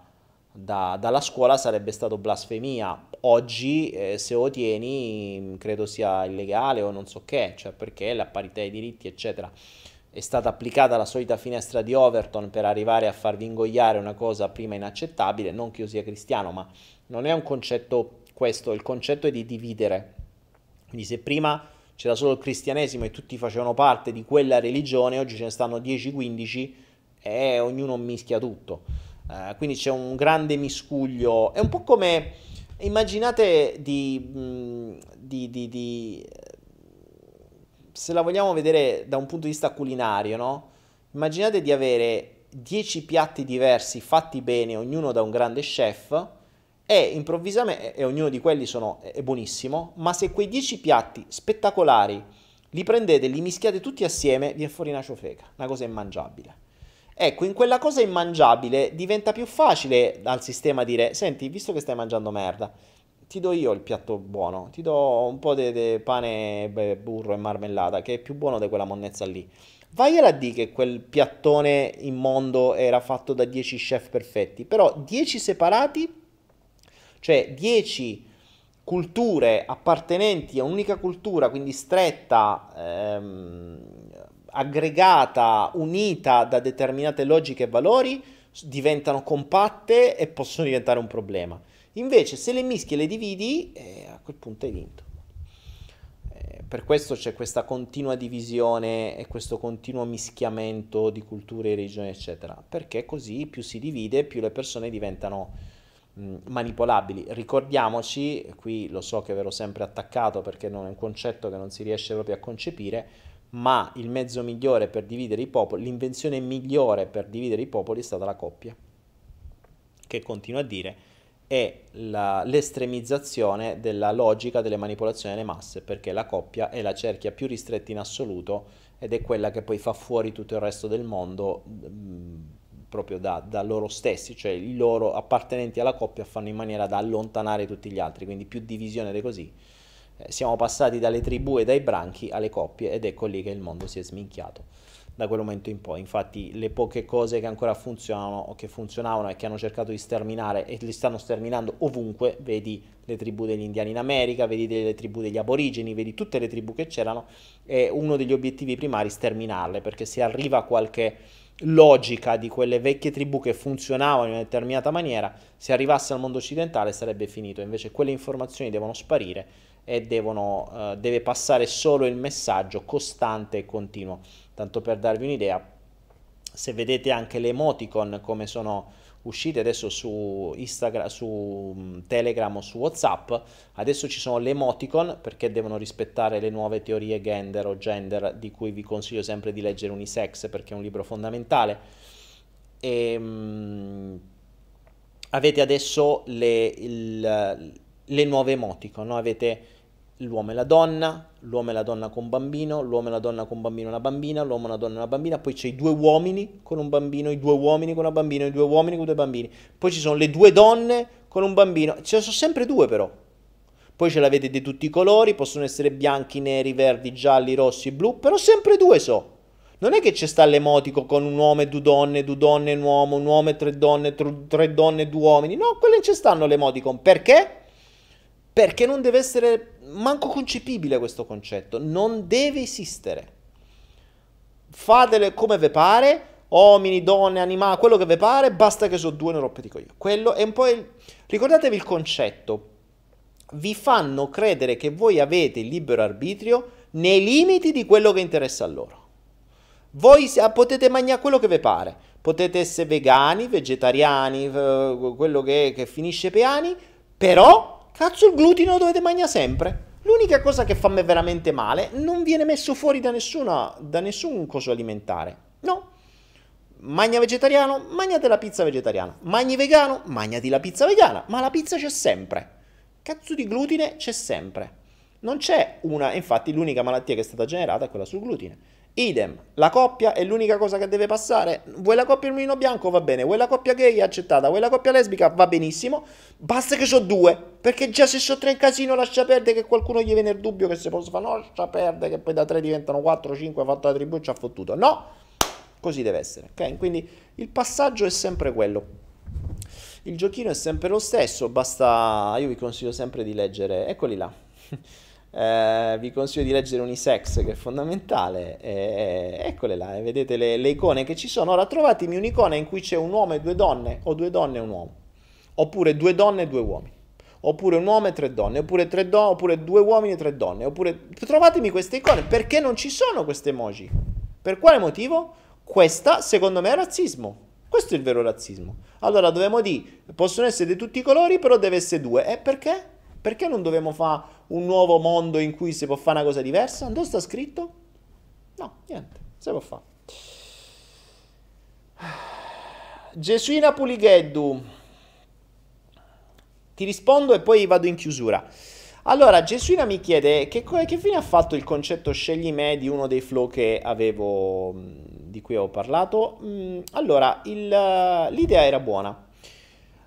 da, dalla scuola sarebbe stato blasfemia. Oggi eh, se lo tieni credo sia illegale o non so che, cioè perché la parità dei diritti eccetera è stata applicata la solita finestra di Overton per arrivare a farvi ingoiare una cosa prima inaccettabile, non che io sia cristiano, ma non è un concetto questo, il concetto è di dividere. Quindi se prima c'era solo il cristianesimo e tutti facevano parte di quella religione, oggi ce ne stanno 10-15 e ognuno mischia tutto. Uh, quindi c'è un grande miscuglio, è un po' come, immaginate di, di, di, di, se la vogliamo vedere da un punto di vista culinario, no? Immaginate di avere 10 piatti diversi fatti bene, ognuno da un grande chef, e improvvisamente, e ognuno di quelli sono, è buonissimo, ma se quei 10 piatti spettacolari li prendete li mischiate tutti assieme, viene fuori una ciofeca, una cosa immangiabile. Ecco, in quella cosa immangiabile diventa più facile al sistema dire, senti, visto che stai mangiando merda, ti do io il piatto buono, ti do un po' di pane, beh, burro e marmellata, che è più buono di quella monnezza lì. Vai a dire che quel piattone immondo era fatto da 10 chef perfetti, però 10 separati cioè 10 culture appartenenti a un'unica cultura, quindi stretta, ehm, aggregata, unita da determinate logiche e valori, diventano compatte e possono diventare un problema. Invece se le mischi e le dividi, eh, a quel punto hai vinto. Eh, per questo c'è questa continua divisione e questo continuo mischiamento di culture, religioni, eccetera, perché così più si divide, più le persone diventano manipolabili. Ricordiamoci, qui lo so che verrò sempre attaccato perché non è un concetto che non si riesce proprio a concepire, ma il mezzo migliore per dividere i popoli, l'invenzione migliore per dividere i popoli è stata la coppia, che continua a dire è la, l'estremizzazione della logica delle manipolazioni delle masse, perché la coppia è la cerchia più ristretta in assoluto ed è quella che poi fa fuori tutto il resto del mondo proprio da, da, loro stessi, cioè i loro appartenenti alla coppia fanno in maniera da allontanare tutti gli altri, quindi più divisione di così. Eh, siamo passati dalle tribù e dai branchi alle coppie ed ecco lì che il mondo si è sminchiato da quel momento in poi. Infatti le poche cose che ancora funzionano o che funzionavano e che hanno cercato di sterminare e li stanno sterminando ovunque, vedi le tribù degli indiani in America, vedi le tribù degli aborigeni, vedi tutte le tribù che c'erano, è uno degli obiettivi primari sterminarle, perché se arriva a qualche logica di quelle vecchie tribù che funzionavano in una determinata maniera, se arrivasse al mondo occidentale sarebbe finito. Invece quelle informazioni devono sparire e devono, uh, deve passare solo il messaggio costante e continuo. Tanto per darvi un'idea, se vedete anche le emoticon come sono uscite adesso su Instagram, su mm, Telegram o su WhatsApp, adesso ci sono le emoticon perché devono rispettare le nuove teorie gender o gender di cui vi consiglio sempre di leggere Unisex perché è un libro fondamentale. E, um, avete adesso le, il, le nuove emoticon, no? avete l'uomo e la donna, l'uomo e la donna con bambino, l'uomo e la donna con bambino e una bambina, l'uomo e una donna e una bambina, poi c'è i due uomini con un bambino, i due uomini con una bambina, i due uomini con due bambini, poi ci sono le due donne con un bambino, ce ne sono sempre due però. Poi ce l'avete di tutti i colori, possono essere bianchi, neri, verdi, gialli, rossi, blu, però sempre due so. Non è che c'è sta l'emotico con un uomo e due donne, due donne e un uomo, un uomo e tre donne, tre, tre donne e due uomini. No, quelle non ci stanno l'emoticon. Perché? Perché non deve essere manco concepibile questo concetto, non deve esistere. Fatele come vi pare, uomini, donne, animali, quello che vi pare, basta che sono due, ne rompete io. Quello è un po' il... Ricordatevi il concetto. Vi fanno credere che voi avete il libero arbitrio nei limiti di quello che interessa a loro. Voi potete mangiare quello che vi pare, potete essere vegani, vegetariani, eh, quello che, che finisce peani, però Cazzo, il glutine lo dovete mangiare sempre. L'unica cosa che fa me veramente male non viene messo fuori da, nessuna, da nessun coso alimentare. No. Magna vegetariano, magnate la pizza vegetariana. Magni vegano, magnati la pizza vegana. Ma la pizza c'è sempre. Cazzo di glutine c'è sempre. Non c'è una, infatti l'unica malattia che è stata generata è quella sul glutine. Idem, la coppia è l'unica cosa che deve passare. Vuoi la coppia il bianco? Va bene. Vuoi la coppia gay? È accettata. Vuoi la coppia lesbica? Va benissimo. Basta che ho due. Perché già se so tre in casino lascia perdere che qualcuno gli viene il dubbio che si possa fare. No, lascia perdere che poi da tre diventano quattro, cinque, ha fatto la tribù e ci ha fottuto. No, così deve essere. Ok? Quindi il passaggio è sempre quello. Il giochino è sempre lo stesso. Basta. Io vi consiglio sempre di leggere. Eccoli là. Eh, vi consiglio di leggere Unisex che è fondamentale. Eh, eccole là, eh, vedete le, le, icone che ci sono. Ora trovatemi un'icona in cui c'è un uomo e due donne, o due donne e un uomo, oppure due donne e due uomini, oppure un uomo e tre donne, oppure, tre do- oppure due uomini e tre donne. Oppure trovatemi queste icone perché non ci sono queste emoji. Per quale motivo? Questa, secondo me, è razzismo. Questo è il vero razzismo. Allora dobbiamo dire, possono essere di tutti i colori, però deve essere due. E perché? Perché non dobbiamo fare un nuovo mondo in cui si può fare una cosa diversa? Dove sta scritto? No, niente, si può fare. Gesuina Puligheddu. Ti rispondo e poi vado in chiusura. Allora, Gesuina mi chiede che, che fine ha fatto il concetto scegli me di uno dei flow che avevo, di cui ho parlato. Allora, il, l'idea era buona.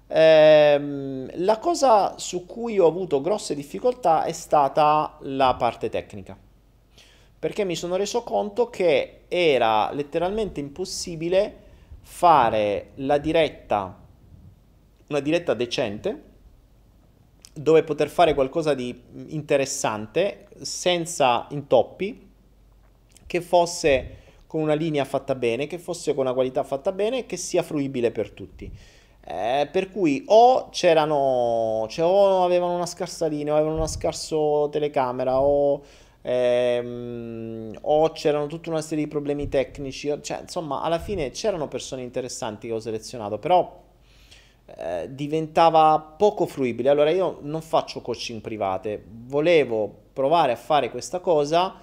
Ehm, la cosa su cui ho avuto grosse difficoltà è stata la parte tecnica, perché mi sono reso conto che era letteralmente impossibile fare la diretta, una diretta decente, dove poter fare qualcosa di interessante senza intoppi, che fosse con una linea fatta bene, che fosse con una qualità fatta bene e che sia fruibile per tutti. Eh, per cui o c'erano, cioè o avevano una scarsa linea, o avevano una scarso telecamera, o, ehm, o c'erano tutta una serie di problemi tecnici. Cioè, insomma, alla fine c'erano persone interessanti che ho selezionato, però eh, diventava poco fruibile. Allora io non faccio coaching private, volevo provare a fare questa cosa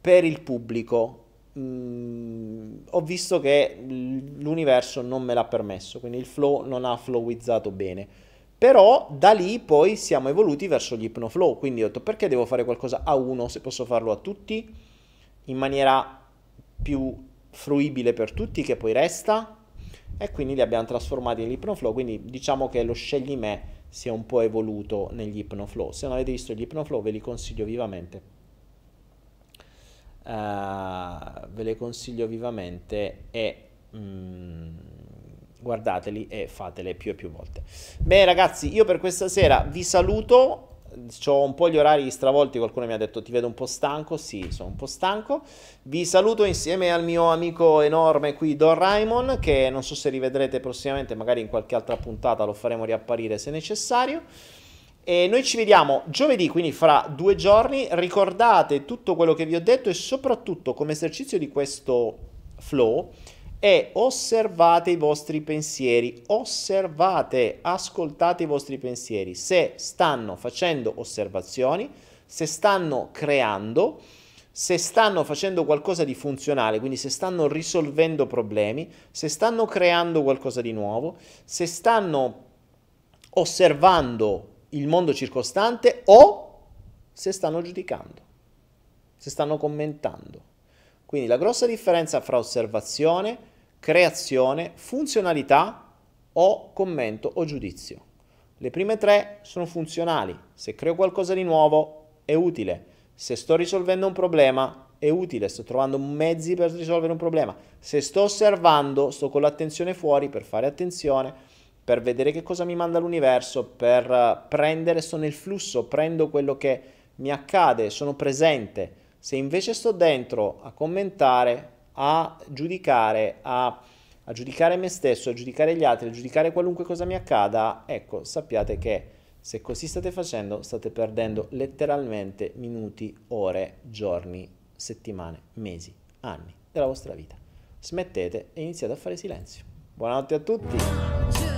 per il pubblico mh, mm, ho visto che l'universo non me l'ha permesso, quindi il flow non ha flowizzato bene. Però da lì poi siamo evoluti verso gli hypnoflow, quindi ho detto perché devo fare qualcosa a uno se posso farlo a tutti in maniera più fruibile per tutti che poi resta e quindi li abbiamo trasformati in hypnoflow, quindi diciamo che lo scegli me si è un po' evoluto negli hypnoflow. Se non avete visto gli hypnoflow ve li consiglio vivamente. Uh, ve le consiglio vivamente e mm, guardateli e fatele più e più volte. Bene ragazzi, io per questa sera vi saluto. Ho un po' gli orari stravolti, qualcuno mi ha detto ti vedo un po' stanco, sì, sono un po' stanco. Vi saluto insieme al mio amico enorme qui, Don Raimon, che non so se rivedrete prossimamente, magari in qualche altra puntata lo faremo riapparire se necessario. E noi ci vediamo giovedì, quindi fra due giorni. Ricordate tutto quello che vi ho detto e soprattutto come esercizio di questo flow è osservate i vostri pensieri, osservate, ascoltate i vostri pensieri. Se stanno facendo osservazioni, se stanno creando, se stanno facendo qualcosa di funzionale, quindi se stanno risolvendo problemi, se stanno creando qualcosa di nuovo, se stanno osservando il mondo circostante o se stanno giudicando, se stanno commentando. Quindi la grossa differenza fra osservazione, creazione, funzionalità o commento o giudizio. Le prime tre sono funzionali. Se creo qualcosa di nuovo è utile. Se sto risolvendo un problema è utile, sto trovando mezzi per risolvere un problema. Se sto osservando, sto con l'attenzione fuori per fare attenzione per vedere che cosa mi manda l'universo, per eh, prendere, sto nel flusso, prendo quello che mi accade, sono presente. Se invece sto dentro a commentare, a giudicare, a, a giudicare me stesso, a giudicare gli altri, a giudicare qualunque cosa mi accada, ecco, sappiate che se così state facendo, state perdendo letteralmente minuti, ore, giorni, settimane, mesi, anni della vostra vita. Smettete e iniziate a fare silenzio. Buonanotte a tutti!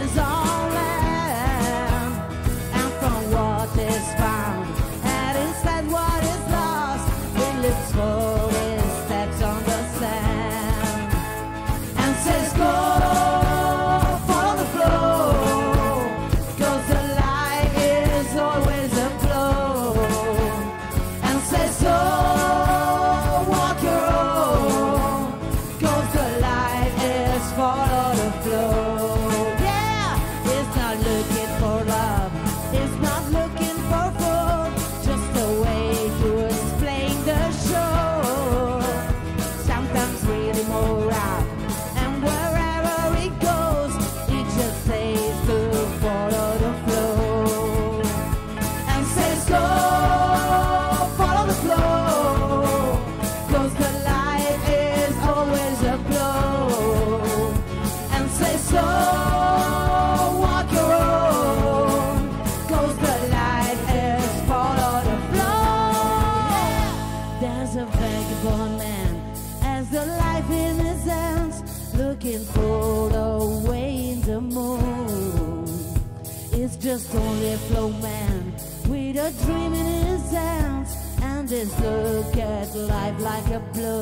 And look at life like a blow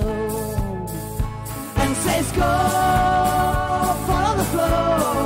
and say, go, follow the flow.